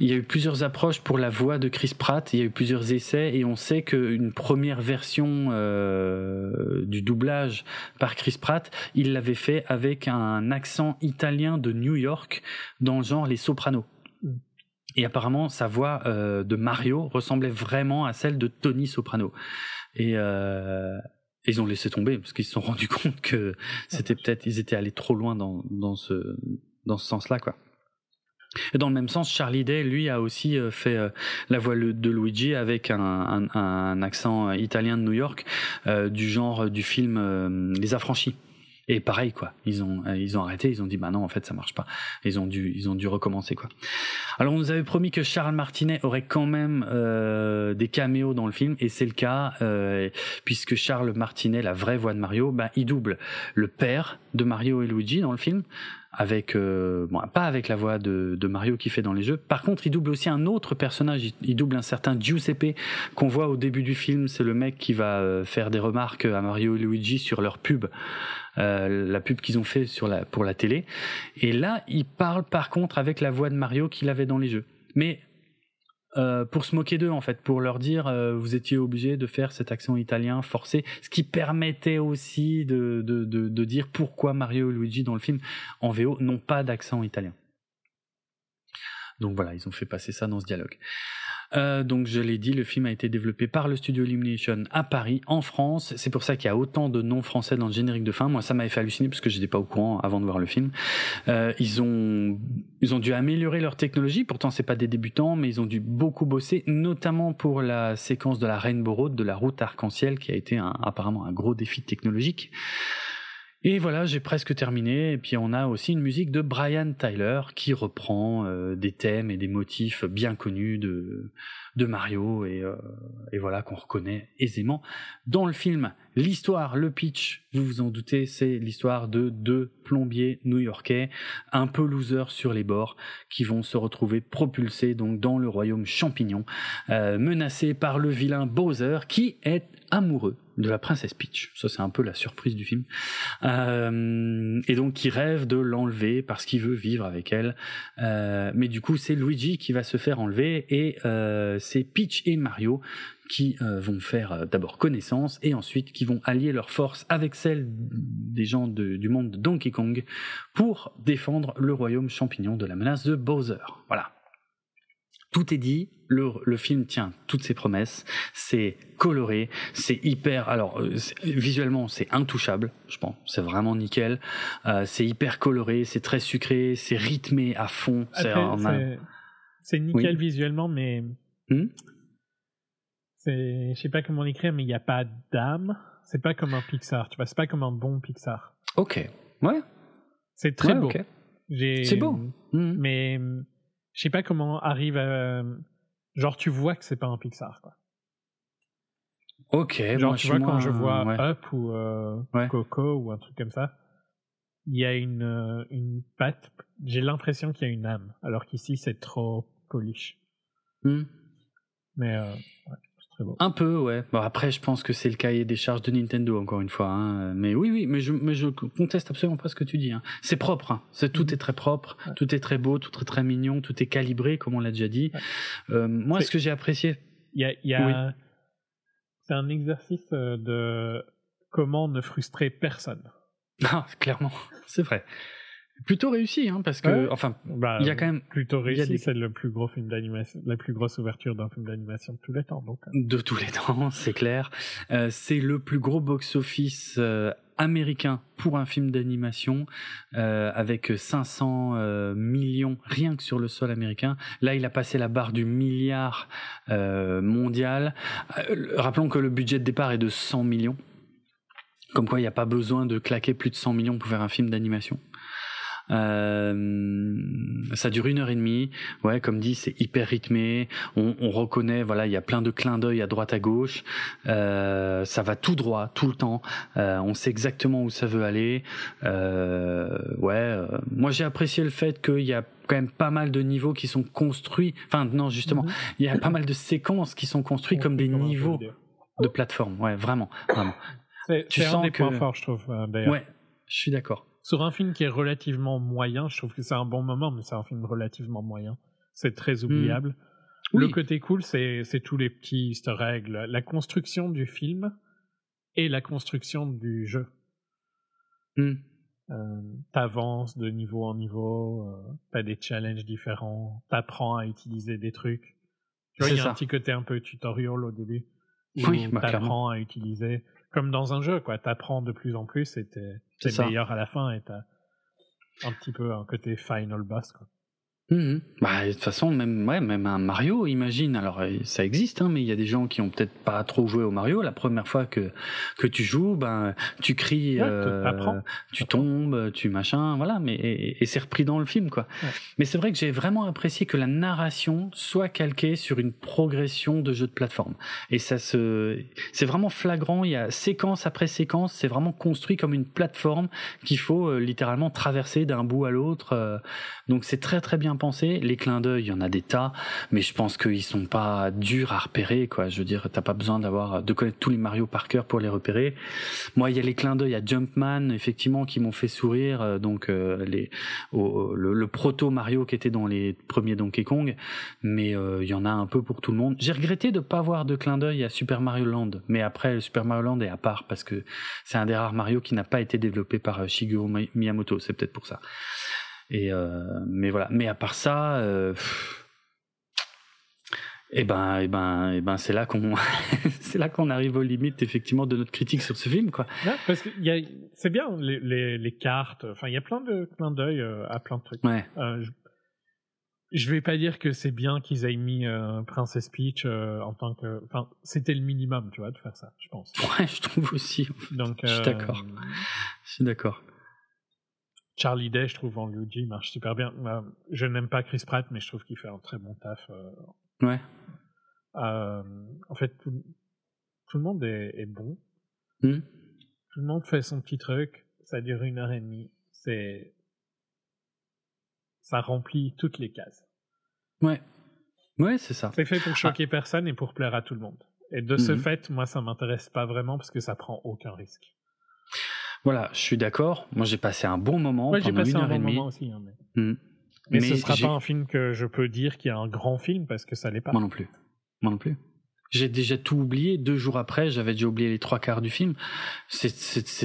Il y a eu plusieurs approches pour la voix de Chris Pratt, il y a eu plusieurs essais et on sait qu'une première version euh, du doublage par Chris Pratt, il l'avait fait avec un accent italien de New York dans le genre Les Sopranos. Et apparemment, sa voix euh, de Mario ressemblait vraiment à celle de Tony Soprano. Et euh, ils ont laissé tomber parce qu'ils se sont rendus compte que c'était peut-être ils étaient allés trop loin dans, dans ce dans ce sens-là quoi. Et dans le même sens, Charlie Day, lui, a aussi euh, fait euh, la voix de Luigi avec un, accent italien de New York, euh, du genre du film Les Affranchis. Et pareil, quoi. Ils ont, ils ont arrêté, ils ont dit, bah non, en fait, ça marche pas. Ils ont dû, ils ont dû recommencer, quoi. Alors, on nous avait promis que Charles Martinet aurait quand même euh, des caméos dans le film, et c'est le cas, euh, puisque Charles Martinet, la vraie voix de Mario, bah, il double le père de Mario et Luigi dans le film, avec euh, bon, pas avec la voix de, de, Mario qui fait dans les jeux. Par contre, il double aussi un autre personnage. Il, double un certain Giuseppe qu'on voit au début du film. C'est le mec qui va euh, faire des remarques à Mario et Luigi sur leur pub, euh, la pub qu'ils ont fait sur la pour la télé. Et là, il parle par contre avec la voix de Mario qu'il avait dans les jeux. Mais euh, pour se moquer d'eux en fait, pour leur dire euh, vous étiez obligé de faire cet accent italien forcé, ce qui permettait aussi de, de, de, de dire pourquoi Mario et Luigi dans le film en VO n'ont pas d'accent italien. Donc voilà, ils ont fait passer ça dans ce dialogue. Euh, donc je l'ai dit, le film a été développé par le studio Illumination à Paris, en France. C'est pour ça qu'il y a autant de noms français dans le générique de fin. Moi, ça m'avait fait halluciner parce que j'étais pas au courant avant de voir le film. Euh, ils ont ils ont dû améliorer leur technologie. Pourtant, c'est pas des débutants, mais ils ont dû beaucoup bosser, notamment pour la séquence de la Rainbow Road, de la route arc-en-ciel, qui a été un, apparemment un gros défi technologique. Et voilà, j'ai presque terminé. Et puis on a aussi une musique de Brian Tyler qui reprend euh, des thèmes et des motifs bien connus de, de Mario et, euh, et voilà qu'on reconnaît aisément dans le film. L'histoire, le pitch, vous vous en doutez, c'est l'histoire de deux plombiers new-yorkais, un peu losers sur les bords, qui vont se retrouver propulsés donc dans le royaume champignon, euh, menacés par le vilain Bowser qui est amoureux de la princesse Peach. Ça, c'est un peu la surprise du film. Euh, et donc, qui rêve de l'enlever parce qu'il veut vivre avec elle. Euh, mais du coup, c'est Luigi qui va se faire enlever et euh, c'est Peach et Mario qui euh, vont faire euh, d'abord connaissance et ensuite qui vont allier leurs forces avec celles des gens du monde de Donkey Kong pour défendre le royaume champignon de la menace de Bowser. Voilà. Tout est dit, le, le, film tient toutes ses promesses, c'est coloré, c'est hyper, alors euh, visuellement c'est intouchable, je pense, c'est vraiment nickel, euh, c'est hyper coloré, c'est très sucré, c'est rythmé à fond. C'est nickel visuellement, mais hmm? c'est, je sais pas comment l'écrire, mais il n'y a pas d'âme. C'est pas comme un Pixar, tu vois, c'est pas comme un bon Pixar. Ok. Ouais. C'est très Ouais, beau. C'est beau. Mhm. Mais euh, je sais pas comment arrive à. Genre, tu vois que c'est pas un Pixar, quoi. Ok. Genre, moi, tu vois, quand je vois ouais. Up ou euh, Ouais. Coco ou un truc comme ça, il y a une, euh, une patte. J'ai l'impression qu'il y a une âme, alors qu'ici, c'est trop polish. Mhm. Mais euh, ouais, Un peu, ouais. Bon, après, je pense que c'est le cahier des charges de Nintendo, encore une fois. hein. Mais oui, oui, mais je, mais je conteste absolument pas ce que tu dis. hein. C'est propre. hein. C'est, tout Mhm. est très propre, Ouais. tout est très beau, tout est très mignon, tout est calibré, comme on l'a déjà dit. Ouais. Euh, moi, ce que j'ai apprécié, Il y a, il y a- C'est un exercice euh, de comment ne frustrer personne. ah, clairement, c'est vrai. Plutôt réussi, hein, parce que, Ouais. enfin, Bah, il y a quand même plutôt réussi. des- C'est le plus gros film d'animation, la plus grosse ouverture d'un film d'animation de tous les temps. Donc, euh, de tous les temps, c'est clair. Euh, c'est le plus gros box-office euh, américain pour un film d'animation, euh, avec 500 euh, millions rien que sur le sol américain. Là, il a passé la barre du milliard euh, mondial. Rappelons que le budget de départ est de 100 millions. Comme quoi, il n'y a pas besoin de claquer plus de 100 millions pour faire un film d'animation. Euh, ça dure une heure et demie. Ouais, comme dit, c'est hyper rythmé. On, on reconnaît, voilà, il y a plein de clins d'œil à droite à gauche. Euh, ça va tout droit, tout le temps. Euh, on sait exactement où ça veut aller. Euh, ouais, euh, moi j'ai apprécié le fait qu'il y a quand même pas mal de niveaux qui sont construits. Enfin, non, justement, Mhm. il y a pas mal de séquences qui sont construites comme des niveaux de plateforme. Ouais, vraiment, vraiment. Tu c'est un sens des que- points forts, je trouve, euh. Ouais, je suis d'accord. Sur un film qui est relativement moyen, je trouve que c'est un bon moment, mais c'est un film relativement moyen. C'est très oubliable. Le Oui. côté cool, c'est tous les petits easter eggs, la construction du film et la construction du jeu. Hmm. Euh, T'avances de niveau en niveau, euh, t'as des challenges différents, t'apprends à utiliser des trucs. Tu vois, il y a ça. un petit côté un peu tutorial au début. Oui, bah, t'apprends à utiliser, comme dans un jeu, quoi. T'apprends de plus en plus et t'es meilleur à la fin et t'as un petit peu un côté final boss, quoi. Mhm. Bah, de toute façon, même, ouais, même un Mario, imagine. Alors, euh, ça existe, hein, mais il y a des gens qui ont peut-être pas trop joué au Mario. La première fois que que tu joues, ben, tu cries, Ouais, euh, tu tombes, tu machin, voilà. Mais et, et c'est repris dans le film, quoi. Ouais. Mais c'est vrai que j'ai vraiment apprécié que la narration soit calquée sur une progression de jeu de plateforme. Et ça se, c'est vraiment flagrant. Il y a séquence après séquence. C'est vraiment construit comme une plateforme qu'il faut euh, littéralement traverser d'un bout à l'autre. euh, donc c'est très très bien Les clins d'œil, il y en a des tas, mais je pense qu'ils sont pas durs à repérer, quoi. Je veux dire, t'as pas besoin d'avoir de connaître tous les Mario par cœur pour les repérer. Moi, il y a les clins d'œil à Jumpman, effectivement, qui m'ont fait sourire. euh, donc euh, le, proto Mario qui était dans les premiers Donkey Kong, mais euh, il y en a un peu pour tout le monde. J'ai regretté de pas avoir de clin d'œil à Super Mario Land, mais après Super Mario Land est à part parce que c'est un des rares Mario qui n'a pas été développé par Shigeru Mi- Miyamoto. C'est peut-être pour ça. Et euh, mais voilà. Mais à part ça, euh, eh ben, eh ben, eh ben, c'est là qu'on, c'est là qu'on arrive aux limites effectivement de notre critique sur ce film, quoi. Ouais, parce que c'est bien les, les, les cartes. Enfin, il y a plein de clins d'œil euh, à plein de trucs. Ouais. Euh, je, je vais pas dire que c'est bien qu'ils aient mis euh, Princess Peach euh, en tant que. Enfin, c'était le minimum, tu vois, de faire ça, je pense. Ouais, je trouve aussi. Donc, Je suis d'accord. Je suis d'accord. Charlie Day, je trouve en Luigi marche super bien. Euh, je n'aime pas Chris Pratt, mais je trouve qu'il fait un très bon taf. euh, Ouais. euh, en fait, tout, tout le monde est, est bon. Hmm. Tout le monde fait son petit truc. Ça dure une heure et demie. C'est ça remplit toutes les cases. Ouais. Ouais, c'est ça. C'est fait pour choquer personne et pour plaire à tout le monde. Et de ce Mhm. fait, moi, ça m'intéresse pas vraiment parce que ça prend aucun risque. Voilà, je suis d'accord. Moi, j'ai passé un bon moment Ouais, j'ai pendant passé une un heure et bon demie. aussi. hein, mais Hmm. mais, ce sera pas un film que je peux dire qu'il y a un grand film parce que ça l'est pas. Moi non plus. Moi non plus. J'ai déjà tout oublié. Deux jours après, j'avais déjà oublié les trois quarts du film. C'est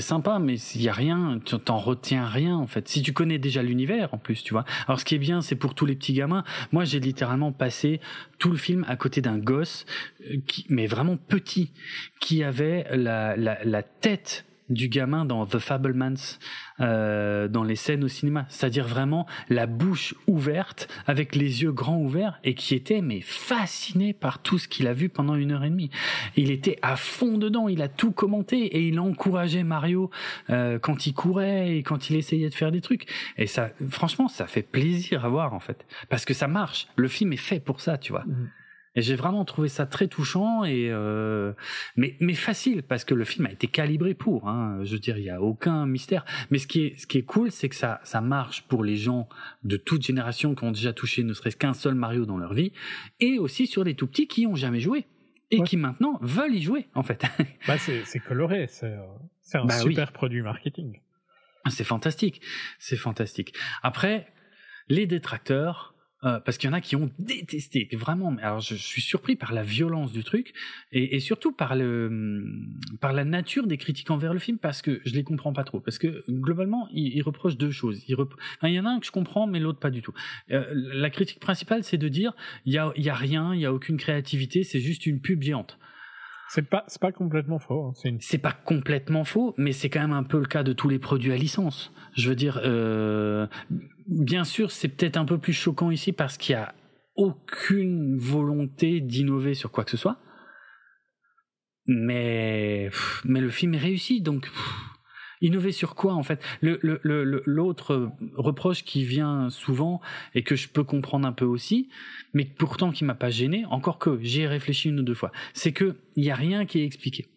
sympa, mais il y a rien. Tu t'en retiens rien en fait. Si tu connais déjà l'univers, en plus, tu vois. Alors, ce qui est bien, c'est pour tous les petits gamins. Moi, j'ai littéralement passé tout le film à côté d'un gosse, euh, qui, mais vraiment petit, qui avait la, la, la tête du gamin dans The Fablemans, euh, dans les scènes au cinéma. C'est-à-dire vraiment la bouche ouverte, avec les yeux grands ouverts, et qui était mais fasciné par tout ce qu'il a vu pendant une heure et demie. Il était à fond dedans, il a tout commenté et il encourageait Mario euh, quand il courait et quand il essayait de faire des trucs. Et ça, franchement, ça fait plaisir à voir en fait, parce que ça marche. Le film est fait pour ça, tu vois. Mhm. Et j'ai vraiment trouvé ça très touchant et euh, mais mais facile parce que le film a été calibré pour. Hein. Je veux dire, il y a aucun mystère. Mais ce qui est ce qui est cool, c'est que ça ça marche pour les gens de toute génération qui ont déjà touché ne serait-ce qu'un seul Mario dans leur vie, et aussi sur les tout petits qui ont jamais joué et Ouais. qui maintenant veulent y jouer en fait. Bah, c'est coloré, c'est un Bah oui. super produit marketing. C'est fantastique, c'est fantastique. Après, les détracteurs, euh, parce qu'il y en a qui ont détesté, vraiment. Alors, je, je suis surpris par la violence du truc et, et surtout par le, hum, par la nature des critiques envers le film, parce que je les comprends pas trop. Parce que globalement, ils, ils reprochent deux choses. Ils rep- enfin, il y en a un que je comprends, mais l'autre pas du tout. Euh, la critique principale, c'est de dire il y a, il y a rien, il y a aucune créativité, c'est juste une pub géante. C'est pas, c'est pas complètement faux. hein. C'est une... C'est pas complètement faux, mais c'est quand même un peu le cas de tous les produits à licence. Je veux dire, euh, bien sûr, c'est peut-être un peu plus choquant ici parce qu'il y a aucune volonté d'innover sur quoi que ce soit. Mais, mais le film est réussi, donc innover sur quoi en fait? Le- le- le- L'autre reproche qui vient souvent et que je peux comprendre un peu aussi, mais pourtant qui m'a pas gêné, encore que j'y ai réfléchi une ou deux fois, c'est que il a rien qui est expliqué.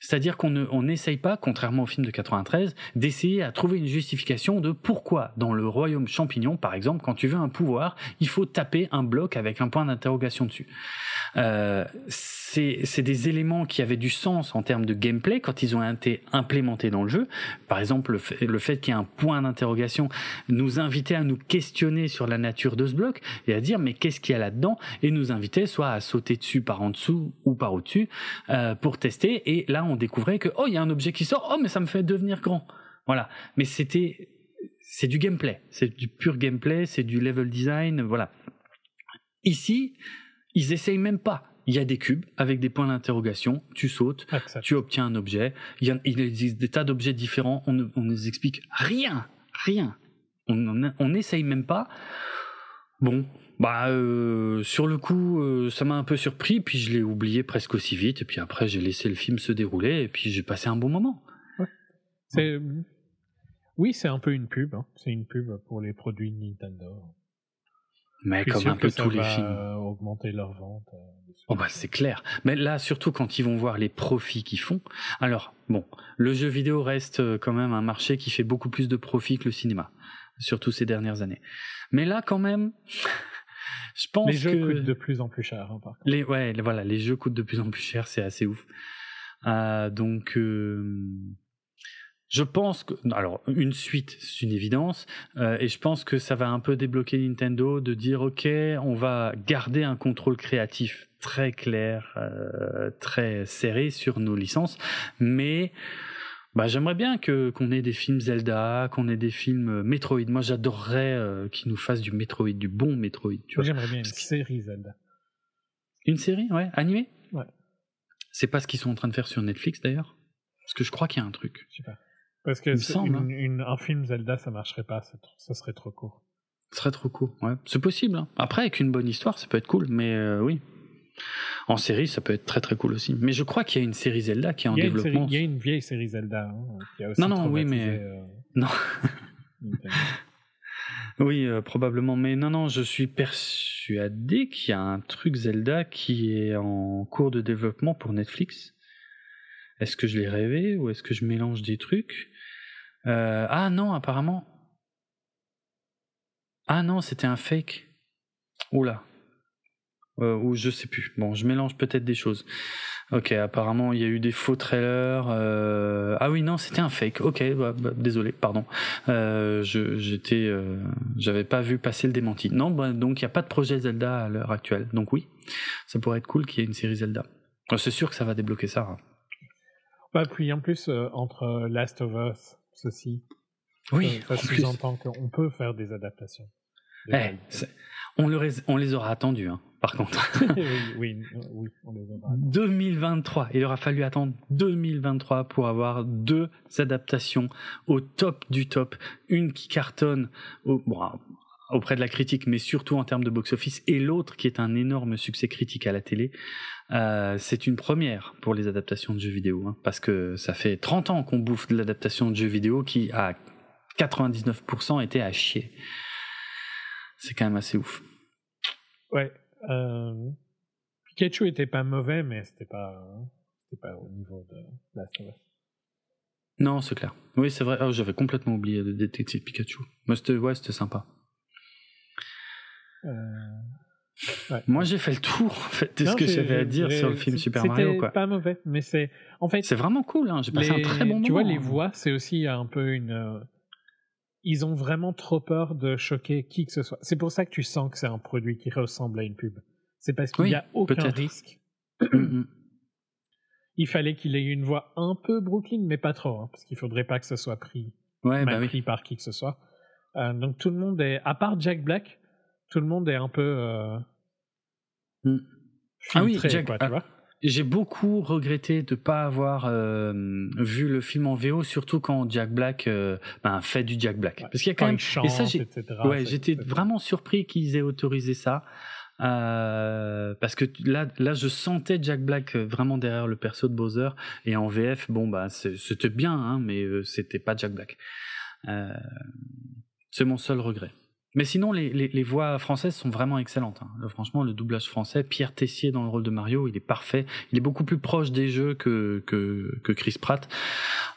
C'est-à-dire qu'on ne- on n'essaye pas, contrairement au film de 93, d'essayer à trouver une justification de pourquoi, dans le royaume champignon, par exemple, quand tu veux un pouvoir, il faut taper un bloc avec un point d'interrogation dessus. Euh, c'est des éléments qui avaient du sens en termes de gameplay quand ils ont été implémentés dans le jeu. Par exemple, le fait, le fait qu'il y ait un point d'interrogation nous invitait à nous questionner sur la nature de ce bloc et à dire mais qu'est-ce qu'il y a là-dedans? Et nous invitait soit à sauter dessus par en dessous ou par au-dessus euh, pour tester. Et là, on découvrait que oh, il y a un objet qui sort, oh mais ça me fait devenir grand. Voilà. Mais c'était c'est du gameplay, c'est du pur gameplay, c'est du level design, voilà. Ici, ils essayent même pas. Il y a des cubes avec des points d'interrogation, tu sautes, Accept. tu obtiens un objet. Il, y a- il existe des tas d'objets différents, on ne on nous explique rien, rien. On n'essaye même pas. Bon, bah euh, sur le coup, euh, ça m'a un peu surpris, puis je l'ai oublié presque aussi vite, et puis après j'ai laissé le film se dérouler, et puis j'ai passé un bon moment. C'est... Oui, c'est un peu une pub. hein. C'est une pub pour les produits de Nintendo. Mais comme un peu tous les films. augmenter leur vente. euh. Oh bah c'est clair. Mais là, surtout quand ils vont voir les profits qu'ils font. Alors, bon, le jeu vidéo reste euh, quand même un marché qui fait beaucoup plus de profits que le cinéma, surtout ces dernières années. Mais là, quand même, je pense Les jeux que coûtent de plus en plus cher, hein, par les ouais, voilà, les jeux coûtent de plus en plus cher, c'est assez ouf. Euh, donc, euh, je pense que, alors, une suite, c'est une évidence, euh, et je pense que ça va un peu débloquer Nintendo de dire, ok, on va garder un contrôle créatif très clair, euh, très serré sur nos licences, mais bah, j'aimerais bien que qu'on ait des films Zelda, qu'on ait des films euh, Metroid. Moi, j'adorerais euh, qu'ils nous fassent du Metroid, du bon Metroid. Tu. J'aimerais bien une que- série Zelda. Une série, ouais, animée? Ouais. C'est pas ce qu'ils sont en train de faire sur Netflix d'ailleurs? Parce que je crois qu'il y a un truc. Je sais pas. Parce que semble, hein. une- une- un film Zelda, ça marcherait pas. Ça serait trop court. Ce serait trop court, ouais. C'est possible. hein. Après, avec une bonne histoire, ça peut être cool, mais euh, oui. En série, ça peut être très très cool aussi. Mais je crois qu'il y a une série Zelda qui est en développement. il y a une vieille série Zelda hein, qui a aussi Non, non, oui, mais- euh, Non. Oui, euh, probablement. Mais non, non, je suis persuadé qu'il y a un truc Zelda qui est en cours de développement pour Netflix. Est-ce que je l'ai rêvé ou est-ce que je mélange des trucs? Euh, Ah non, apparemment. Ah non, c'était un fake. Oula. Euh, ou je sais plus. Bon, je mélange peut-être des choses. Ok, apparemment il y a eu des faux trailers. euh, Ah oui, non, c'était un fake. Ok, bah, bah, désolé, pardon. Euh, j'étais, j'avais pas vu passer le démenti. Non, bah, donc il y a pas de projet Zelda à l'heure actuelle. Donc oui, ça pourrait être cool qu'il y ait une série Zelda. C'est sûr que ça va débloquer ça. hein. Bah, puis en plus, entre Last of Us, ceci, Oui, ça, en ça sous-entend qu'on peut faire des adaptations. Eh, on, on, les aura attendus, hein, par contre. oui, oui, on les aura attendus. 2023, il aura fallu attendre 2023 pour avoir deux adaptations au top du top. Une qui cartonne au, auprès de la critique, mais surtout en termes de box-office, et l'autre qui est un énorme succès critique à la télé. Euh, c'est une première pour les adaptations de jeux vidéo, hein, parce que ça fait 30 ans qu'on bouffe de l'adaptation de jeux vidéo qui, à 99%, était à chier. C'est quand même assez ouf. Ouais. Euh, Pikachu était pas mauvais, mais c'était pas, c'était pas au niveau de la Non, c'est clair. Oui, c'est vrai. Oh, j'avais complètement oublié de détecter Pikachu. Mais c'était, ouais, c'était sympa. Euh, Moi, j'ai fait le tour en fait, de ce que j'avais à dire sur le film Super Mario. C'était pas mauvais, mais c'est en fait. C'est vraiment cool. Hein. J'ai passé un très bon moment. Tu vois, les voix, c'est aussi un peu une. Euh, ils ont vraiment trop peur de choquer qui que ce soit. C'est pour ça que tu sens que c'est un produit qui ressemble à une pub. C'est parce qu'il n'y a aucun risque. Mm, mm. Il fallait qu'il ait une voix un peu Brooklyn, mais pas trop, hein, parce qu'il faudrait pas que ce soit pris, ouais, bah pris par qui que ce soit. Euh, donc tout le monde est, à part Jack Black, tout le monde est un peu euh, hmm. ah oui, Jack, quoi, tu ah, vois. J'ai beaucoup regretté de ne pas avoir euh, vu le film en VO, surtout quand Jack Black euh, ben, fait du Jack Black. Parce qu'il y a quand même. et ça, ouais, j'étais vraiment surpris qu'ils aient autorisé ça. Euh, parce que là, là, je sentais Jack Black vraiment derrière le perso de Bowser et en VF, bon bah c'était bien, hein, mais c'était pas Jack Black. c'est mon seul regret. Mais sinon, les, les, les, voix françaises sont vraiment excellentes. Hein. Franchement, le doublage français, Pierre Tessier dans le rôle de Mario, il est parfait. Il est beaucoup plus proche des jeux que, que, que Chris Pratt.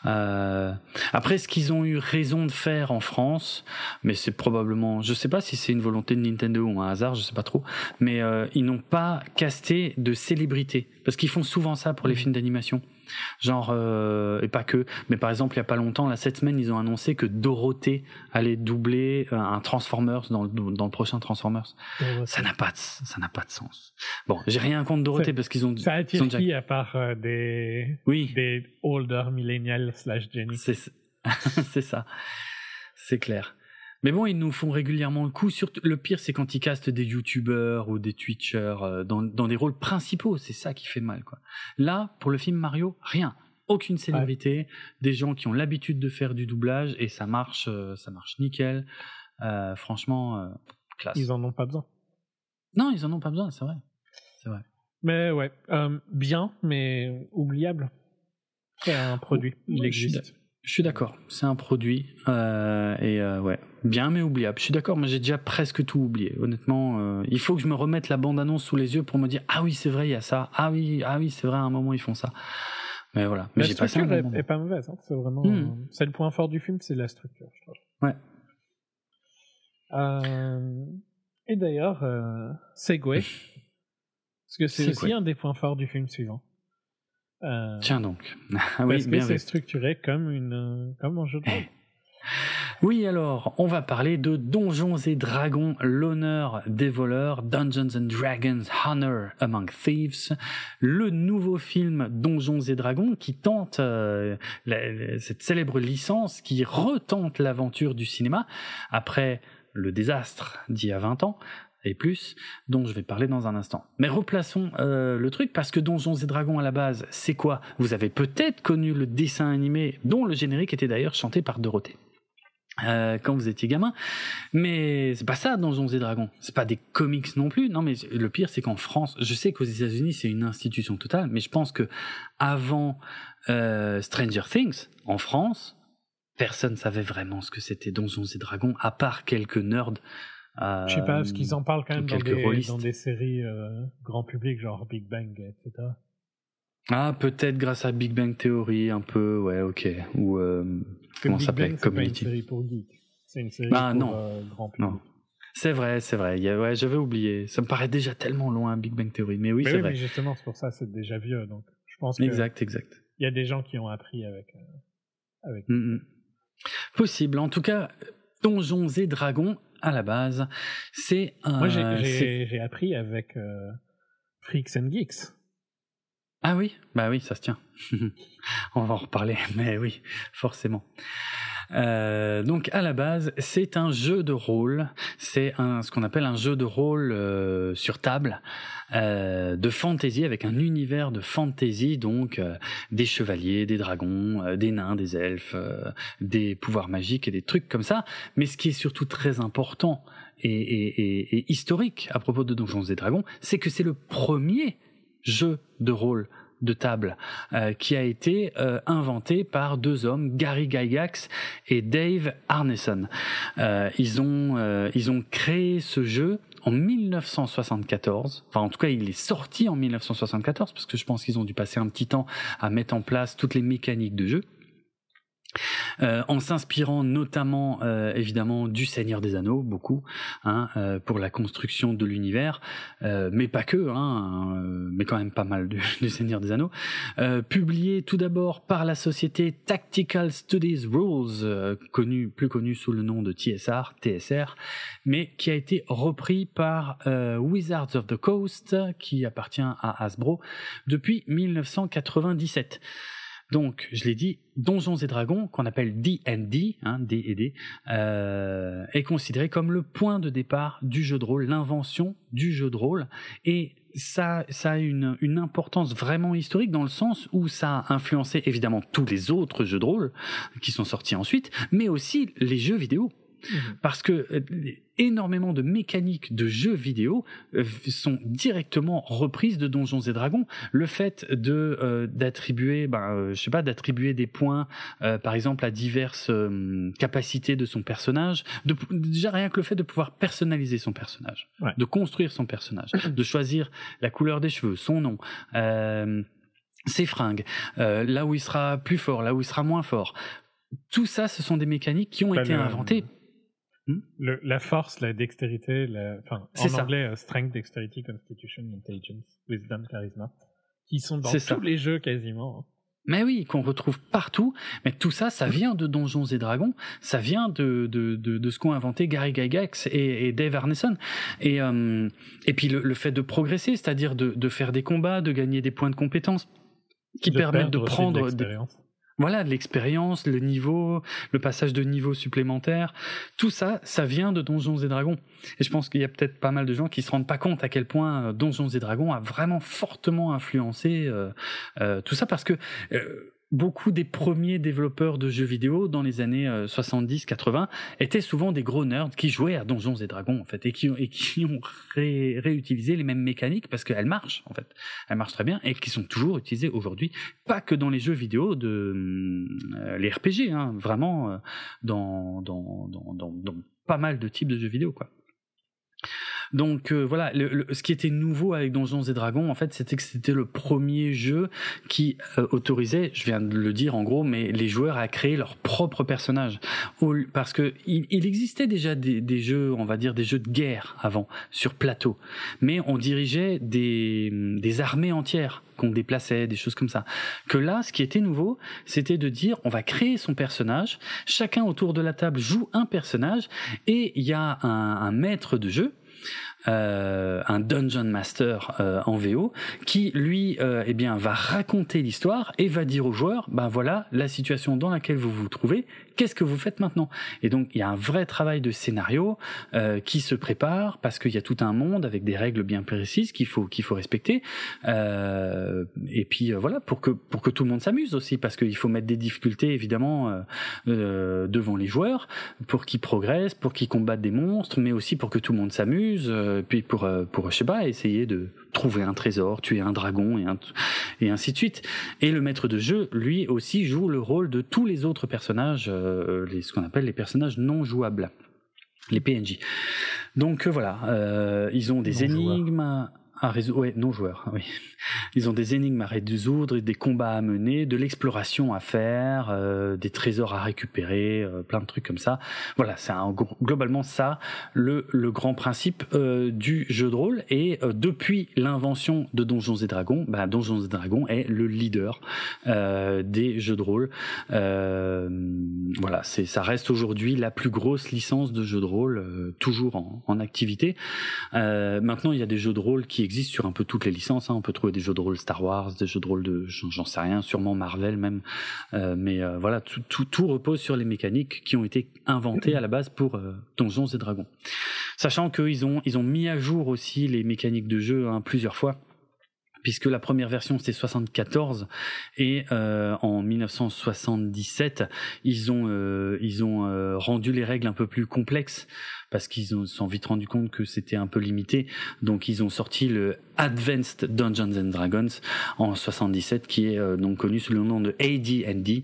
Euh... Après, ce qu'ils ont eu raison de faire en France, mais c'est probablement, je sais pas si c'est une volonté de Nintendo ou un hasard, je sais pas trop, mais euh, ils n'ont pas casté de célébrités. Parce qu'ils font souvent ça pour les mmh. films d'animation. Genre, euh, et pas que, mais par exemple, il y a pas longtemps, là, cette semaine, ils ont annoncé que Dorothée allait doubler euh, un Transformers dans le, dans le prochain Transformers. Ça n'a pas de, ça n'a pas de sens. Bon, j'ai rien contre Dorothée parce qu'ils ont. Ça attire qui à part euh, des. Oui. Des older millennials slash Jenny. C'est, c'est ça. C'est clair. Mais bon, ils nous font régulièrement le coup. Surtout, le pire, c'est quand ils castent des youtubeurs ou des twitchers euh, dans, dans des rôles principaux. C'est ça qui fait mal, quoi. Là, pour le film Mario, rien. Aucune célébrité, des gens qui ont l'habitude de faire du doublage et ça marche, euh, ça marche nickel. Euh, franchement, classe. Ils en ont pas besoin. Non, ils en ont pas besoin, c'est vrai. C'est vrai. Mais ouais, bien, mais oubliable. C'est un produit, il existe. Je suis d'accord, c'est un produit et ouais, bien mais oubliable. Je suis d'accord, mais j'ai déjà presque tout oublié. Honnêtement, euh, il faut que je me remette la bande-annonce sous les yeux pour me dire ah oui c'est vrai il y a ça, ah oui ah oui c'est vrai à un moment ils font ça. Mais voilà, mais j'ai passé un bon moment. est pas mauvaise, hein. c'est vraiment hmm. c'est le point fort du film, c'est la structure, je trouve. Ouais. et d'ailleurs, Segway, parce que c'est aussi un des points forts du film suivant. Euh, Tiens donc. Ah oui, parce que c'est structuré comme, une, comme un jeu de rôle. Oui, alors, on va parler de Donjons et Dragons, l'honneur des voleurs, Dungeons and Dragons, Honor Among Thieves, le nouveau film Donjons et Dragons qui tente euh, cette célèbre licence, qui retente l'aventure du cinéma après le désastre d'il y a 20 ans, et plus, dont je vais parler dans un instant. Mais replaçons euh, le truc parce que Donjons et Dragons à la base, c'est quoi? Vous avez peut-être connu le dessin animé dont le générique était d'ailleurs chanté par Dorothée. Euh, quand vous étiez gamin, mais c'est pas ça Donjons et Dragons. C'est pas des comics non plus. Non, mais le pire c'est qu'en France, je sais qu'aux États-Unis c'est une institution totale, mais je pense que avant euh, Stranger Things, en France, personne savait vraiment ce que c'était Donjons et Dragons, à part quelques nerds je sais pas, parce qu'ils en parlent quand même dans des, dans des, séries euh, grand public, genre Big Bang, etc. Ah, peut-être grâce à Big Bang Theory, un peu, ouais, ok. Ou euh, comment ça s'appelait Community. C'est une série pour geek. C'est une série ah, pour euh, grand public. Non. C'est vrai, c'est vrai. ouais, j'avais oublié. Ça me paraît déjà tellement loin, Big Bang Theory. Mais oui, c'est oui, vrai. Mais justement, c'est pour ça, c'est déjà vieux. Donc, je pense que exact, exact. Il y a des gens qui ont appris avec. avec... Mm, mm. Possible. En tout cas, Donjons et Dragons à la base, c'est un. Moi, j'ai appris avec euh, Freaks and Geeks. Ah oui, bah oui, ça se tient. On va en reparler, mais oui, forcément. Euh, donc à la base, c'est un jeu de rôle. C'est un ce qu'on appelle un jeu de rôle euh, sur table euh, de fantasy avec un univers de fantasy, donc euh, des chevaliers, des dragons, euh, des nains, des elfes, des pouvoirs magiques et des trucs comme ça. Mais ce qui est surtout très important et, et, et historique à propos de Donjons et Dragons, c'est que c'est le premier jeu de rôle de table euh, qui a été euh, inventé par deux hommes, Gary Gygax et Dave Arneson. Euh, ils ont ils ont créé ce jeu en 1974. Enfin, en tout cas, il est sorti en 1974 parce que je pense qu'ils ont dû passer un petit temps à mettre en place toutes les mécaniques de jeu. Euh, en s'inspirant notamment euh, évidemment du Seigneur des Anneaux, beaucoup, hein, euh, pour la construction de l'univers, mais pas que, hein, mais quand même pas mal du, du Seigneur des Anneaux. publié tout d'abord par la société Tactical Studies Rules, connu, plus connu sous le nom de TSR, TSR, mais qui a été repris par Wizards of the Coast, qui appartient à Hasbro, depuis 1997. Donc, je l'ai dit, Donjons et Dragons, qu'on appelle D&D, hein, euh, est considéré comme le point de départ du jeu de rôle, l'invention du jeu de rôle, et ça, ça a une, une importance vraiment historique dans le sens où ça a influencé évidemment tous les autres jeux de rôle qui sont sortis ensuite, mais aussi les jeux vidéo. Mmh. Parce que euh, énormément de mécaniques de jeux vidéo euh, sont directement reprises de Donjons et Dragons. Le fait de euh, d'attribuer, ben, je sais pas, d'attribuer des points, par exemple, à diverses capacités de son personnage. De, déjà rien que le fait de pouvoir personnaliser son personnage, de construire son personnage, de choisir la couleur des cheveux, son nom. ses fringues, là où il sera plus fort, là où il sera moins fort. Tout ça, ce sont des mécaniques qui ont été inventées Hmm? la force, la dextérité, la, enfin, en anglais, euh, strength, dexterity, constitution, intelligence, wisdom, charisma, qui sont dans tous les jeux quasiment. Hein. Mais oui, qu'on retrouve partout. Mais tout ça, ça vient de Donjons et Dragons. Ça vient de, de, de, de ce qu'ont inventé Gary Gygax et, et Dave Arneson. Et, euh, et puis le, le, fait de progresser, c'est-à-dire de, de faire des combats, de gagner des points de compétences qui permettent de prendre... Voilà, l'expérience, le niveau, le passage de niveau supplémentaire, tout ça, ça vient de Donjons et Dragons. Et je pense qu'il y a peut-être pas mal de gens qui se rendent pas compte à quel point euh, Donjons et Dragons a vraiment fortement influencé euh, euh, tout ça parce que beaucoup des premiers développeurs de jeux vidéo dans les années 70-80 euh, étaient souvent des gros nerds qui jouaient à Donjons et Dragons en fait et qui ont, réutilisé les mêmes mécaniques parce qu'elles marchent en fait, elles marchent très bien et qui sont toujours utilisées aujourd'hui, pas que dans les jeux vidéo de euh, les RPG, hein, vraiment euh, dans, dans, dans, dans pas mal de types de jeux vidéo quoi. Donc euh, voilà, le, ce qui était nouveau avec Donjons et Dragons, en fait, c'était que c'était le premier jeu qui euh, autorisait, je viens de le dire en gros, mais les joueurs à créer leur propre personnage. Parce que il, il existait déjà des, des, jeux, on va dire des jeux de guerre avant sur plateau, mais on dirigeait des, des armées entières qu'on déplaçait, des choses comme ça. Que là, ce qui était nouveau, c'était de dire on va créer son personnage, chacun autour de la table joue un personnage et il y a un, un maître de jeu euh, un dungeon master euh, en VO qui lui euh, eh va raconter l'histoire et va dire aux joueurs ben voilà la situation dans laquelle vous vous trouvez qu'est-ce que vous faites maintenant? Et donc il y a un vrai travail de scénario euh, qui se prépare parce qu'il y a tout un monde avec des règles bien précises qu'il faut qu'il faut respecter. Euh, et puis voilà pour que pour que tout le monde s'amuse aussi parce qu'il faut mettre des difficultés évidemment devant les joueurs pour qu'ils progressent pour qu'ils combattent des monstres mais aussi pour que tout le monde s'amuse euh, puis pour, euh, pour, je sais pas, essayer de trouver un trésor, tuer un dragon et, et ainsi de suite. Et le maître de jeu, lui aussi, joue le rôle de tous les autres personnages, euh, les, ce qu'on appelle les personnages non jouables, les PNJ. Donc voilà, ils ont des énigmes à résoudre, ouais, non joueurs, oui. Ils ont des énigmes à résoudre, des combats à mener, de l'exploration à faire, euh, des trésors à récupérer, euh, plein de trucs comme ça. Voilà, c'est globalement ça le, le grand principe euh, du jeu de rôle. Et euh, depuis l'invention de Donjons et Dragons, bah, Donjons et Dragons est le leader euh, des jeux de rôle. voilà, c'est ça reste aujourd'hui la plus grosse licence de jeu de rôle toujours en, en activité. maintenant, il y a des jeux de rôle qui existe sur un peu toutes les licences. Hein. On peut trouver des jeux de rôle Star Wars, des jeux de rôle de, j'en sais rien, sûrement Marvel même. Euh, mais euh, voilà, tout, tout, repose sur les mécaniques qui ont été inventées à la base pour euh, Donjons et Dragons. Sachant qu'ils ont, ils ont mis à jour aussi les mécaniques de jeu hein, plusieurs fois puisque la première version c'était 74 et en 1977 ils ont ils ont rendu les règles un peu plus complexes parce qu'ils se sont vite rendu compte que c'était un peu limité donc ils ont sorti le Advanced Dungeons and Dragons en 77 qui est euh, donc connu sous le nom de AD&D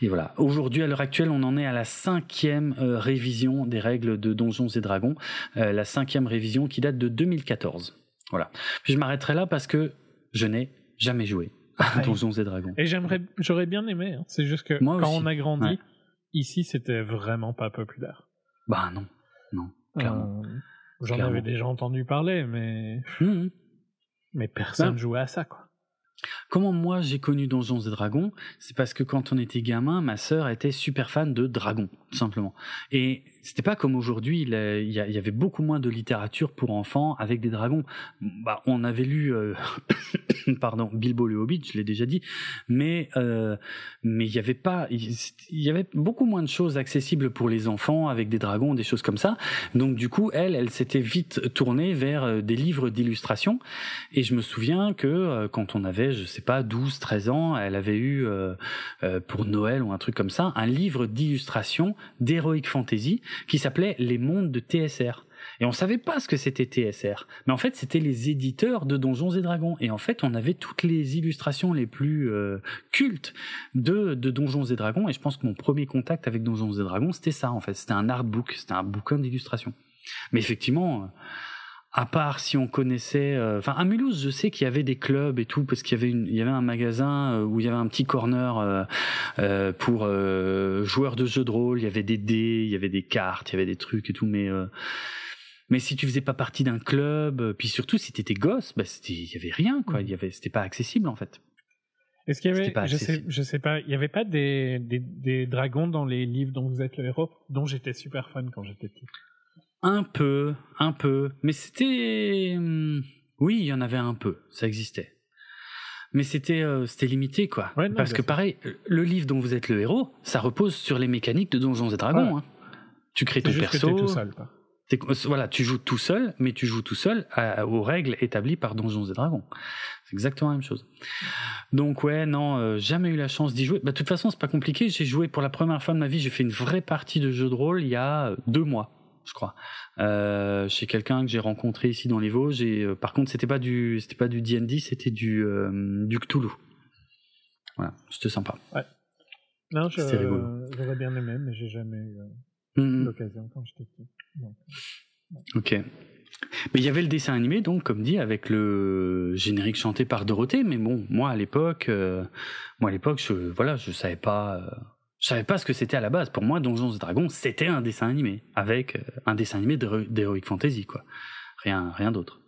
et voilà aujourd'hui à l'heure actuelle on en est à la cinquième euh, révision des règles de Donjons et Dragons euh, la cinquième révision qui date de 2014 voilà. Puis je m'arrêterai là parce que je n'ai jamais joué à Donjons et Dragons. Et j'aimerais, j'aurais bien aimé. Hein. C'est juste que quand on a grandi, ici, c'était vraiment pas populaire. Bah non, non, clairement. Euh, j'en avais déjà entendu parler, mais mmh. mais personne ben, jouait à ça, quoi. Comment moi j'ai connu Donjons et Dragons C'est parce que quand on était gamin, ma sœur était super fan de dragons, tout simplement. Et c'était pas comme aujourd'hui, il, y, avait beaucoup moins de littérature pour enfants avec des dragons. Bah, on avait lu, euh, pardon, Bilbo le Hobbit, je l'ai déjà dit, mais euh, mais il y avait pas, il y avait beaucoup moins de choses accessibles pour les enfants avec des dragons, des choses comme ça. Donc du coup, elle, elle s'était vite tournée vers euh, des livres d'illustration. Et je me souviens que quand on avait, je sais pas, 12, 13 ans, elle avait eu pour Noël ou un truc comme ça, un livre d'illustration d'heroic fantasy qui s'appelait Les Mondes de TSR. Et on savait pas ce que c'était TSR. Mais en fait, c'était les éditeurs de Donjons et Dragons. Et en fait, on avait toutes les illustrations les plus euh, cultes de, de Donjons et Dragons. Et je pense que mon premier contact avec Donjons et Dragons, c'était ça, en fait. C'était un artbook, c'était un bouquin d'illustration. Mais effectivement, à part si on connaissait, euh, enfin à Mulhouse, je sais qu'il y avait des clubs et tout parce qu'il y avait une, il y avait un magasin euh, où il y avait un petit corner euh, pour joueurs de jeux de rôle. Il y avait des dés, il y avait des cartes, il y avait des trucs et tout, mais mais si tu faisais pas partie d'un club, puis surtout si t'étais gosse, bah il y avait rien quoi. Il y avait, c'était pas accessible en fait. Est-ce qu'il y avait, je sais, je sais pas, il y avait pas des, des, des dragons dans les livres dont vous êtes le héros, dont j'étais super fan quand j'étais petit? Un peu, un peu. Mais c'était... Hmm, oui, il y en avait un peu, ça existait. Mais c'était euh, c'était limité, quoi. Parce que pareil, le livre dont vous êtes le héros, ça repose sur les mécaniques de Donjons et Dragons. Hein. Tu crées ton perso. tout seul, quoi. Voilà, tu joues tout seul, mais tu joues tout seul aux règles établies par Donjons et Dragons. C'est exactement la même chose. Donc ouais, non, euh, jamais eu la chance d'y jouer. Bah, de toute façon, c'est pas compliqué. J'ai joué pour la première fois de ma vie. J'ai fait une vraie partie de jeu de rôle il y a deux mois je crois, euh, chez quelqu'un que j'ai rencontré ici dans les Vosges. Et euh, par contre, c'était pas du, c'était pas du D&D, c'était du euh, du Cthulhu. Voilà, c'était sympa. Ouais. Non, je, j'aurais bien aimé, mais j'ai jamais eu mm-hmm. l'occasion quand j'étais petit. Ok. Mais il y avait le dessin animé, donc, comme dit, avec le générique chanté par Dorothée. Mais bon, moi à l'époque, moi à l'époque, je, voilà, je savais pas je savais pas ce que c'était à la base. Pour moi, Donjons et Dragons, c'était un dessin animé avec euh, un dessin animé d'heroic fantasy, quoi. Rien, rien d'autre.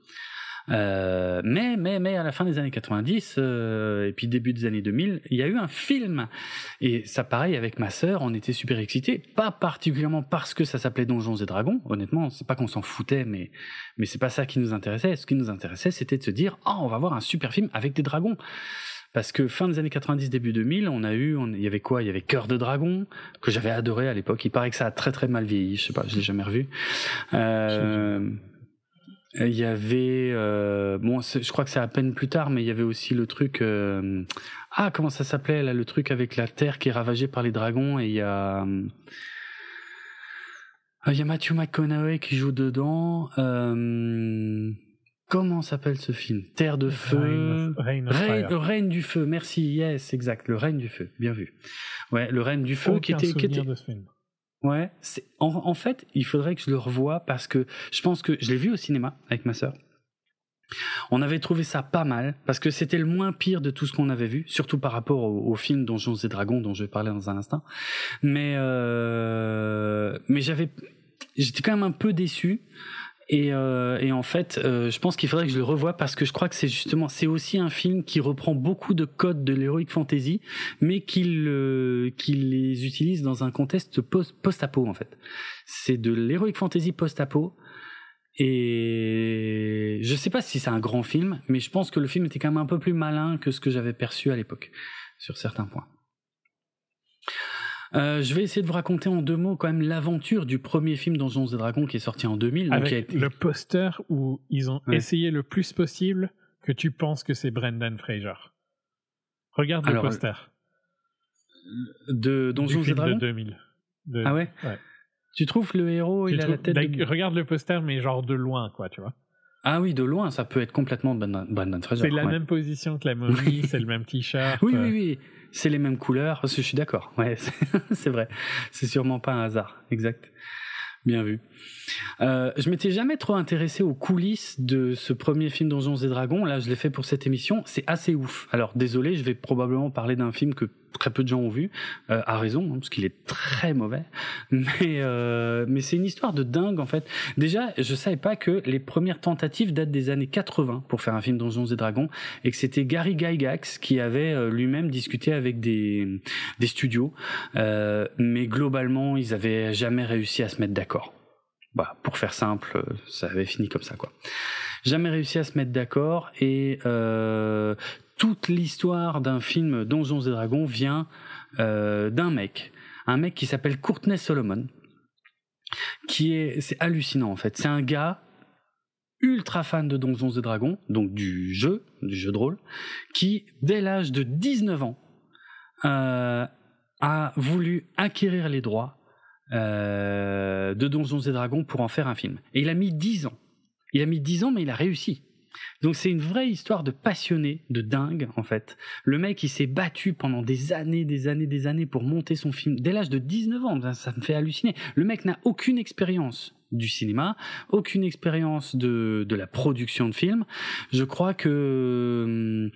Euh, mais, mais, mais à la fin des années 90 euh, et puis début des années 2000, il y a eu un film et ça, pareil, avec ma sœur, on était super excités. Pas particulièrement parce que ça s'appelait Donjons et Dragons. Honnêtement, c'est pas qu'on s'en foutait, mais mais c'est pas ça qui nous intéressait. Ce qui nous intéressait, c'était de se dire, oh, on va voir un super film avec des dragons. Parce que fin des années 90, début 2000, on a eu, il y avait quoi? Il y avait Cœur de Dragon que j'avais adoré à l'époque. Il paraît que ça a très très mal vieilli. Je sais pas, je l'ai jamais revu. Euh, il y avait, euh, bon, je crois que c'est à peine plus tard, mais il y avait aussi le truc. Euh, ah, comment ça s'appelait là, le truc avec la terre qui est ravagée par les dragons et il y a. Il y a Matthew McConaughey qui joue dedans. Euh, Comment s'appelle ce film? Terre de feu. le règne du feu. Merci. Yes, exact. Le règne du feu. Bien vu. Ouais, le règne du feu qui était. Qui était... De ce film. Ouais. En, en, fait, il faudrait que je le revoie parce que je pense que je l'ai vu au cinéma avec ma sœur. On avait trouvé ça pas mal parce que c'était le moins pire de tout ce qu'on avait vu, surtout par rapport au, au, film Donjons et Dragons dont je vais parler dans un instant. Mais euh, mais j'avais j'étais quand même un peu déçu et, euh, et, en fait, euh, je pense qu'il faudrait que je le revoie parce que je crois que c'est justement, c'est aussi un film qui reprend beaucoup de codes de l'heroic fantasy, mais qu'il euh, les utilise dans un contexte post-apo en fait. C'est de l'heroic fantasy post-apo Et je sais pas si c'est un grand film, mais je pense que le film était quand même un peu plus malin que ce que j'avais perçu à l'époque, sur certains points. Euh, je vais essayer de vous raconter en deux mots quand même l'aventure du premier film Donjons et Dragons qui est sorti en 2000. Avec le poster où ils ont essayé le plus possible que tu penses que c'est Brendan Fraser. Regarde le poster. De Donjons et Dragons de 2000. Ah ouais, Tu trouves le héros, il a la tête Regarde le poster, mais genre de loin, quoi, tu vois. Ah oui, de loin, ça peut être complètement Brendan Fraser. C'est la même position que la momie, c'est le même t-shirt. Oui, oui, oui c'est les mêmes couleurs. Je suis d'accord. Ouais, c'est vrai. C'est sûrement pas un hasard. Exact. Bien vu. Euh, je m'étais jamais trop intéressé aux coulisses de ce premier film Donjons et Dragons. Là, je l'ai fait pour cette émission. C'est assez ouf. Alors, désolé, je vais probablement parler d'un film que très peu de gens ont vu, euh, à raison, hein, parce qu'il est très mauvais. Mais euh, mais c'est une histoire de dingue en fait. Déjà, je savais pas que les premières tentatives datent des années 80 pour faire un film Donjons et Dragons, et que c'était Gary Gygax qui avait euh, lui-même discuté avec des des studios, euh, mais globalement, ils avaient jamais réussi à se mettre d'accord. Bah, pour faire simple, ça avait fini comme ça quoi jamais réussi à se mettre d'accord et euh, toute l'histoire d'un film Donjons et Dragons vient euh, d'un mec, un mec qui s'appelle Courtney Solomon, qui est, c'est hallucinant en fait. C'est un gars ultra fan de Donjons et Dragons, donc du jeu, du jeu de rôle, qui dès l'âge de 19 ans euh, a voulu acquérir les droits euh, de Donjons et Dragons pour en faire un film. Et il a mis 10 ans. Il a mis 10 ans, mais il a réussi. Donc c'est une vraie histoire de passionné, de dingue en fait. Le mec il s'est battu pendant des années, des années, des années pour monter son film. Dès l'âge de 19 ans, ça, me fait halluciner. Le mec n'a aucune expérience du cinéma, aucune expérience de, de la production de films. Je crois que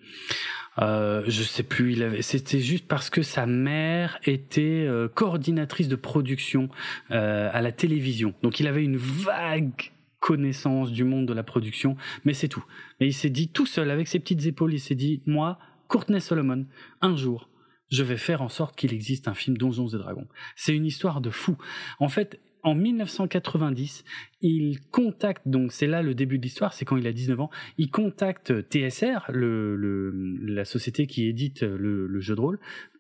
euh, je sais plus, il avait, c'était juste parce que sa mère était euh, coordinatrice de production euh, à la télévision. Donc il avait une vague connaissance du monde de la production, mais c'est tout. Mais il s'est dit tout seul, avec ses petites épaules, il s'est dit, moi, Courtney Solomon, un jour, je vais faire en sorte qu'il existe un film Donjons et Dragons. C'est une histoire de fou. En fait, en 1990, il contacte, donc c'est là le début de l'histoire, c'est quand il a 19 ans, il contacte TSR, la société qui édite le, jeu de rôle,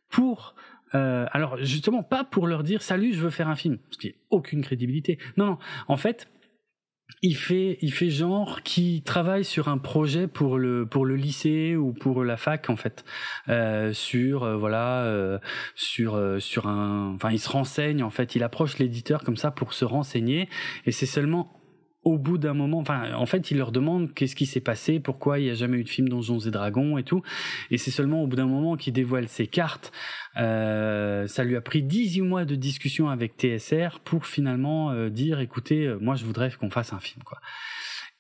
pour euh, alors justement pas pour leur dire salut je veux faire un film parce qu'il n'y a aucune crédibilité. Non non en fait il fait, il fait genre qui travaille sur un projet pour le pour le lycée ou pour la fac en fait, euh, sur euh, voilà euh, sur euh, sur un, enfin il se renseigne en fait, il approche l'éditeur comme ça pour se renseigner. Et c'est seulement au bout d'un moment, enfin, en fait, il leur demande qu'est-ce qui s'est passé, pourquoi il n'y a jamais eu de film Donjons et Dragons et tout. Et c'est seulement au bout d'un moment qu'il dévoile ses cartes. Euh, ça lui a pris 18 mois de discussion avec TSR pour finalement euh, dire, écoutez, euh, moi, je voudrais qu'on fasse un film, quoi.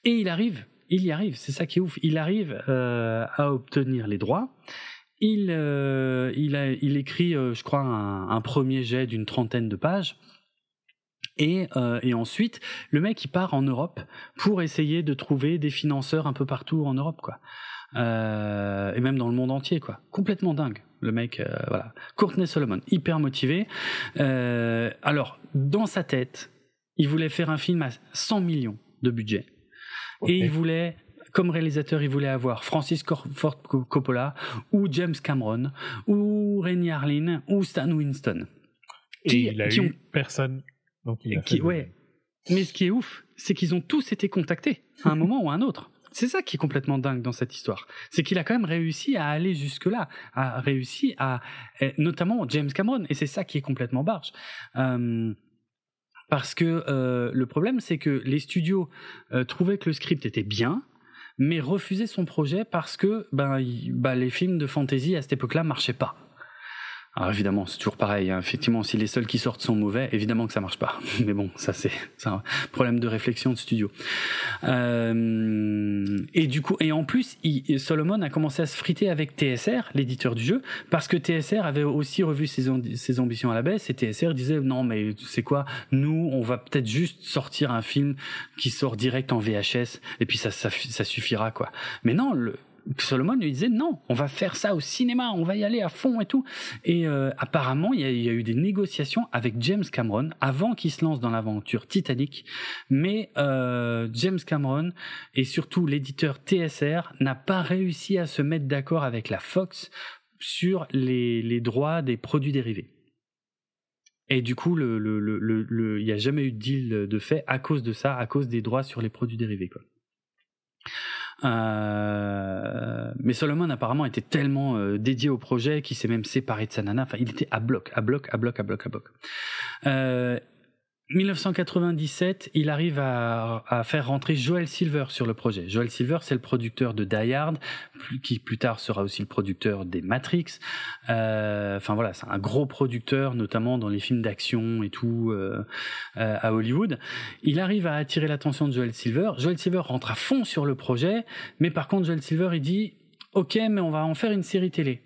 Et il arrive, il y arrive, c'est ça qui est ouf. Il arrive euh, à obtenir les droits. Il, il, a, il écrit, je crois, un premier jet d'une trentaine de pages. Et, euh, et, ensuite, le mec il part en Europe pour essayer de trouver des financeurs un peu partout en Europe, quoi. Euh, et même dans le monde entier, quoi. Complètement dingue, le mec. Euh, voilà. Courtney Solomon, hyper motivé. Alors, dans sa tête, il voulait faire un film à 100 millions de budget, et il voulait comme réalisateur, il voulait avoir Francis Ford Coppola ou James Cameron ou Rennie Harlin ou Stan Winston. Et il a eu ont... personne ouais. Mais ce qui est ouf, c'est qu'ils ont tous été contactés à un moment ou à un autre. C'est ça qui est complètement dingue dans cette histoire. C'est qu'il a quand même réussi à aller jusque-là, a réussi à, notamment James Cameron, et c'est ça qui est complètement barge. Euh, parce que euh, le problème, c'est que les studios euh, trouvaient que le script était bien, mais refusaient son projet parce que ben, ben les films de fantasy à cette époque-là marchaient pas. Alors évidemment, c'est toujours pareil. Hein. Effectivement, si les seuls qui sortent sont mauvais, évidemment que ça marche pas. Mais bon, ça c'est un problème de réflexion de studio. Euh, et du coup, et en plus, Solomon a commencé à se friter avec TSR, l'éditeur du jeu, parce que TSR avait aussi revu ses, ambitions à la baisse. Et TSR disait non, mais c'est quoi Nous, on va peut-être juste sortir un film qui sort direct en VHS, et puis ça, ça suffira quoi. Mais non, le, Solomon lui disait non, on va faire ça au cinéma, on va y aller à fond et tout. Et euh, apparemment, il y, a, eu des négociations avec James Cameron avant qu'il se lance dans l'aventure Titanic, mais euh, James Cameron et surtout l'éditeur TSR n'a pas réussi à se mettre d'accord avec la Fox sur les, droits des produits dérivés. Et du coup, il n'y a jamais eu de deal de fait à cause de ça, à cause des droits sur les produits dérivés. Euh, mais Solomon apparemment était tellement euh, dédié au projet qu'il s'est même séparé de sa nana. Enfin, il était à bloc, à bloc, à bloc, à bloc, à bloc. Euh, 1997, il arrive à, à, faire rentrer Joel Silver sur le projet. Joel Silver, c'est le producteur de Die Hard, qui plus tard sera aussi le producteur des Matrix. Euh, enfin voilà, c'est un gros producteur, notamment dans les films d'action et tout euh, euh, à Hollywood. Il arrive à attirer l'attention de Joel Silver. Joel Silver rentre à fond sur le projet, mais par contre Joel Silver il dit OK, mais on va en faire une série télé.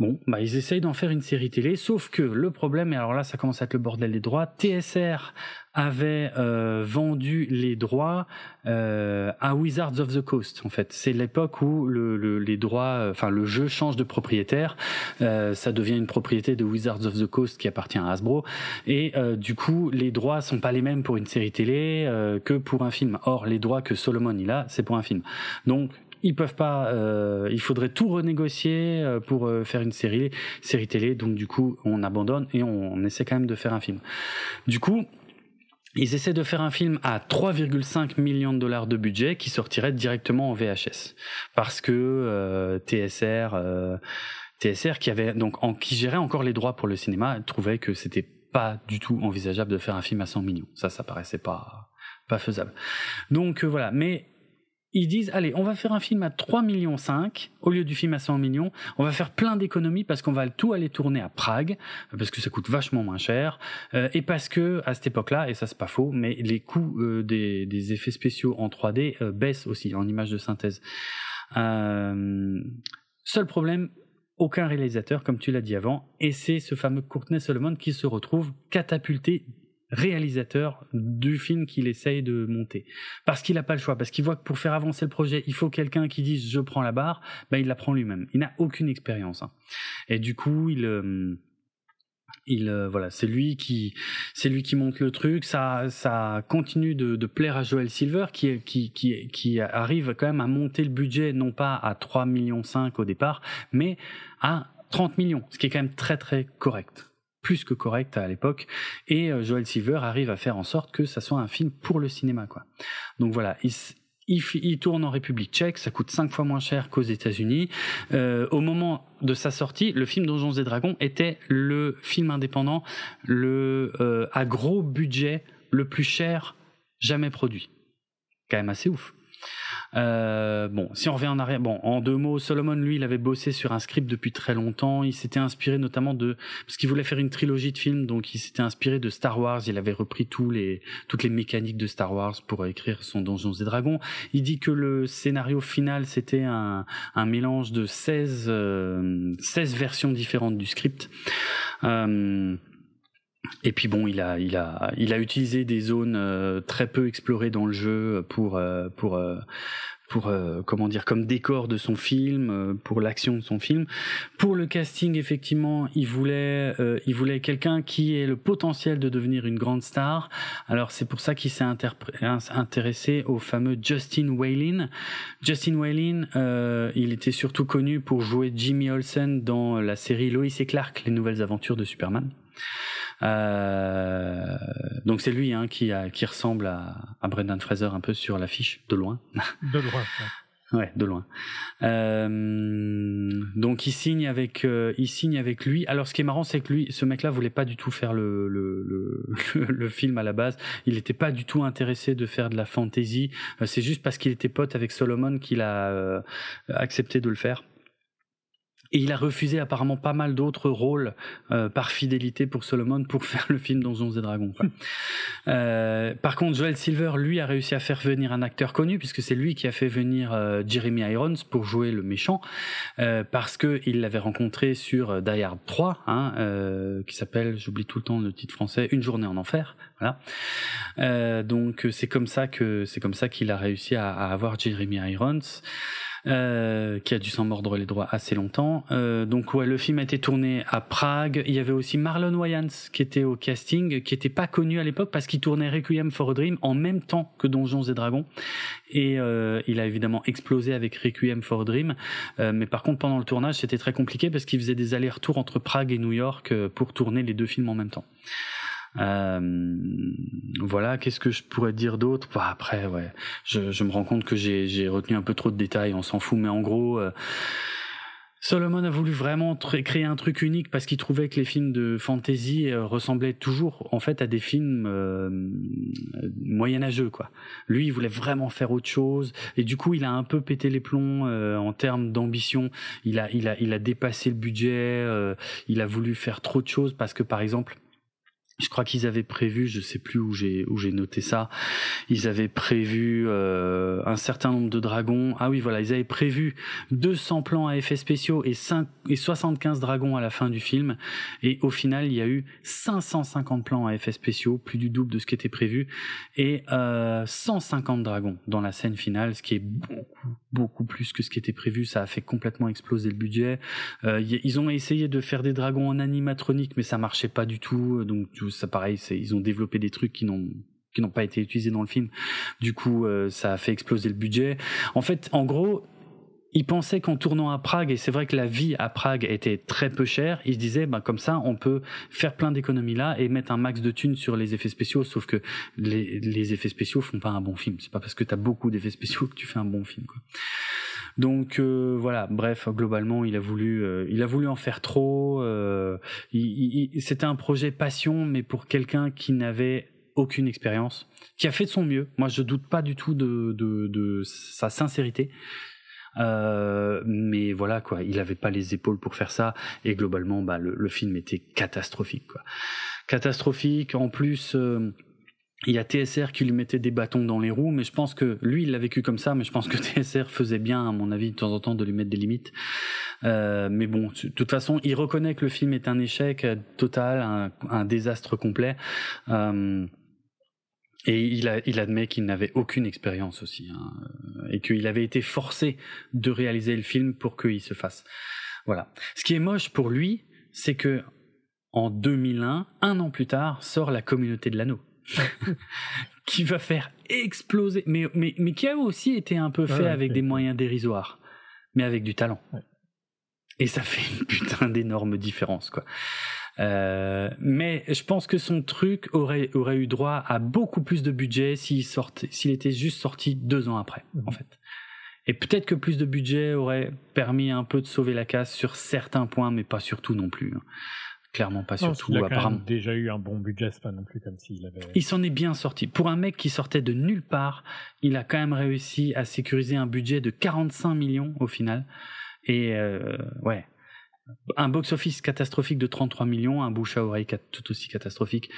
Bon, bah ils essayent d'en faire une série télé, sauf que le problème, et alors là ça commence à être le bordel des droits, TSR avait euh, vendu les droits euh, à Wizards of the Coast. En fait, c'est l'époque où le, le, les droits, enfin le jeu change de propriétaire, euh, ça devient une propriété de Wizards of the Coast qui appartient à Hasbro, et euh, du coup les droits sont pas les mêmes pour une série télé euh, que pour un film. Or les droits que Solomon il a, c'est pour un film. Donc ils peuvent pas. Euh, il faudrait tout renégocier euh, pour euh, faire une série, série télé. Donc du coup, on abandonne et on, on essaie quand même de faire un film. Du coup, ils essaient de faire un film à 3,5 millions de dollars de budget qui sortirait directement en VHS parce que euh, TSR euh, TSR qui avait donc en, qui gérait encore les droits pour le cinéma trouvait que c'était pas du tout envisageable de faire un film à 100 millions. Ça ça paraissait pas pas faisable. Donc euh, voilà, mais ils disent allez, on va faire un film à 3 millions 5 au lieu du film à 100 millions. On va faire plein d'économies parce qu'on va tout aller tourner à Prague parce que ça coûte vachement moins cher euh, et parce que à cette époque-là et ça c'est pas faux, mais les coûts euh, des, effets spéciaux en 3D euh, baissent aussi en images de synthèse. Euh, seul problème, aucun réalisateur, comme tu l'as dit avant, et c'est ce fameux Courtney Solomon qui se retrouve catapulté réalisateur du film qu'il essaye de monter. Parce qu'il n'a pas le choix, parce qu'il voit que pour faire avancer le projet, il faut quelqu'un qui dise je prends la barre, ben il la prend lui-même. Il n'a aucune expérience. Hein. Et du coup, il... Euh, il euh, voilà c'est lui qui c'est lui qui monte le truc ça ça continue de, plaire à Joel Silver qui qui qui arrive quand même à monter le budget non pas à 3 millions 5 au départ mais à 30 millions ce qui est quand même très très correct plus que correct à l'époque. Et euh, Joel Silver arrive à faire en sorte que ça soit un film pour le cinéma, quoi. Donc voilà, il, tourne en République tchèque, ça coûte cinq fois moins cher qu'aux États-Unis. Euh, au moment de sa sortie, le film Donjons et Dragons était le film indépendant le euh, à gros budget le plus cher jamais produit. Quand même assez ouf. Euh, bon, si on revient en arrière, bon, en deux mots, Solomon, lui, il avait bossé sur un script depuis très longtemps. Il s'était inspiré notamment de, parce qu'il voulait faire une trilogie de films, donc il s'était inspiré de Star Wars. Il avait repris tous les, toutes les mécaniques de Star Wars pour écrire son Donjons et Dragons. Il dit que le scénario final, c'était un, un mélange de 16, euh, 16 versions différentes du script. Euh, et puis bon, il a, il a, il a utilisé des zones euh, très peu explorées dans le jeu pour, euh, pour, euh, pour comment dire, comme décor de son film, pour l'action de son film. Pour le casting, effectivement, il voulait, il voulait quelqu'un qui ait le potentiel de devenir une grande star. Alors c'est pour ça qu'il s'est intéressé au fameux Justin Whalin. Justin Whalin, il était surtout connu pour jouer Jimmy Olsen dans la série Lois et Clark, les nouvelles aventures de Superman. Euh, donc c'est lui hein, qui, a, qui ressemble à, à Brendan Fraser un peu sur l'affiche, de loin. De loin. Ouais, de loin. Euh, donc il signe avec, euh, il signe avec lui. Alors ce qui est marrant, c'est que lui, ce mec-là, voulait pas du tout faire le le, le, le film à la base. Il n'était pas du tout intéressé de faire de la fantasy. Euh, c'est juste parce qu'il était pote avec Solomon qu'il a euh, accepté de le faire. Et il a refusé apparemment pas mal d'autres rôles euh, par fidélité pour Solomon pour faire le film Donjons et Dragons. Quoi. euh, par contre, Joel Silver, lui, a réussi à faire venir un acteur connu puisque c'est lui qui a fait venir euh, Jeremy Irons pour jouer le méchant euh, parce que il l'avait rencontré sur euh, Die Hard 3, hein, euh, qui s'appelle, j'oublie tout le temps le titre français, Une journée en enfer. Voilà. donc c'est comme ça que c'est comme ça qu'il a réussi à, à avoir Jeremy Irons. Euh, qui a dû s'en mordre les droits assez longtemps. Euh, donc ouais, le film a été tourné à Prague. Il y avait aussi Marlon Wayans qui était au casting, qui était pas connu à l'époque parce qu'il tournait Requiem for a Dream en même temps que Donjons et Dragons. Et euh, il a évidemment explosé avec Requiem for a Dream. Euh, mais par contre, pendant le tournage, c'était très compliqué parce qu'il faisait des allers-retours entre Prague et New York euh, pour tourner les deux films en même temps. Euh, voilà, qu'est-ce que je pourrais dire d'autre? Bah, Après, ouais, je, je, me rends compte que j'ai retenu un peu trop de détails, on s'en fout, mais en gros, euh, Solomon a voulu vraiment créer un truc unique parce qu'il trouvait que les films de fantasy euh, ressemblaient toujours en fait à des films euh, moyenâgeux quoi. Lui, il voulait vraiment faire autre chose et du coup, il a un peu pété les plombs euh, en termes d'ambition. Il a, il a, il a dépassé le budget. Euh, il a voulu faire trop de choses parce que par exemple, je crois qu'ils avaient prévu, je sais plus où j'ai où j'ai noté ça. Ils avaient prévu euh, un certain nombre de dragons. Ah oui, voilà, ils avaient prévu 200 plans à effets spéciaux et 5 et 75 dragons à la fin du film. Et au final, il y a eu 550 plans à effets spéciaux, plus du double de ce qui était prévu, et euh, 150 dragons dans la scène finale, ce qui est beaucoup beaucoup plus que ce qui était prévu. Ça a fait complètement exploser le budget. Euh, ils ont essayé de faire des dragons en animatronique, mais ça marchait pas du tout. Donc ça pareil, ils ont développé des trucs qui n'ont pas été utilisés dans le film. Du coup, euh, ça a fait exploser le budget. En fait, en gros, ils pensaient qu'en tournant à Prague, et c'est vrai que la vie à Prague était très peu chère, ils se disaient, bah, comme ça, on peut faire plein d'économies là et mettre un max de thunes sur les effets spéciaux, sauf que les, les effets spéciaux font pas un bon film. C'est pas parce que tu as beaucoup d'effets spéciaux que tu fais un bon film. Quoi. Donc euh, voilà, bref, globalement, il a voulu, euh, il a voulu en faire trop. Euh, C'était un projet passion, mais pour quelqu'un qui n'avait aucune expérience, qui a fait de son mieux. Moi, je doute pas du tout de, de, de sa sincérité. Euh, mais voilà quoi, il avait pas les épaules pour faire ça et globalement, bah, le, le film était catastrophique quoi. Catastrophique. En plus. Euh, il y a TSR qui lui mettait des bâtons dans les roues, mais je pense que lui, il l'a vécu comme ça, mais je pense que TSR faisait bien, à mon avis, de temps en temps, de lui mettre des limites. Euh, mais bon, de toute façon, il reconnaît que le film est un échec total, un, un désastre complet. Euh, et il, a, il admet qu'il n'avait aucune expérience aussi, hein, et qu'il avait été forcé de réaliser le film pour qu'il se fasse. Voilà. Ce qui est moche pour lui, c'est que en 2001, un an plus tard, sort La Communauté de l'Anneau. qui va faire exploser, mais, mais, mais qui a aussi été un peu fait ouais, avec des moyens dérisoires, mais avec du talent. Ouais. Et ça fait une putain d'énorme différence, quoi. Euh, mais je pense que son truc aurait, aurait eu droit à beaucoup plus de budget s'il sortait, s'il était juste sorti deux ans après, mmh. en fait. Et peut-être que plus de budget aurait permis un peu de sauver la casse sur certains points, mais pas sur tout non plus. Hein. Clairement pas sur tout. Il a apparemment. déjà eu un bon budget, c'est pas non plus comme s'il avait. Il s'en est bien sorti. Pour un mec qui sortait de nulle part, il a quand même réussi à sécuriser un budget de 45 millions au final. Et euh, ouais, un box-office catastrophique de 33 millions, un bouche à oreille tout aussi catastrophique,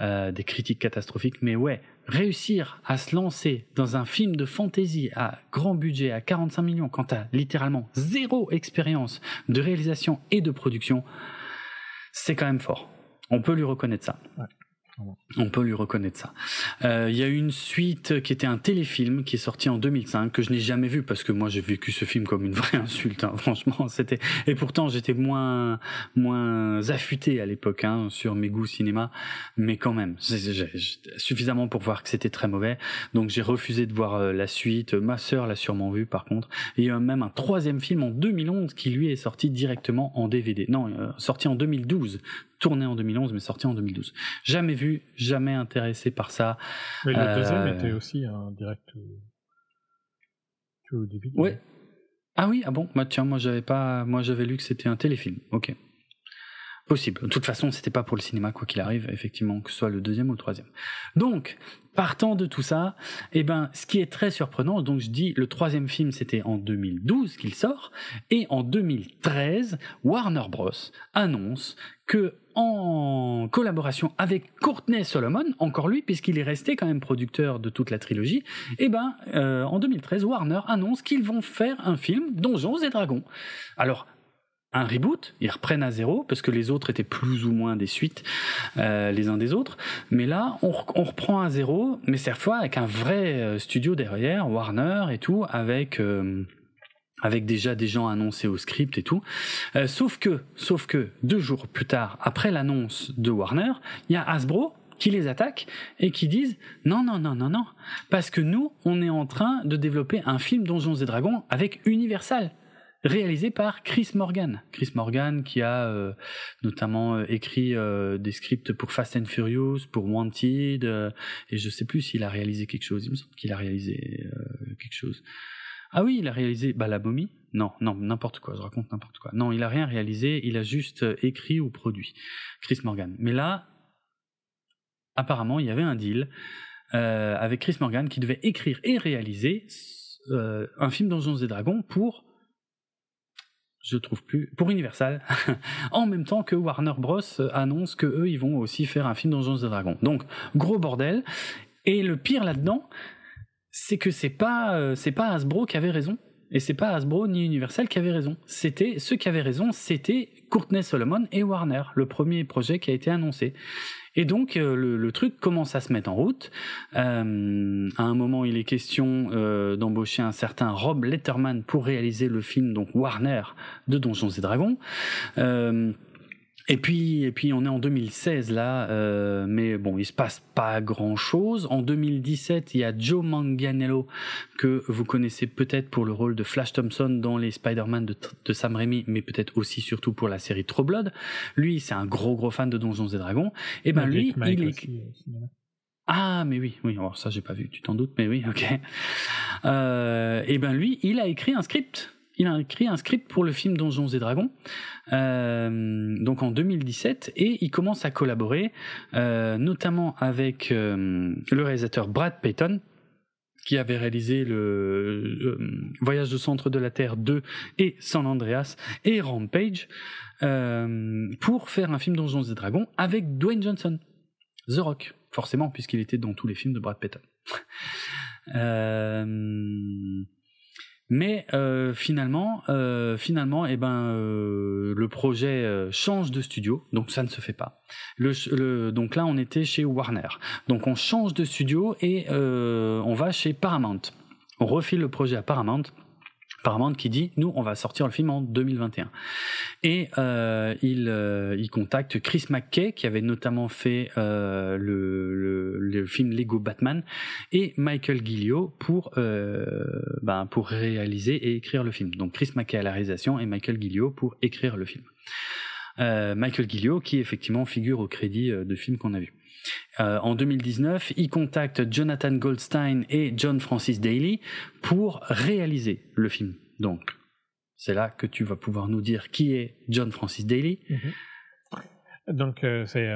euh, des critiques catastrophiques, mais ouais, réussir à se lancer dans un film de fantasy à grand budget, à 45 millions, quand t'as littéralement zéro expérience de réalisation et de production, c'est quand même fort. On peut lui reconnaître ça. On peut lui reconnaître ça. Euh, il y a une suite qui était un téléfilm qui est sorti en 2005 que je n'ai jamais vu parce que moi j'ai vécu ce film comme une vraie insulte. Hein, franchement, c'était et pourtant j'étais moins moins affûté à l'époque hein, sur mes goûts cinéma, mais quand même suffisamment pour voir que c'était très mauvais. Donc j'ai refusé de voir euh, la suite. Ma sœur l'a sûrement vu par contre. Il y a même un troisième film en 2011 qui lui est sorti directement en DVD. Non, euh, sorti en 2012 tourné en 2011 mais sorti en 2012. Jamais vu, jamais intéressé par ça. Mais le euh... deuxième était aussi un direct au début. Oui. Ah oui, ah bon, bah tiens, moi j'avais pas, moi j'avais lu que c'était un téléfilm. Ok. Possible. De toute façon, c'était pas pour le cinéma, quoi qu'il arrive, effectivement, que ce soit le deuxième ou le troisième. Donc, partant de tout ça, eh ben, ce qui est très surprenant, donc je dis, le troisième film, c'était en 2012 qu'il sort, et en 2013, Warner Bros. annonce que, en collaboration avec Courtney Solomon, encore lui, puisqu'il est resté quand même producteur de toute la trilogie, eh ben, euh, en 2013, Warner annonce qu'ils vont faire un film Donjons et Dragons. Alors, un reboot, ils reprennent à zéro parce que les autres étaient plus ou moins des suites euh, les uns des autres. Mais là, on, reprend à zéro, mais cette fois avec un vrai euh, studio derrière, Warner et tout, avec avec déjà des gens annoncés au script et tout. Euh, sauf que, sauf que deux jours plus tard, après l'annonce de Warner, il y a Hasbro qui les attaque et qui disent non non non non non parce que nous on est en train de développer un film Donjons et Dragons avec Universal réalisé par Chris Morgan. Chris Morgan qui a euh, notamment euh, écrit euh, des scripts pour Fast and Furious, pour Wanted, et je sais plus s'il a réalisé quelque chose. Il me semble qu'il a réalisé quelque chose. Ah oui, il a réalisé bah, La Momie Non, non, n'importe quoi, je raconte n'importe quoi. Non, il a rien réalisé, il a juste écrit ou produit. Chris Morgan. Mais là, apparemment, il y avait un deal avec Chris Morgan qui devait écrire et réaliser un film Donjons et Dragons pour je trouve plus, pour Universal, en même temps que Warner Bros annonce que eux, ils vont aussi faire un film Donjons et Dragons. Donc, gros bordel. Et le pire là-dedans, c'est que c'est pas, euh, c'est pas Hasbro qui avait raison. Et c'est pas Hasbro ni Universal qui avait raison. C'était, ceux qui avaient raison, c'était Courtney Solomon et Warner, le premier projet qui a été annoncé. Et donc euh, le, truc commence à se mettre en route. Euh, à un moment, il est question euh, d'embaucher un certain Rob Letterman pour réaliser le film donc Warner de Donjons et Dragons. Et puis, et puis on est en 2016 là, euh, mais bon, il se passe pas grand chose. En 2017, il y a Joe Manganiello que vous connaissez peut-être pour le rôle de Flash Thompson dans les Spider-Man de, de, Sam Raimi, mais peut-être aussi surtout pour la série True Blood. Lui, c'est un gros gros fan de Donjons et Dragons. Et ben lui, il est ah, mais oui, oui, alors ça j'ai pas vu, tu t'en doutes, mais oui, ok. Euh, et ben lui, il a écrit un script il a écrit un script pour le film Donjons et Dragons, euh, donc en 2017, et il commence à collaborer, euh, notamment avec euh, le réalisateur Brad Payton, qui avait réalisé le, Voyage au centre de la Terre 2 et San Andreas et Rampage, pour faire un film Donjons et Dragons avec Dwayne Johnson, The Rock, forcément, puisqu'il était dans tous les films de Brad Payton. Mais euh, finalement, euh, finalement, eh ben, euh, le projet change de studio, donc ça ne se fait pas. Le, donc là, on était chez Warner. Donc on change de studio et on va chez Paramount. On refile le projet à Paramount Paramount qui dit nous on va sortir le film en 2021 et euh, il, euh, il contacte Chris McKay qui avait notamment fait euh, le, le, film Lego Batman et Michael Gillio pour ben, pour réaliser et écrire le film. Donc Chris McKay à la réalisation et Michael Gillio pour écrire le film. Michael Gillio qui effectivement figure au crédit de films qu'on a vus euh, en 2019, il contacte Jonathan Goldstein et John Francis Daly pour réaliser le film. Donc, c'est là que tu vas pouvoir nous dire qui est John Francis Daly. Mhm. Donc, euh, c'est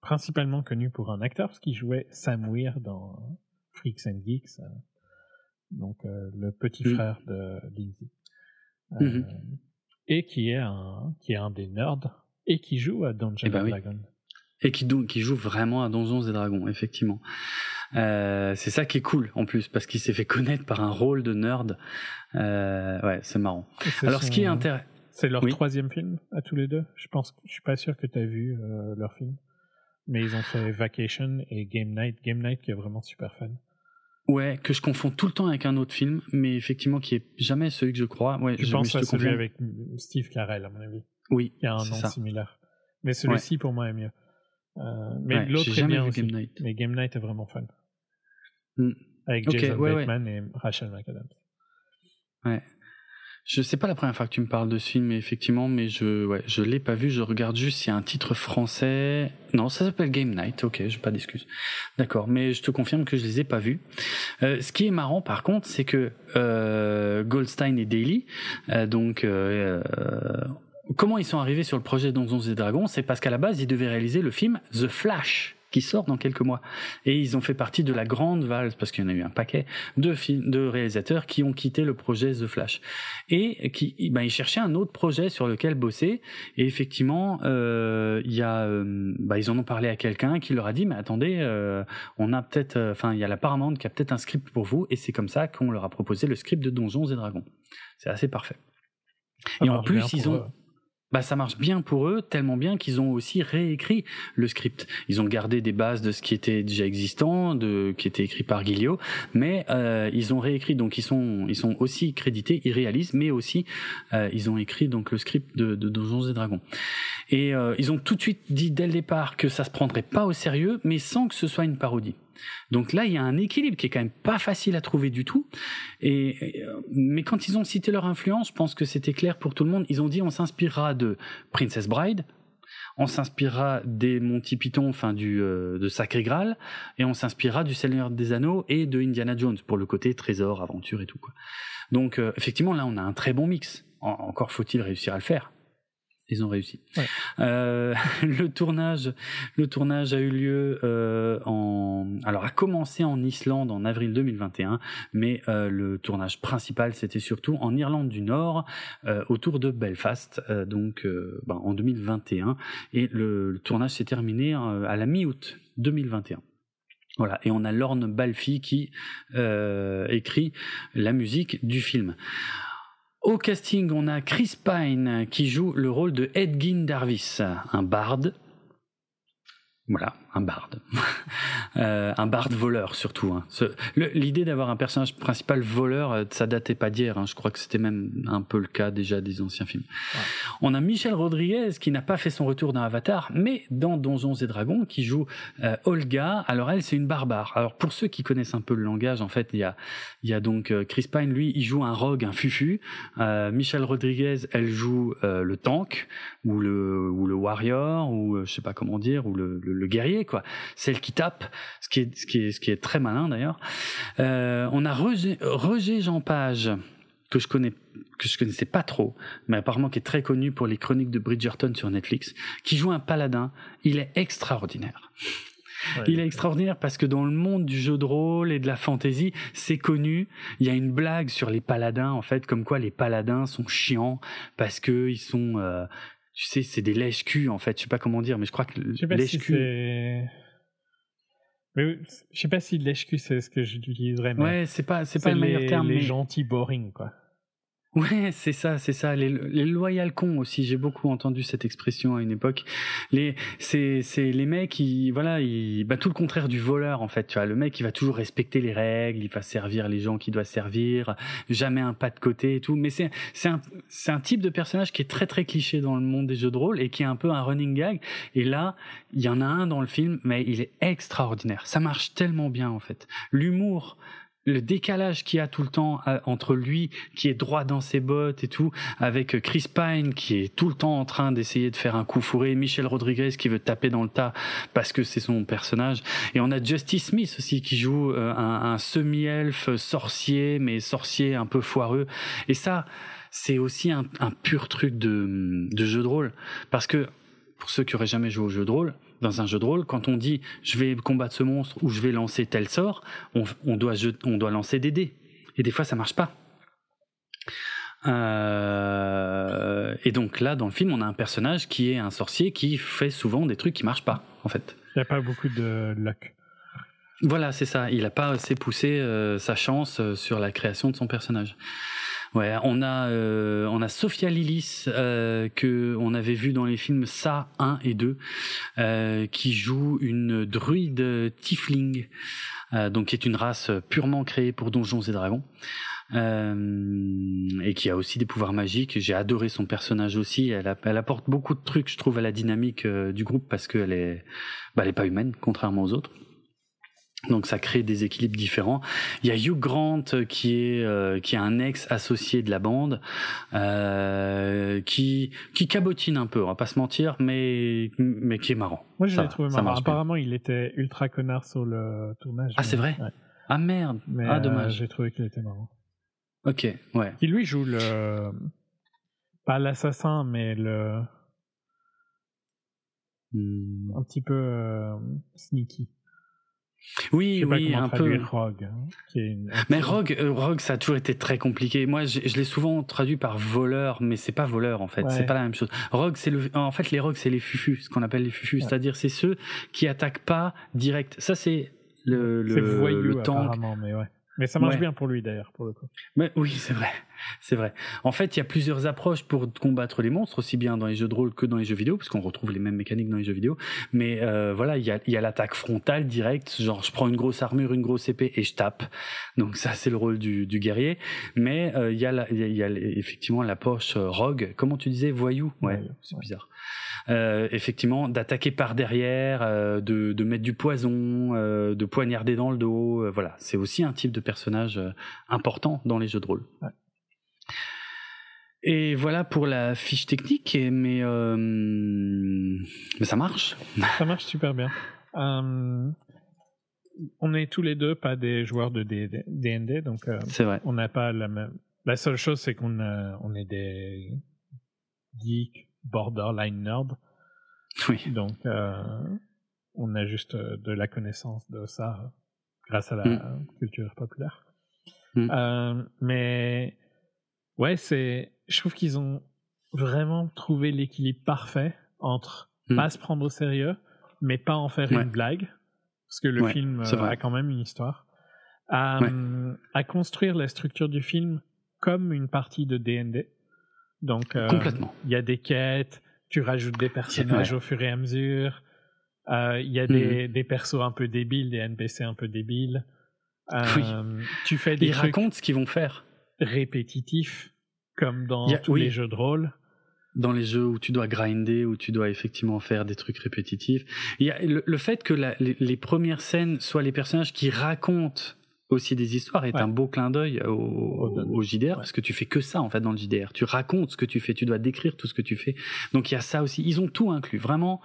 principalement connu pour un acteur, parce qu'il jouait Sam Weir dans Freaks and Geeks, euh, donc le petit mm. frère de Lindsay. Mhm. Et qui est, un, qui est un des nerds, et qui joue à Dungeons eh ben Dragons. Et qui, qui joue vraiment à Donjons et Dragons, effectivement. Euh, c'est ça qui est cool en plus parce qu'il s'est fait connaître par un rôle de nerd. Euh, ouais, c'est marrant. Alors ce qui est intéressant, c'est leur troisième film à tous les deux. Je pense, je suis pas sûr que tu as vu euh, leur film, mais ils ont fait Vacation et Game Night. Game Night qui est vraiment super fun. Ouais, que je confonds tout le temps avec un autre film, mais effectivement qui est jamais celui que je crois. Ouais, je, pense à celui avec Steve Carell à mon avis. Oui, il y a un nom similaire. Mais celui-ci pour moi est mieux. Euh, mais l'autre est bien aussi. Game Night. Mais Game Night est vraiment fun. Mm. Avec Jason Bateman et Rachel McAdams. Ouais. Je sais pas la première fois que tu me parles de ce film, mais effectivement, mais je, ouais, je l'ai pas vu. Je regarde juste s'il y a un titre français. Non, ça s'appelle Game Night. Ok, j'ai pas d'excuses. D'accord, mais je te confirme que je les ai pas vus. Euh, ce qui est marrant, par contre, c'est que euh, Goldstein et Daly, euh, donc comment ils sont arrivés sur le projet Donjons et Dragons C'est parce qu'à la base, ils devaient réaliser le film The Flash qui sort dans quelques mois. Et ils ont fait partie de la grande valse, parce qu'il y en a eu un paquet, de, films, de réalisateurs qui ont quitté le projet The Flash. Et qui, ben, ils cherchaient un autre projet sur lequel bosser. Et effectivement, euh, il y a, euh, ben, ils en ont parlé à quelqu'un qui leur a dit, mais attendez, euh, on a peut-être, euh, enfin, il y a la Paramount qui a peut-être un script pour vous. Et c'est comme ça qu'on leur a proposé le script de Donjons et Dragons. C'est assez parfait. et en plus, ils ont... bah ça marche bien pour eux, tellement bien qu'ils ont aussi réécrit le script. Ils ont gardé des bases de ce qui était déjà existant, de qui était écrit par Guillaume, mais euh, ils ont réécrit. Donc ils sont ils sont aussi crédités, ils réalisent, mais aussi euh, ils ont écrit donc le script de, de Donjons et Dragons. Et euh, ils ont tout de suite dit dès le départ que ça se prendrait pas au sérieux, mais sans que ce soit une parodie. Donc là, il y a un équilibre qui est quand même pas facile à trouver du tout. Et, mais quand ils ont cité leur influence, je pense que c'était clair pour tout le monde. Ils ont dit on s'inspirera de Princess Bride, on s'inspirera des Monty Python, enfin du euh, de Sacré Graal, et on s'inspirera du Seigneur des Anneaux et de Indiana Jones pour le côté trésor, aventure et tout. Donc euh, effectivement là, on a un très bon mix. encore faut-il réussir à le faire. Ils ont réussi. Euh, le tournage, le tournage a eu lieu euh, en, alors a commencé en Islande en avril 2021, mais euh, le tournage principal c'était surtout en Irlande du Nord, autour de Belfast, donc ben, en 2021, et le, le tournage s'est terminé à la mi-août 2021. Voilà, et on a Lorne Balfi qui écrit la musique du film. Au casting, on a Chris Pine qui joue le rôle de Edgin Darvis, un barde. Voilà, un barde. euh, un barde voleur surtout. Hein. L'idée d'avoir un personnage principal voleur, euh, ça datait pas d'hier. Hein. Je crois que c'était même un peu le cas déjà des anciens films. Ouais. On a Michel Rodriguez qui n'a pas fait son retour dans Avatar, mais dans Donjons et Dragons, qui joue euh, Olga. Alors elle, c'est une barbare. Alors pour ceux qui connaissent un peu le langage, en fait, il y a, il y a donc euh, Chris Pine, lui, il joue un rogue, un fufu. Euh, Michel Rodriguez, elle joue le tank ou le ou le warrior ou je sais pas comment dire ou le, le, le guerrier quoi celle qui tape, ce qui est, ce qui est, ce qui est très malin d'ailleurs. Euh, on a Roger, Roger Jean Page que je connais que je connaissais pas trop, mais apparemment qui est très connu pour les chroniques de Bridgerton sur Netflix, qui joue un paladin. Il est extraordinaire. Ouais, il est extraordinaire parce que dans le monde du jeu de rôle et de la fantasy, c'est connu. Il y a une blague sur les paladins, en fait, comme quoi les paladins sont chiants parce que ils sont, euh, tu sais, c'est des lèches-culs, en fait. Je sais pas comment dire, mais je crois que lèche-cul. Si mais je sais pas si lèche-cul c'est ce que j'utiliserais. Mais ouais, c'est pas c'est pas le meilleur terme. Les mais... gentils boring quoi. Ouais, c'est ça, c'est ça. Les, les loyal cons aussi. J'ai beaucoup entendu cette expression à une époque. Les, c'est, c'est les mecs qui, voilà, ils, bah tout le contraire du voleur en fait. Tu vois, le mec il va toujours respecter les règles, il va servir les gens qui doit servir, jamais un pas de côté et tout. Mais c'est, c'est un, c'est un type de personnage qui est très très cliché dans le monde des jeux de rôle et qui est un peu un running gag. Et là, il y en a un dans le film, mais il est extraordinaire. Ça marche tellement bien en fait. L'humour le décalage qu'il y a tout le temps entre lui qui est droit dans ses bottes et tout avec Chris Pine qui est tout le temps en train d'essayer de faire un coup fourré Michel Rodriguez qui veut taper dans le tas parce que c'est son personnage et on a Justice Smith aussi qui joue un, un semi-elfe sorcier mais sorcier un peu foireux et ça c'est aussi un, un, pur truc de, de jeu de rôle parce que pour ceux qui auraient jamais joué au jeu de rôle dans un jeu de rôle, quand on dit je vais combattre ce monstre ou je vais lancer tel sort, on, on doit, on doit lancer des dés. Et des fois, ça marche pas. Euh, et donc là, dans le film, on a un personnage qui est un sorcier qui fait souvent des trucs qui marchent pas, en fait. Il n'y a pas beaucoup de luck. Voilà, c'est ça. Il n'a pas assez poussé euh, sa chance euh, sur la création de son personnage. Ouais, on a euh, on a Sophia Lillis euh, que on avait vu dans les films Ça 1 et 2 euh, qui joue une druide tiefling euh, donc qui est une race purement créée pour Donjons et Dragons. Euh, et qui a aussi des pouvoirs magiques. J'ai adoré son personnage aussi. Elle, apporte beaucoup de trucs, je trouve, à la dynamique euh, du groupe parce qu'elle est, bah, elle est pas humaine, contrairement aux autres. Donc ça crée des équilibres différents. Il y a Hugh Grant qui est euh, qui est un ex associé de la bande euh, qui qui cabotine un peu, on va pas se mentir, mais mais qui est marrant. Moi je l'ai trouvé marrant. Apparemment bien. il était ultra connard sur le tournage. Ah c'est vrai. Ouais. Ah merde. Mais ah dommage. Euh, J'ai trouvé qu'il était marrant. Ok ouais. Qui lui joue le pas l'assassin mais le hmm. un petit peu euh, sneaky. Oui, oui, un peu. Rogue, hein, qui est une... Mais Rogue, euh, Rogue, ça a toujours été très compliqué. Moi, je, je l'ai souvent traduit par voleur, mais c'est pas voleur en fait. Ouais. C'est pas la même chose. Rogue, c'est le, en fait, les rogues, c'est les fufus, ce qu'on appelle les fufus, ouais. c'est-à-dire c'est ceux qui attaquent pas direct. Ça, c'est le le, voyou, le tank. Mais ouais. Mais ça marche bien pour lui d'ailleurs, pour le coup. Mais oui, c'est vrai, c'est vrai. En fait, il y a plusieurs approches pour combattre les monstres, aussi bien dans les jeux de rôle que dans les jeux vidéo, parce qu'on retrouve les mêmes mécaniques dans les jeux vidéo. Mais euh, voilà, il y a, il y a l'attaque frontale directe, genre je prends une grosse armure, une grosse épée et je tape. Donc ça, c'est le rôle du, du guerrier. Mais euh, il y a, la- il y a, il y a effectivement la poche euh, rogue. Comment tu disais, voyou? Ouais, c'est ouais. bizarre. Effectivement, d'attaquer par derrière, de, de mettre du poison, de poignarder dans le dos. voilà, c'est aussi un type de personnage important dans les jeux de rôle. Ouais. Et voilà pour la fiche technique, mais, euh, mais ça marche. Ça marche super bien. Euh, on est tous les deux pas des joueurs de D- D- D&D, donc euh, vrai. on n'a pas la même. La seule chose, c'est qu'on a- on est des geeks borderline nerds, Oui. donc euh, on a juste euh, de la connaissance de ça euh, grâce à la culture populaire. Mm. Euh, mais ouais, c'est. Je trouve qu'ils ont vraiment trouvé l'équilibre parfait entre Mm. pas se prendre au sérieux, mais pas en faire Ouais. une blague, parce que le Ouais, film euh, a quand même une histoire. À, euh, à construire la structure du film comme une partie de D&D. Donc, euh, Complètement. il y a des quêtes, tu rajoutes des personnages au fur et à mesure. Euh, Il y a des, des persos un peu débiles, des NPC un peu débiles. Euh, Oui. Tu fais des Ils trucs racontent ce qu'ils vont faire répétitifs, comme dans tous oui. les jeux de rôle. dans les jeux où tu dois grinder, où tu dois effectivement faire des trucs répétitifs. Il y a le, le fait que la- les, les premières scènes soient les personnages qui racontent aussi des histoires est Ouais. un beau clin d'œil au, Au- au JDR ouais. parce que tu fais que ça en fait dans le JDR. Tu racontes ce que tu fais, tu dois décrire tout ce que tu fais. Donc il y a ça aussi. Ils ont tout inclus, vraiment.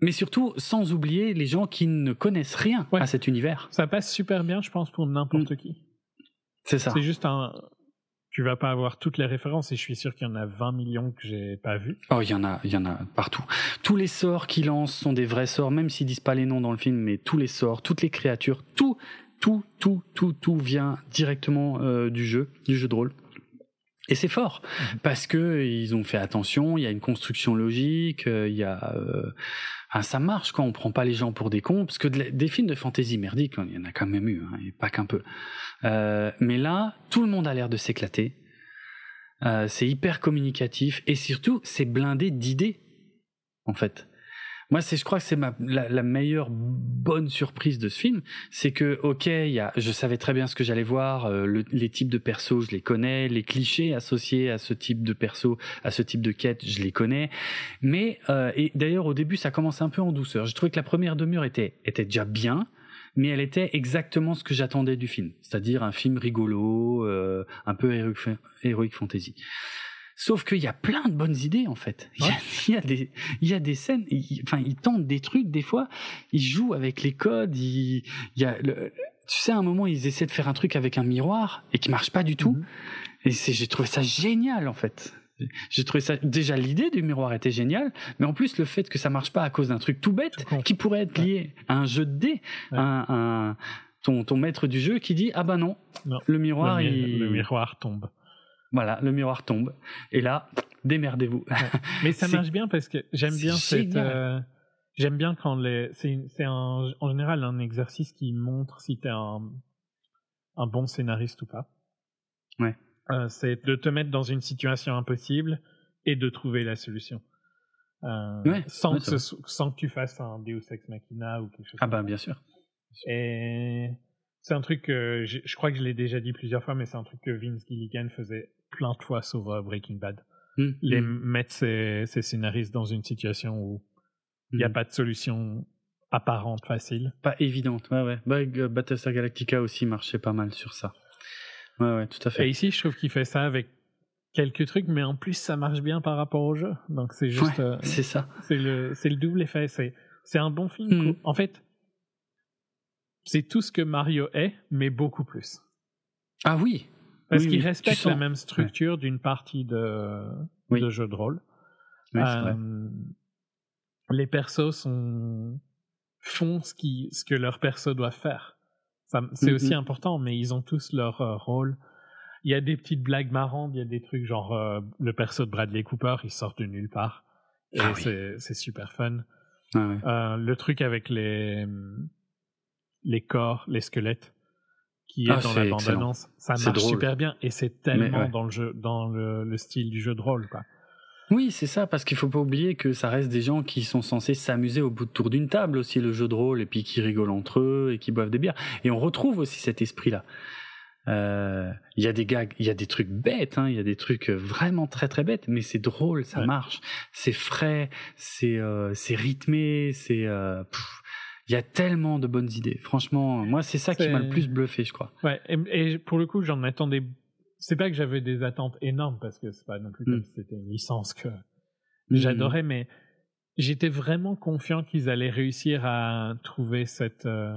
Mais surtout, sans oublier les gens qui ne connaissent rien Ouais. à cet univers. Ça passe super bien, je pense, pour n'importe qui. C'est ça. C'est juste un. Tu vas pas avoir toutes les références et je suis sûr qu'il y en a 20 millions que j'ai pas vu. Oh, il y en a, il y en a partout. Tous les sorts qu'ils lancent sont des vrais sorts, même s'ils disent pas les noms dans le film, mais tous les sorts, toutes les créatures, tout, tout, tout, tout, tout vient directement euh, du jeu, du jeu de rôle. Et c'est fort parce que ils ont fait attention. Il y a une construction logique. euh, Il y a, euh, ah, ça marche quand on prend pas les gens pour des cons, parce que des films de fantasy merdiques, il y en a quand même eu, hein, et pas qu'un peu. Euh, mais là, tout le monde a l'air de s'éclater. Euh, c'est hyper communicatif et surtout c'est blindé d'idées en fait. Moi, c'est, je crois que c'est ma, la, la meilleure bonne surprise de ce film, c'est que, ok, y a, je savais très bien ce que j'allais voir, euh, le- les types de persos, je les connais, les clichés associés à ce type de perso, à ce type de quête, je les connais. Mais, euh, et d'ailleurs, au début, ça commence un peu en douceur. J'ai trouvé que la première demi-heure était, était déjà bien, mais elle était exactement ce que j'attendais du film, c'est-à-dire un film rigolo, euh, un peu heroic fantasy. Sauf qu'il y a plein de bonnes idées en fait. Il y a, il y a des, il y a des scènes, enfin ils tentent des trucs des fois, ils jouent avec les codes. il y a, le- tu sais, à un moment ils essaient de faire un truc avec un miroir et qui marche pas du tout. Mhm. Et c'est, j'ai trouvé ça génial en fait. J'ai trouvé ça déjà l'idée du miroir était géniale, mais en plus le fait que ça marche pas à cause d'un truc tout bête Tout qui pourrait être lié à un jeu de dés, Ouais. un- ton, ton maître du jeu qui dit ah bah non, Non. le miroir le, mi- il, le miroir tombe. Voilà le miroir tombe et là démerdez-vous. Mais ça marche bien parce que j'aime bien cette. euh, j'aime bien quand les. C'est en général un exercice qui montre si t'es un, un bon scénariste ou pas. Ouais. Euh, c'est de te mettre dans une situation impossible et de trouver la solution. Euh, Ouais, sans, que c'est ce so- sans que tu fasses un Deus Ex Machina ou quelque chose Ah bah bien sûr. Et c'est un truc que je, je crois que je l'ai déjà dit plusieurs fois, mais c'est un truc que Vince Gilligan faisait plein de fois sur euh, Breaking Bad. Hmm, Les hmm, mettre ses, ses scénaristes dans une situation où il n'y a hmm. pas de solution apparente facile. pas évidente. Ouais ouais. Bah, Battlestar Galactica aussi marchait pas mal sur ça. Ouais ouais tout à Et fait. ici, je trouve qu'il fait ça avec quelques trucs, mais en plus, ça marche bien par rapport au jeu. Donc c'est juste, Ouais, euh, c'est ça. c'est le, c'est le double effet. C'est, c'est un bon film. En fait, c'est tout ce que Mario est, mais beaucoup plus. Ah oui. Parce Oui, qu'il oui, tu respecte sens. la même structure d'une partie de, Oui. de jeu de rôle. Oui. Euh, les persos sont, font ce, qui, ce que leurs persos doivent faire. C'est aussi important, mais ils ont tous leur euh, rôle. Il y a des petites blagues marrantes, il y a des trucs genre euh, le perso de Bradley Cooper, il sort de nulle part. Et Ah c'est- super fun. Ah le truc avec les, les corps, les squelettes, qui est Ah, dans c'est la bande-annonce. Ça C'est marche drôle. super bien et c'est tellement ouais. dans le jeu, dans le, le style du jeu de rôle, quoi. Oui, c'est ça, parce qu'il faut pas oublier que ça reste des gens qui sont censés s'amuser au bout de tour d'une table aussi, le jeu de rôle, et puis qui rigolent entre eux et qui boivent des bières. Et on retrouve aussi cet esprit-là. Euh, Il y a des gags, il y a des trucs bêtes, hein, il y a des trucs vraiment très très bêtes, mais c'est drôle, ça Ouais. marche, c'est frais, c'est euh, c'est rythmé, c'est euh, il y a tellement de bonnes idées. Franchement, moi c'est ça qui m'a le plus bluffé, je crois. Ouais, et, et pour le coup, j'en attendais. C'est pas que j'avais des attentes énormes parce que c'est pas non plus Mm. comme si c'était une licence que j'adorais, mais j'étais vraiment confiant qu'ils allaient réussir à trouver cette. euh,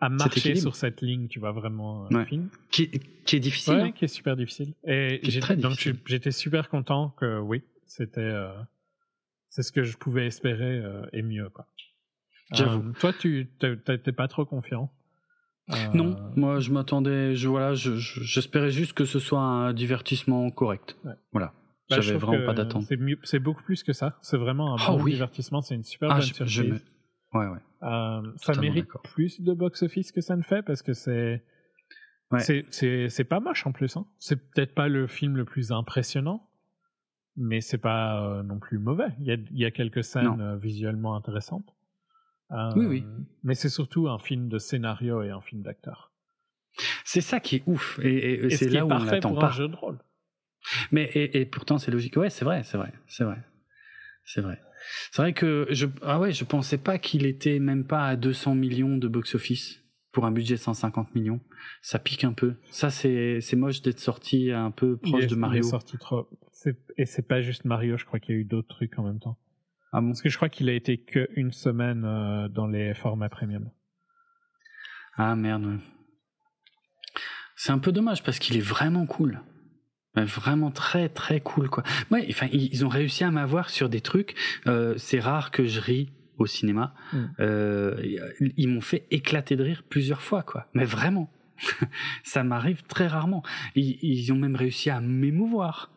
à marcher sur cette ligne, tu vois, vraiment euh, Ouais. fine. Qui, qui est difficile. Ouais, hein. qui est super difficile. Et donc j'étais super content que oui, c'était. euh, c'est ce que je pouvais espérer euh, et mieux, quoi. J'avoue. Euh, toi, tu t'es pas trop confiant. Euh, Non, moi je m'attendais, je voilà, je- je- j'espérais juste que ce soit un divertissement correct. Ouais. Voilà. Bah, J'avais vraiment pas d'attente. C'est beaucoup plus que ça. C'est vraiment un Ah bon oui. divertissement. C'est une super Ah, bonne je, surprise. je me... Ouais, ouais. Euh, ça mérite plus de box-office que ça ne fait parce que c'est c'est- pas moche en plus. Hein. C'est peut-être pas le film le plus impressionnant, mais c'est pas non plus mauvais. Il y a, il y a quelques scènes Non. visuellement intéressantes. Euh, Oui, oui. Mais c'est surtout un film de scénario et un film d'acteur. C'est ça qui est ouf. Et, et- et Et ce c'est là où on l'attend pas. un jeu de rôle. Mais et, et pourtant c'est logique. Ouais, c'est vrai, c'est vrai, c'est vrai, c'est vrai. C'est vrai que je ah ouais, je pensais pas qu'il était même pas à 200 millions de box office pour un budget de 150 millions. Ça pique un peu. Ça c'est c'est moche d'être sorti un peu proche est- de il est Mario. sorti trop. Et c'est pas juste Mario. Je crois qu'il y a eu d'autres trucs en même temps. Ah bon Parce que je crois qu'il a été que une semaine euh, dans les formats premium. Ah merde. ouais. C'est un peu dommage parce qu'il est vraiment cool. Vraiment très très cool quoi. Ouais, enfin ils ont réussi à m'avoir sur des trucs. euh, c'est rare que je ris au cinéma. Mm. Euh, ils m'ont fait éclater de rire plusieurs fois quoi. Mais vraiment, ça m'arrive très rarement. Ils, ils ont même réussi à m'émouvoir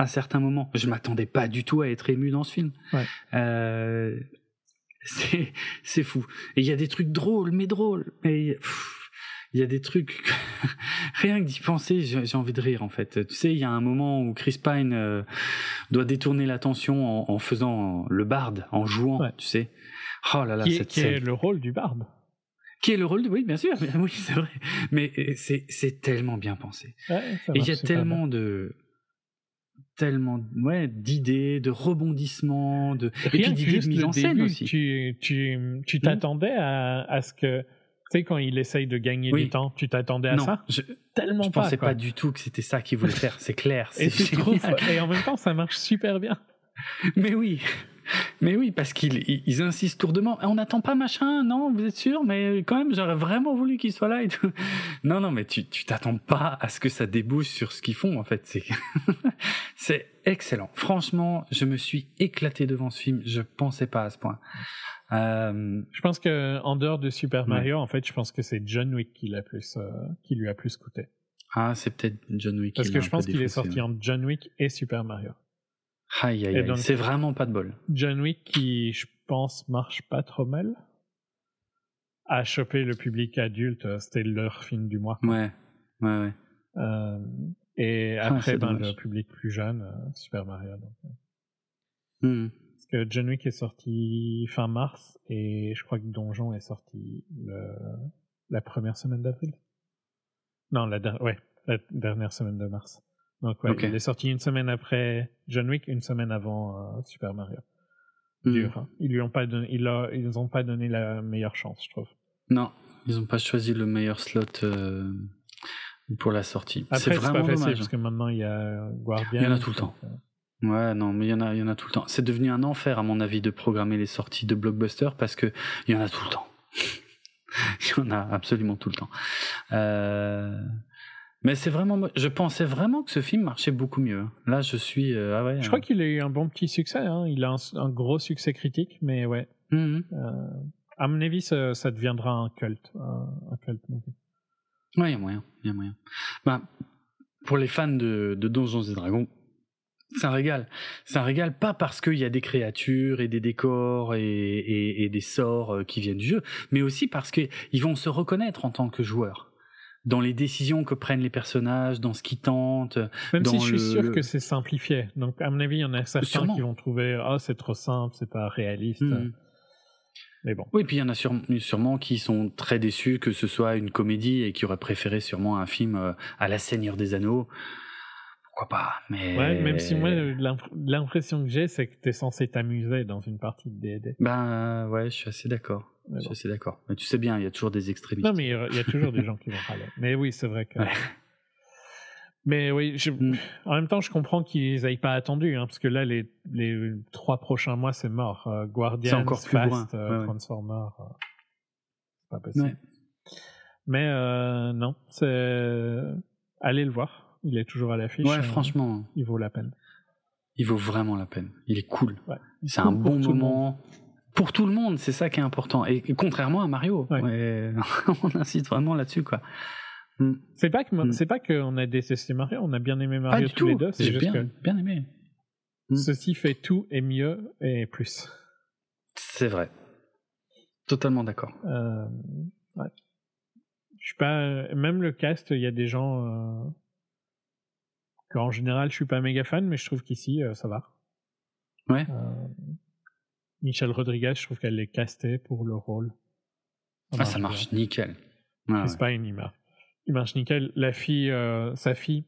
à certains moments. Je m'attendais pas du tout à être ému dans ce film. Ouais. Euh, c'est c'est fou. Et il y a des trucs drôles, mais drôles. Mais pff, il y a des trucs rien que d'y penser, j'ai envie de rire en fait. Tu sais, il y a un moment où Chris Pine euh, doit détourner l'attention en, en faisant le barde, en jouant. Ouais. Tu sais. Oh là là, qui, est, cette qui scène. est le rôle du barbe. Qui est le rôle de oui, bien sûr, mais- oui, c'est vrai. Mais euh, c'est c'est tellement bien pensé. Ouais, Et il y a tellement de tellement ouais d'idées, de rebondissements, de et puis d'idées de mise en scène début, aussi. Tu tu tu t'attendais à, à ce que tu sais quand il essaye de gagner Oui. du temps, tu t'attendais à non, ça? je, Tellement je pas. pensais quoi. pas du tout que c'était ça qu'il voulait faire. C'est clair. Et C'est et en même temps ça marche super bien. Mais oui. Mais oui, parce qu'ils ils- insistent lourdement. On n'attend pas machin, non, vous êtes sûr? Mais quand même, j'aurais vraiment voulu qu'il soit là et tout. Non, non, mais tu tu t'attends pas à ce que ça débouche sur ce qu'ils font, en fait. C'est c'est excellent. Franchement, je me suis éclaté devant ce film. Je pensais pas à ce point. Euh, Je pense que en dehors de Super Ouais. Mario, en fait, je pense que c'est John Wick qui l'a plus euh, qui lui a plus coûté. ah, c'est peut-être John Wick. Parce que je pense qu'il est sorti ouais. en John Wick et Super Mario. Aïe, aïe, aïe. C'est vraiment pas de bol. John Wick qui, je pense, marche pas trop mal. A chopé le public adulte, euh, c'était leur film du mois. Ouais, ouais, ouais. Euh, et Ah, après, ben, le public plus jeune, euh, Super Mario. donc, euh. Hmm. Parce que John Wick est sorti fin mars et je crois que Donjon est sorti le, la première semaine d'avril. Non, la, ouais, la dernière semaine de mars. Donc ouais, il est sorti une semaine après John Wick, une semaine avant euh, Super Mario. Hmm. Dur, hein. Ils lui ont pas donné, ils, ont pas donné la meilleure chance, je trouve. Non, ils ont pas choisi le meilleur slot euh, pour la sortie. C'est c'est pas vraiment facile dommage. parce que maintenant il y a Guardian. Il y en a tout le temps. euh, Ouais, non, mais il y en a, il y en a tout le temps. C'est devenu un enfer, à mon avis, de programmer les sorties de blockbuster parce que il y en a tout le temps. il y en a absolument tout le temps. Euh, Mais c'est vraiment, je pensais vraiment que ce film marchait beaucoup mieux. Là, je suis, euh, ah ouais. Je crois qu'il a eu un bon petit succès. Hein. Il a un, un gros succès critique, mais ouais. Euh, à mon avis, ça, ça deviendra un culte, un, un culte movie. Ouais, il y a moyen, il y a moyen. Ben, pour les fans de, de Donjons et Dragons, c'est un régal. C'est un régal pas parce qu'il y a des créatures et des décors et, et, et des sorts euh, qui viennent du jeu, mais aussi parce qu'ils vont se reconnaître en tant que joueurs. Dans les décisions que prennent les personnages, dans ce qu'ils tentent. Même dans si je suis sûr le- que c'est simplifié. Donc, à mon avis, il y en a certains Sûrement. qui vont trouver Ah, c'est trop simple, c'est pas réaliste. Mhm. Mais bon. Oui, puis il y en a sûrement, sûrement qui sont très déçus que ce soit une comédie et qui auraient préféré sûrement un film euh, à la Seigneur des Anneaux. Pourquoi pas Mais Ouais, même si moi, l'imp- l'impression que j'ai, c'est que t'es censé t'amuser dans une partie de D&D. Ben ouais, je suis assez d'accord. Mais Je suis d'accord. Mais tu sais bien, il y a toujours des extrémistes. Non, mais il y a- il y a toujours des gens qui vont râler. Mais oui, c'est vrai que. Ouais. Mais oui, je- Mm. en même temps, je comprends qu'ils n'aient pas attendu, hein, parce que là, les, les trois prochains mois, c'est mort. Euh, Guardians, encore Fast, euh, Ouais, euh, c'est pas possible. Ouais. Mais euh, non, c'est allez le voir. Il est toujours à l'affiche. Ouais, euh, franchement, il vaut la peine. il vaut vraiment la peine. Il est cool. Ouais. C'est Cool un bon moment. Pour tout le monde, c'est ça qui est important. Et, et contrairement à Mario, Ouais. ouais, on insiste vraiment là-dessus, quoi. Mm. C'est pas que Mm. c'est pas qu'on a détesté Mario, on a bien aimé Mario tous les deux. C'est juste bien, que bien aimé. Mm. ceci fait tout et mieux et plus. C'est vrai. Totalement d'accord. Euh, ouais. Je suis pas. Même le cast, il y a des gens euh, qu'en général je suis pas méga fan, mais je trouve qu'ici euh, ça va. Ouais. Michelle Rodriguez, je trouve qu'elle est castée pour le rôle. Ah, ça marche nickel. Ah, ouais. Pine, il marche. Il marche nickel. La fille, euh, sa fille,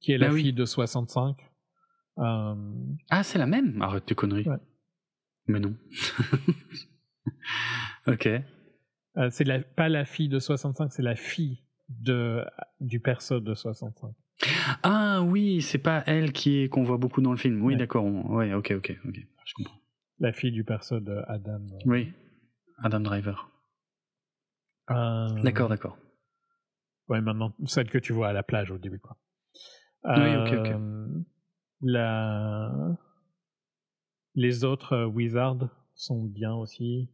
qui est la Ah oui. fille de 65. euh, Ah, c'est la même? Arrête tes conneries. Ouais. Mais non. ok. euh, c'est la, pas la fille de 65, c'est la fille de, du perso de 65. Ah oui, c'est pas elle qui est qu'on voit beaucoup dans le film. Oui, Ouais. d'accord. on- Ouais, ok, ok, ok. Je comprends. La fille du perso de Adam. euh. Oui. Adam Driver. Euh, D'accord, d'accord. Ouais, maintenant, celle que tu vois à la plage au début, quoi. Oui, ok, ok. Euh, La... Les autres Wizards sont bien aussi.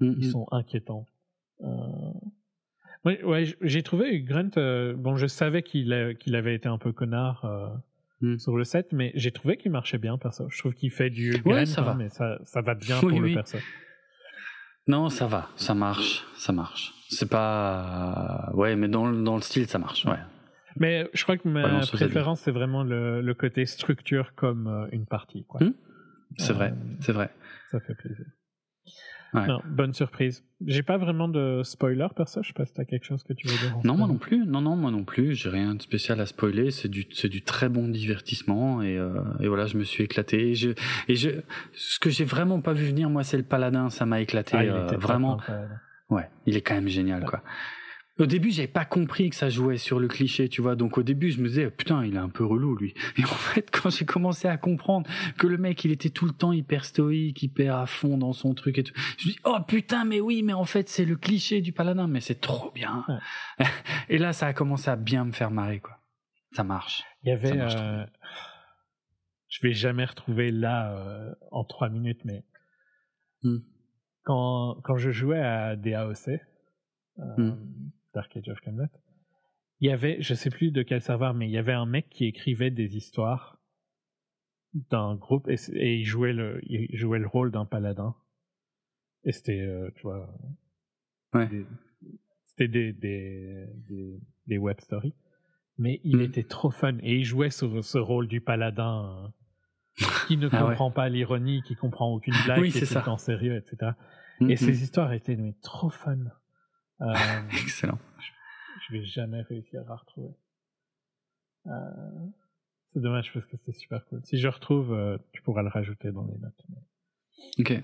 Mm, Ils sont inquiétants. Euh, Ouais, j'ai trouvé Grunt. euh, Bon, je savais qu'il avait été un peu connard Mm. sur le set, mais j'ai trouvé qu'il marchait bien, perso. Je trouve qu'il fait du Ouais, Grunt, ça hein, va. mais ça, ça va bien Oui, pour le oui. perso. Non, ça va, ça marche, ça marche. C'est pas. Ouais, mais dans, le- dans le style, ça marche. Ouais. Mais je crois que ma préférence, c'est vraiment le, le côté structure comme euh, une partie. Quoi. Mm. C'est Euh, vrai, c'est vrai. Ça fait plaisir. Ouais. Non, bonne surprise. J'ai pas vraiment de spoiler, perso. Je sais pas si t'as quelque chose que tu veux dire. Non, moi non plus. Non, non, moi non plus. J'ai rien de spécial à spoiler. C'est du, c'est du très bon divertissement et, euh, et voilà, je me suis éclaté. Et je, et je, ce que j'ai vraiment pas vu venir, moi, c'est le paladin. Ça m'a éclaté Ah, il euh, vraiment. Ouais, il est quand même génial, quoi. Au début, j'avais pas compris que ça jouait sur le cliché, tu vois. Donc au début, je me disais putain, il est un peu relou lui. Et en fait, quand j'ai commencé à comprendre que le mec, il était tout le temps hyper stoïque, hyper à fond dans son truc et tout, je me dis oh putain, mais oui, mais en fait, c'est le cliché du paladin, mais c'est trop bien. et là, ça a commencé à bien me faire marrer, quoi. Ça marche. Il y avait. Euh, Je vais jamais retrouver là euh, en trois minutes, mais Hmm. quand, quand je jouais à DAOC, euh, Hmm. Dark Age of Camelot, il y avait, je sais plus de quel serveur, mais il y avait un mec qui écrivait des histoires d'un groupe et, il jouait le, il jouait le rôle d'un paladin. Et c'était, euh, tu vois, Ouais. c'était des, des, des, des web stories. Mais il Mm. était trop fun et il jouait sur ce rôle du paladin euh, qui ne Ah ouais. comprend pas l'ironie, qui comprend aucune blague, Oui, qui est tout le temps sérieux, etc. Et mm. ces histoires étaient mais, trop fun. Euh, Excellent. je vais jamais réussir à retrouver. Euh, c'est dommage parce que c'était super cool. Si je retrouve, euh, tu pourras le rajouter dans les notes. Ok.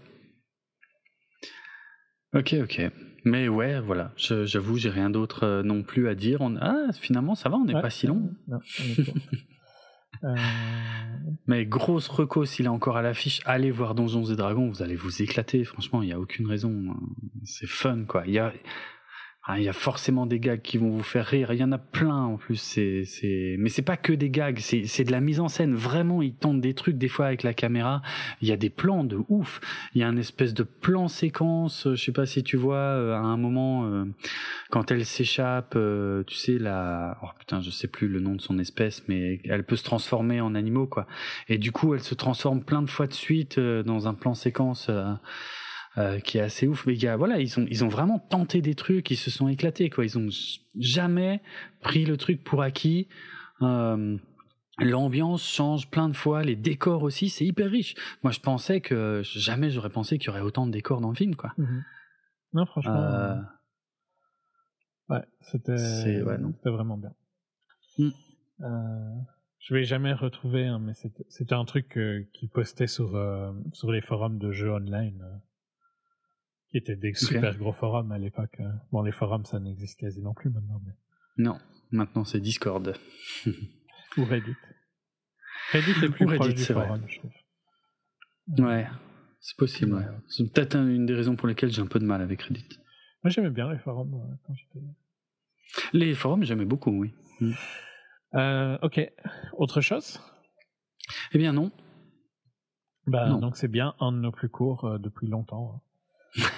Ok, ok. Mais ouais, voilà. Je- J'avoue, j'ai rien d'autre non plus à dire. On... Ah, finalement, ça va, on n'est Ouais. pas si long. Non, on est court. Mais grosse reco, s'il est encore à l'affiche, allez voir Donjons et Dragons, vous allez vous éclater. Franchement, il n'y a aucune raison. C'est fun, quoi. Il y a, il y a forcément des gags qui vont vous faire rire. Il y en a plein en plus. C'est, c'est, mais c'est pas que des gags. C'est, c'est de la mise en scène. Vraiment, ils tentent des trucs des fois avec la caméra. Il y a des plans de ouf. Il y a un espèce de plan séquence. euh, Je sais pas si tu vois euh, à un moment euh, quand elle s'échappe. tu sais la, oh putain, je sais plus le nom de son espèce, mais elle peut se transformer en animaux, quoi. Et du coup, elle se transforme plein de fois de suite dans un plan séquence. Euh, qui est assez ouf. Y a, voilà, ils ont, ils ont vraiment tenté des trucs, ils se sont éclatés, quoi. Ils ont jamais pris le truc pour acquis. Euh, L'ambiance change plein de fois, les décors aussi, c'est hyper riche. Moi, je pensais que jamais j'aurais pensé qu'il y aurait autant de décors dans le film, quoi. Mhm. Non, franchement. Euh, Ouais, c'était ouais, vraiment bien. Mm. Euh, je vais jamais retrouver, hein, mais c'était un truc euh, qu'ils postaient sur, sur les forums de jeux online, qui étaient des super gros forums à l'époque. euh. Bon, les forums, ça n'existe quasiment plus maintenant, mais... Non, maintenant c'est Discord. Ou Reddit. Reddit est plus Ou Reddit, proche du c'est vrai. forum, je trouve. Ouais, c'est possible. Ouais. C'est peut-être un- une des raisons pour lesquelles j'ai un peu de mal avec Reddit. Moi, j'aimais bien les forums euh, quand j'étais... Les forums, j'aimais beaucoup, oui. Euh, ok, autre chose? Eh bien non. Bah, Non. donc c'est bien un de nos plus courts euh, depuis longtemps.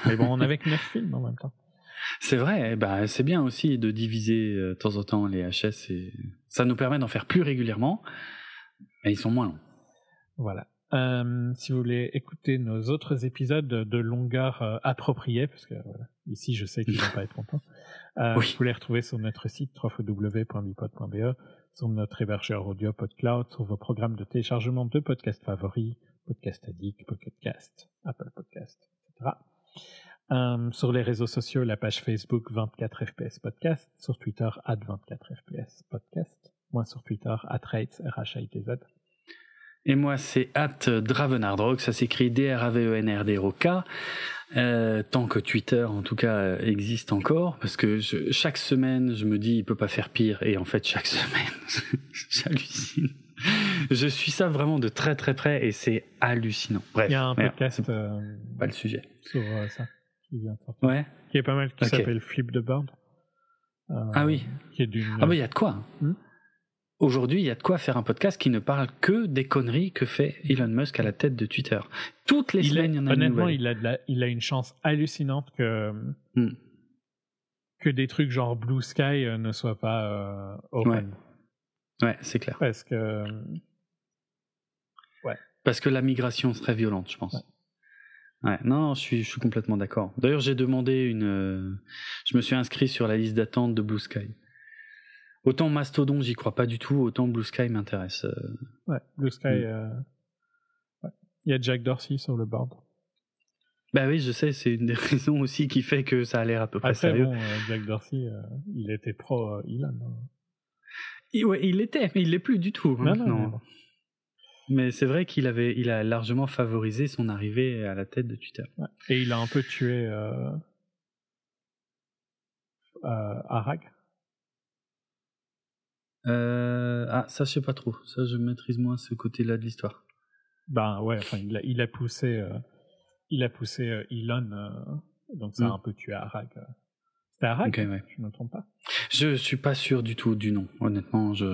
Mais bon, on avait que 9 films en même temps. C'est vrai, ben, c'est bien aussi de diviser euh, de temps en temps les HS et ça nous permet d'en faire plus régulièrement, mais ils sont moins longs. Voilà. Euh, si vous voulez écouter nos autres épisodes de longueur euh, appropriée, parce que voilà, ici je sais qu'ils vont pas être contents, euh, Oui. vous pouvez les retrouver sur notre site www.bipod.be, sur notre hébergeur audio PodCloud, sur vos programmes de téléchargement de podcasts favoris, Podcast Addict, Pocket Cast, Apple Podcast, etc. Euh, sur les réseaux sociaux, la page Facebook 24 FPS Podcast, sur Twitter at 24 FPS Podcast, moi sur Twitter at rates, R-H-I-T-Z. Et moi, c'est at Dravenardrock, ça s'écrit D-R-A-V-E-N-R-D-R-O-K. Euh, tant que Twitter, en tout cas, existe encore, parce que chaque semaine, je me dis, il peut pas faire pire, et en fait, chaque semaine, j'hallucine. Je suis ça vraiment de très très près, et c'est hallucinant. Bref, Il y a un podcast euh, pas le sujet. sur euh, ça qui vient Ouais. qui est pas mal, qui s'appelle Flip the Bird. Euh, Ah oui. Qui est d'une. Ah bah, il y a de quoi. Hmm? Aujourd'hui, il y a de quoi faire un podcast qui ne parle que des conneries que fait Elon Musk à la tête de Twitter. Toutes les il semaines, est- il y en a une honnêtement, il a, de la- il a une chance hallucinante que Hmm. que des trucs genre Blue Sky euh, ne soient pas open. Ouais, c'est clair. Parce que Parce que la migration serait violente, je pense. Ouais, non, je suis, je suis complètement d'accord. D'ailleurs, j'ai demandé une. euh, je me suis inscrit sur la liste d'attente de Blue Sky. Autant Mastodon, j'y crois pas du tout, autant Blue Sky m'intéresse. euh. ouais, Blue Sky. Hmm. euh, ouais. Il y a Jack Dorsey sur le board. Bah oui, je sais, c'est une des raisons aussi qui fait que ça a l'air à peu près Après, sérieux. bon, Jack Dorsey, il était pro Elon. hein. Il, ouais, il l'était, mais il l'est plus du tout. hein, Non, non, maintenant. bon. Mais c'est vrai qu'il avait, il a largement favorisé son arrivée à la tête de Twitter. Ouais. Et il a un peu tué euh, euh, Arag. Euh, ah, ça je sais pas trop. Ça je maîtrise moins ce côté-là de l'histoire. Ben ouais, enfin, il a, il a poussé, il a poussé Elon, donc ça a Mm. un peu tué Arag. C'était Arag Ok, ouais. Je ne me trompe pas? Je suis pas sûr du tout du nom. Honnêtement, je,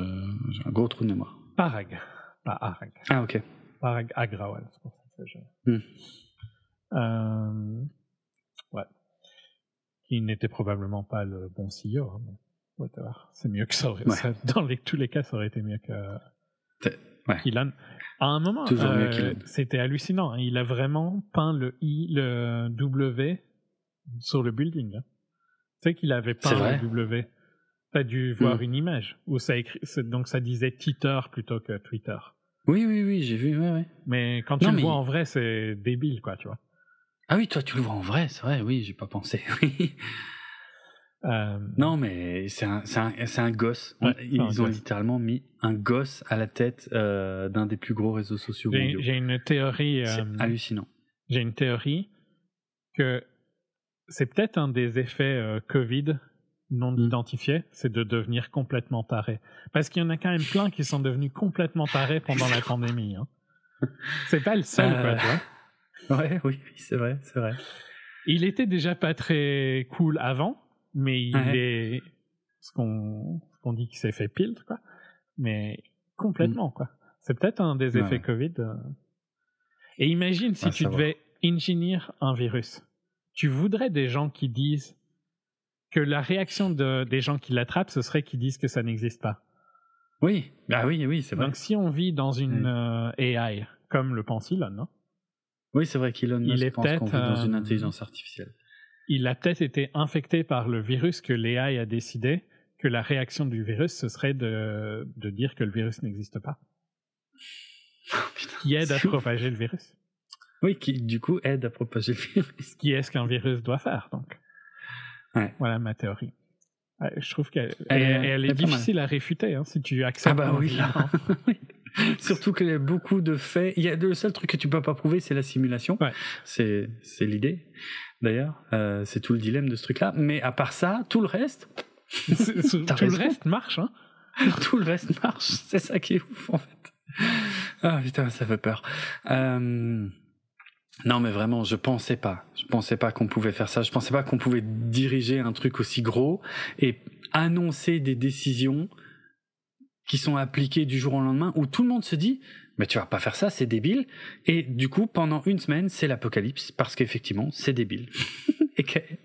j'ai un gros trou de mémoire. Parag, pas Arag. Ah ok. Parag Agrawal, c'est pour ça que je... Mm. Euh, ouais. Qui n'était probablement pas le bon CEO. hein, mais whatever. C'est mieux que ça aurait... Ouais. ça- dans les, tous les cas, ça aurait été mieux que... Ouais. Elon. À un moment, euh, c'était hallucinant. hein. Il a vraiment peint le I, le W sur le building. hein. Tu sais qu'il avait peint le W. T'as dû voir Mm. une image où ça écrit, donc ça disait Twitter plutôt que Twitter. Oui, oui, oui, j'ai vu. Ouais, ouais. Mais quand tu Non, le mais vois en vrai, c'est débile, quoi, tu vois. Ah oui, toi tu le vois en vrai, c'est vrai. Oui, j'ai pas pensé. Oui. Euh, non, mais c'est un, un, un gosse. Ouais, Ils un ont gosse. littéralement mis un gosse à la tête euh, d'un des plus gros réseaux sociaux J'ai mondiaux. j'ai une théorie. Euh, hallucinant. J'ai une théorie que c'est peut-être un des effets euh, Covid non Mm. identifiés, c'est de devenir complètement taré. Parce qu'il y en a quand même plein qui sont devenus complètement tarés pendant la pandémie. Hein. C'est pas le seul, quoi, Euh, tu vois. Ouais, oui, oui, c'est vrai, c'est vrai. Il était déjà pas très cool avant, mais il Ouais. est ce qu'on dit qu'il s'est fait pile, quoi. Mais complètement, quoi. C'est peut-être un des Mm. Ouais. effets Covid. euh. Et imagine si À tu savoir. devais engineer un virus. Tu voudrais des gens qui disent que la réaction de, des gens qui l'attrapent, ce serait qu'ils disent que ça n'existe pas. Oui, bah oui, oui, c'est vrai. Donc si on vit dans une euh, AI, comme le pense Elon, non Oui, Oui, c'est vrai qu'Elon Il est pense qu'on vit dans une euh, intelligence artificielle. Il a peut-être été infecté par le virus que l'AI a décidé que la réaction du virus, ce serait de, de dire que le virus n'existe pas. Qui aide à ouf. propager le virus. Oui, qui du coup aide à propager le virus. Qui est ce qu'un virus doit faire, donc? Ouais. Voilà ma théorie. Ouais, je trouve qu'elle Elle est- elle elle mal. difficile à réfuter hein, si tu acceptes. Ah bah oui, là. Surtout qu'il y a beaucoup de faits. Il y a le seul truc que tu peux pas prouver, c'est la simulation. Ouais. C'est c'est l'idée. D'ailleurs, Euh, c'est tout le dilemme de ce truc-là. Mais à part ça, tout le reste, tout le reste marche. Hein. tout le reste marche. C'est ça qui est ouf en fait. Ah putain, ça fait peur. Euh, Non mais vraiment, je pensais pas. Je pensais pas qu'on pouvait faire ça. Je pensais pas qu'on pouvait diriger un truc aussi gros et annoncer des décisions qui sont appliquées du jour au lendemain où tout le monde se dit mais tu vas pas faire ça, c'est débile. Et du coup, pendant une semaine, c'est l'apocalypse parce qu'effectivement, c'est débile.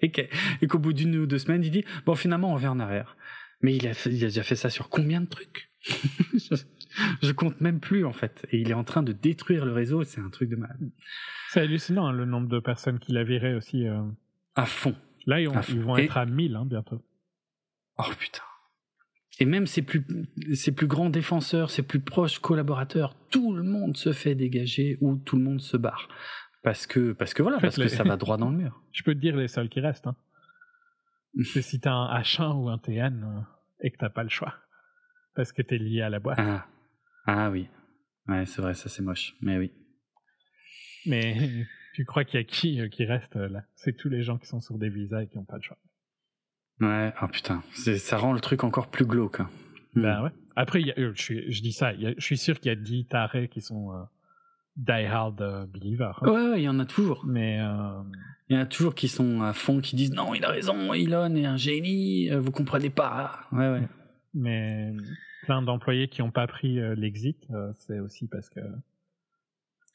et qu'au bout d'une ou deux semaines, il dit bon finalement on revient en arrière. Mais il a, il a déjà fait ça sur combien de trucs? je, compte même plus en fait. Et il est en train de détruire le réseau. C'est un truc de malade. C'est hallucinant hein, le nombre de personnes qu'il a viré aussi. euh. À fond. Là, ils, ont- fond. vont Et- être à 1000 hein, bientôt. Oh putain. Et même ses plus, ses plus grands défenseurs, ses plus proches collaborateurs, tout le monde se fait dégager ou tout le monde se barre. Parce que, parce que voilà, En fait, parce que ça va droit dans le mur. Je peux te dire les seuls qui restent. Hein. C'est si t'as un H1 ou un TN euh, et que t'as pas le choix. Parce que t'es lié à la boîte. Ah, ah oui. Ouais, c'est vrai, ça c'est moche. Mais oui. Mais tu crois qu'il y a qui euh, qui reste euh, là? C'est tous les gens qui sont sur des visas et qui n'ont pas le choix. Ouais, oh putain. Ça rend le truc encore plus glauque. hein. Ben ouais. Après, il y a- euh, je, dis ça, a- je suis sûr qu'il y a 10 tarés qui sont die-hard believers. hein. Ouais, ouais, il y en a toujours. Mais Il y en a toujours qui sont à fond, qui disent non, il a raison, Elon est un génie, vous comprenez pas. Ouais, ouais. mais plein d'employés qui n'ont pas pris euh, l'exit, euh, c'est aussi parce que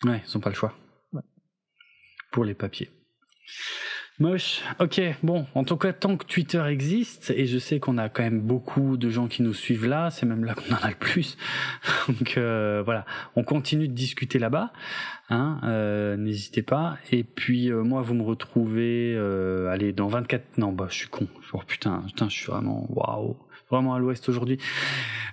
Ouais, ils ont pas le choix. Ouais. Pour les papiers. Moche. Ok, bon, en tout cas, tant que Twitter existe, et je sais qu'on a quand même beaucoup de gens qui nous suivent là, c'est même là qu'on en a le plus. Donc euh, voilà, on continue de discuter là-bas. Hein, euh, N'hésitez pas. Et puis euh, moi, vous me retrouvez, allez, dans 24... Non, bah je suis con. Oh putain, putain, je suis vraiment... Waouh Vraiment à l'ouest aujourd'hui.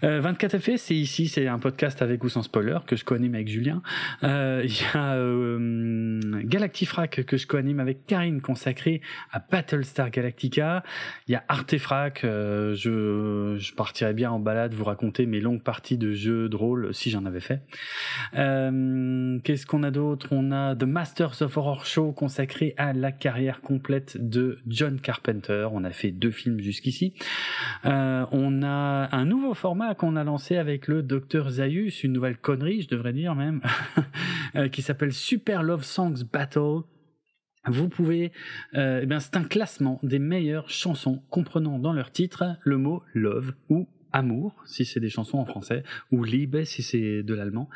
Euh, 24 FP, c'est ici, c'est un podcast avec ou sans spoiler que je co-anime avec Julien. Euh, Il y a euh, Galactifrac que je co-anime avec Karine consacré à Battlestar Galactica. Il y a Artefrac, euh, je, je partirais bien en balade vous raconter mes longues parties de jeux de rôle si j'en avais fait. Euh, Qu'est-ce qu'on a d'autre? On a The Masters of Horror Show consacré à la carrière complète de John Carpenter. On a fait deux films jusqu'ici. On a un nouveau format qu'on a lancé avec le Dr Zaius, une nouvelle connerie, je devrais dire même, euh, qui s'appelle Super Love Songs Battle. Vous pouvez, euh, eh c'est un classement des meilleures chansons comprenant dans leur titre le mot love ou amour si c'est des chansons en français ou Liebe si c'est de l'allemand.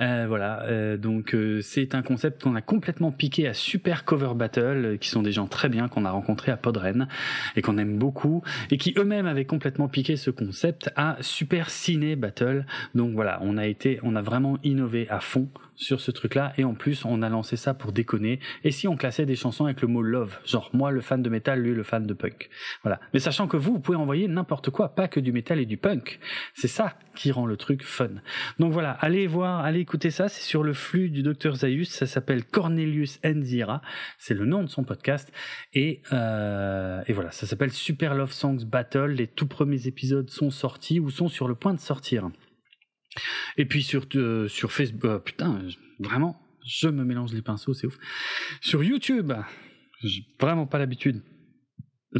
Euh, voilà, euh, donc euh, c'est un concept qu'on a complètement piqué à Super Cover Battle, euh, qui sont des gens très bien qu'on a rencontrés à Podren et qu'on aime beaucoup et qui eux-mêmes avaient complètement piqué ce concept à Super Ciné Battle. Donc voilà, on a été, on a vraiment innové à fond sur ce truc-là et en plus on a lancé ça pour déconner. Et si on classait des chansons avec le mot love, genre moi le fan de métal, lui le fan de punk. Voilà. Mais sachant que vous, vous pouvez envoyer n'importe quoi, pas que du métal et du punk. C'est ça qui rend le truc fun. Donc voilà, allez voir, allez écouter ça, c'est sur le flux du Dr Zaius, ça s'appelle Cornelius Enzira, c'est le nom de son podcast et euh, et voilà, ça s'appelle Super Love Songs Battle. Les tout premiers épisodes sont sortis ou sont sur le point de sortir. Et puis sur euh, sur Facebook, euh, putain, vraiment, je me mélange les pinceaux, c'est ouf. Sur YouTube, j'ai vraiment pas l'habitude.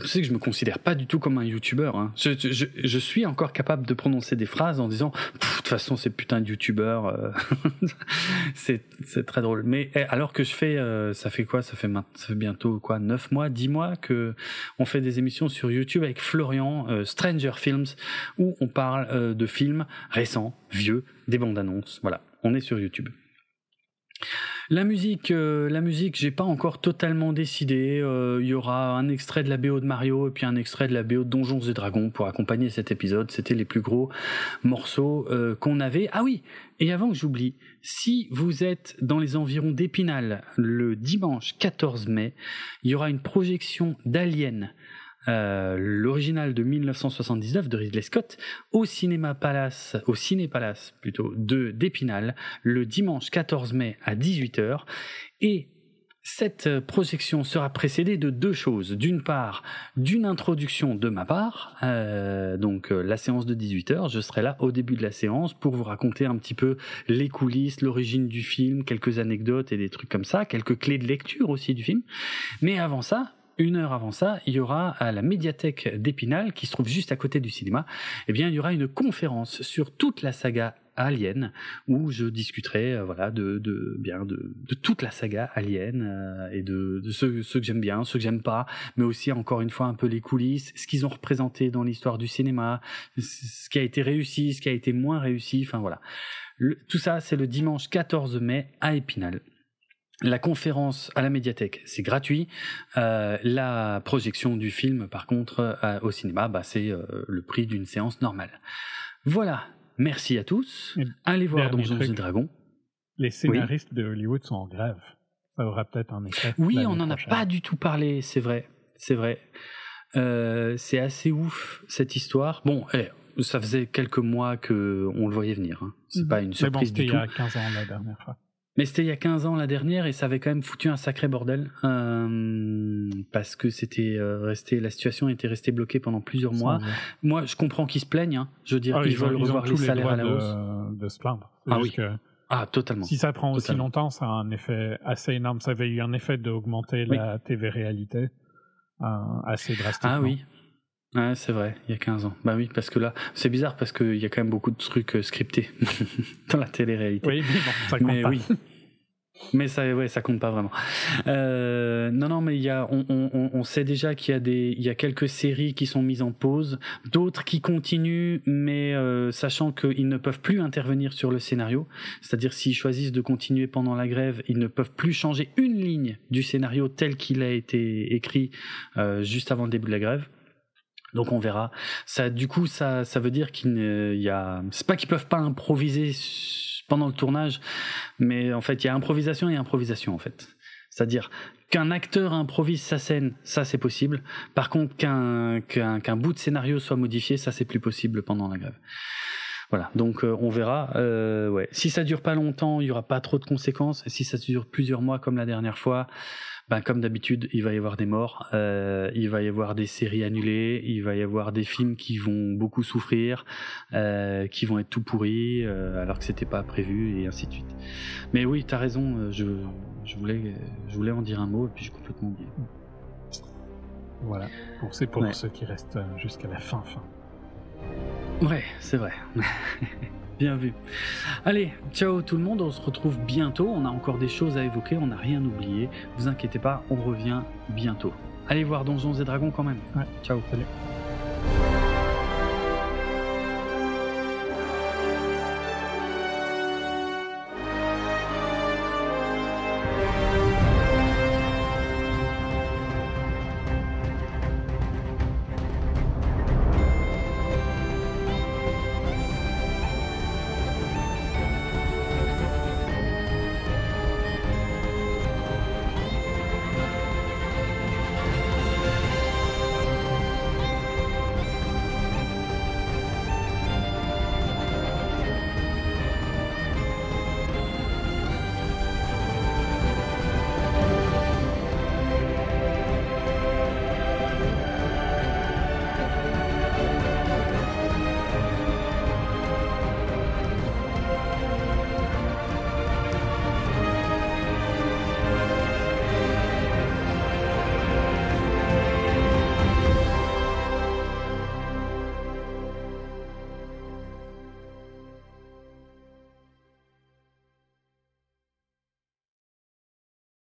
Tu sais que je me considère pas du tout comme un youtubeur. Hein. Je, je, je- suis encore capable de prononcer des phrases en disant de toute façon c'est putain de youtubeur. euh. c'est très drôle. Mais eh, alors que je fais, euh, ça fait quoi? Ça fait, ça fait bientôt quoi? 9 mois, 10 mois que on fait des émissions sur YouTube avec Florian euh, Stranger Films où on parle euh, de films récents, vieux, des bandes annonces. Voilà, on est sur YouTube. La musique, euh, la musique, j'ai pas encore totalement décidé. Euh, Il y aura un extrait de la BO de Mario et puis un extrait de la BO de Donjons et Dragons pour accompagner cet épisode. C'était les plus gros morceaux euh, qu'on avait. Ah oui, et avant que j'oublie, si vous êtes dans les environs d'Épinal le dimanche 14 mai, il y aura une projection d'Alien euh, l'original de 1979 de Ridley Scott au cinéma Palace, au Ciné Palace plutôt de d'Épinal le dimanche 14 mai à 18h et cette projection sera précédée de deux choses. D'une part, d'une introduction de ma part, euh, donc euh, la séance de 18h, je serai là au début de la séance pour vous raconter un petit peu les coulisses, l'origine du film, quelques anecdotes et des trucs comme ça, quelques clés de lecture aussi du film. Mais avant ça, une heure avant ça, il y aura à la médiathèque d'Épinal, qui se trouve juste à côté du cinéma, eh bien, il y aura une conférence sur toute la saga Alien, où je discuterai, euh, voilà, de, bien de, toute la saga Alien euh, et de, ceux, que j'aime bien, ceux que j'aime pas, mais aussi encore une fois un peu les coulisses, ce qu'ils ont représenté dans l'histoire du cinéma, ce qui a été réussi, ce qui a été moins réussi, enfin voilà. Tout ça, c'est le dimanche 14 mai à Épinal. La conférence à la médiathèque, c'est gratuit. Euh, la projection du film, par contre, euh, au cinéma, bah, c'est euh, le prix d'une séance normale. Voilà. Merci à tous. Et Allez voir Donjons et Dragons. Les scénaristes de Hollywood sont en grève. Ça aura peut-être un effet. Oui, on n'en a pas du tout parlé, c'est vrai. C'est vrai. C'est assez ouf, cette histoire. Bon, eh, ça faisait quelques mois que on le voyait venir. hein. C'est Mhm. pas une Mais bon, surprise c'était du il y a 15 ans la dernière fois. Mais c'était il y a 15 ans la dernière et ça avait quand même foutu un sacré bordel euh, parce que c'était euh, resté la situation était restée bloquée pendant plusieurs mois. Moi, je comprends qu'ils se plaignent. Hein. Je veux dire, Ah, ils, veulent ont, ils ont revoir les tous les salaires droits à la hausse. de, de se plaindre. Ah que Ah, totalement. si ça prend aussi longtemps, ça a un effet assez énorme. Ça avait eu un effet d'augmenter Oui. la TV-réalité euh, assez drastiquement. Ah oui. Ouais, c'est vrai, il y a 15 ans. Bah oui, parce que là, c'est bizarre parce qu'il y a quand même beaucoup de trucs euh, scriptés dans la télé-réalité. Oui, mais bon, ça compte mais pas. oui. Mais ça, ouais, ça compte pas vraiment. Euh, non, non, mais il y a, on, on, on- on sait déjà qu'il y a des, il y a quelques séries qui sont mises en pause, d'autres qui continuent, mais euh, sachant qu'ils ne peuvent plus intervenir sur le scénario. C'est-à-dire s'ils choisissent de continuer pendant la grève, ils ne peuvent plus changer une ligne du scénario tel qu'il a été écrit euh, juste avant le début de la grève. Donc on verra. Ça, du coup, ça, ça veut dire qu'il y a, c'est pas qu'ils peuvent pas improviser pendant le tournage, mais en fait, il y a improvisation et improvisation en fait. C'est-à-dire qu'un acteur improvise sa scène, ça c'est possible. Par contre, qu'un qu'un qu'un bout de scénario soit modifié, ça c'est plus possible pendant la grève. Voilà, donc euh, on verra. Euh, ouais. Si ça dure pas longtemps, il y aura pas trop de conséquences. Si ça dure plusieurs mois comme la dernière fois, ben, comme d'habitude, il va y avoir des morts, euh, il va y avoir des séries annulées, il va y avoir des films qui vont beaucoup souffrir, euh, qui vont être tout pourris, euh, alors que c'était pas prévu, et ainsi de suite. Mais oui, t'as raison, je, je, voulais, je voulais en dire un mot, et puis j'ai complètement oublié. Voilà. Pour, c'est pour Ouais. ceux qui restent jusqu'à la fin, fin. Ouais, c'est vrai. Bien vu. Allez, ciao tout le monde, on se retrouve bientôt. On a encore des choses à évoquer, on n'a rien oublié. Vous inquiétez pas, on revient bientôt. Allez voir Donjons et Dragons quand même. Ouais. Ciao. Salut.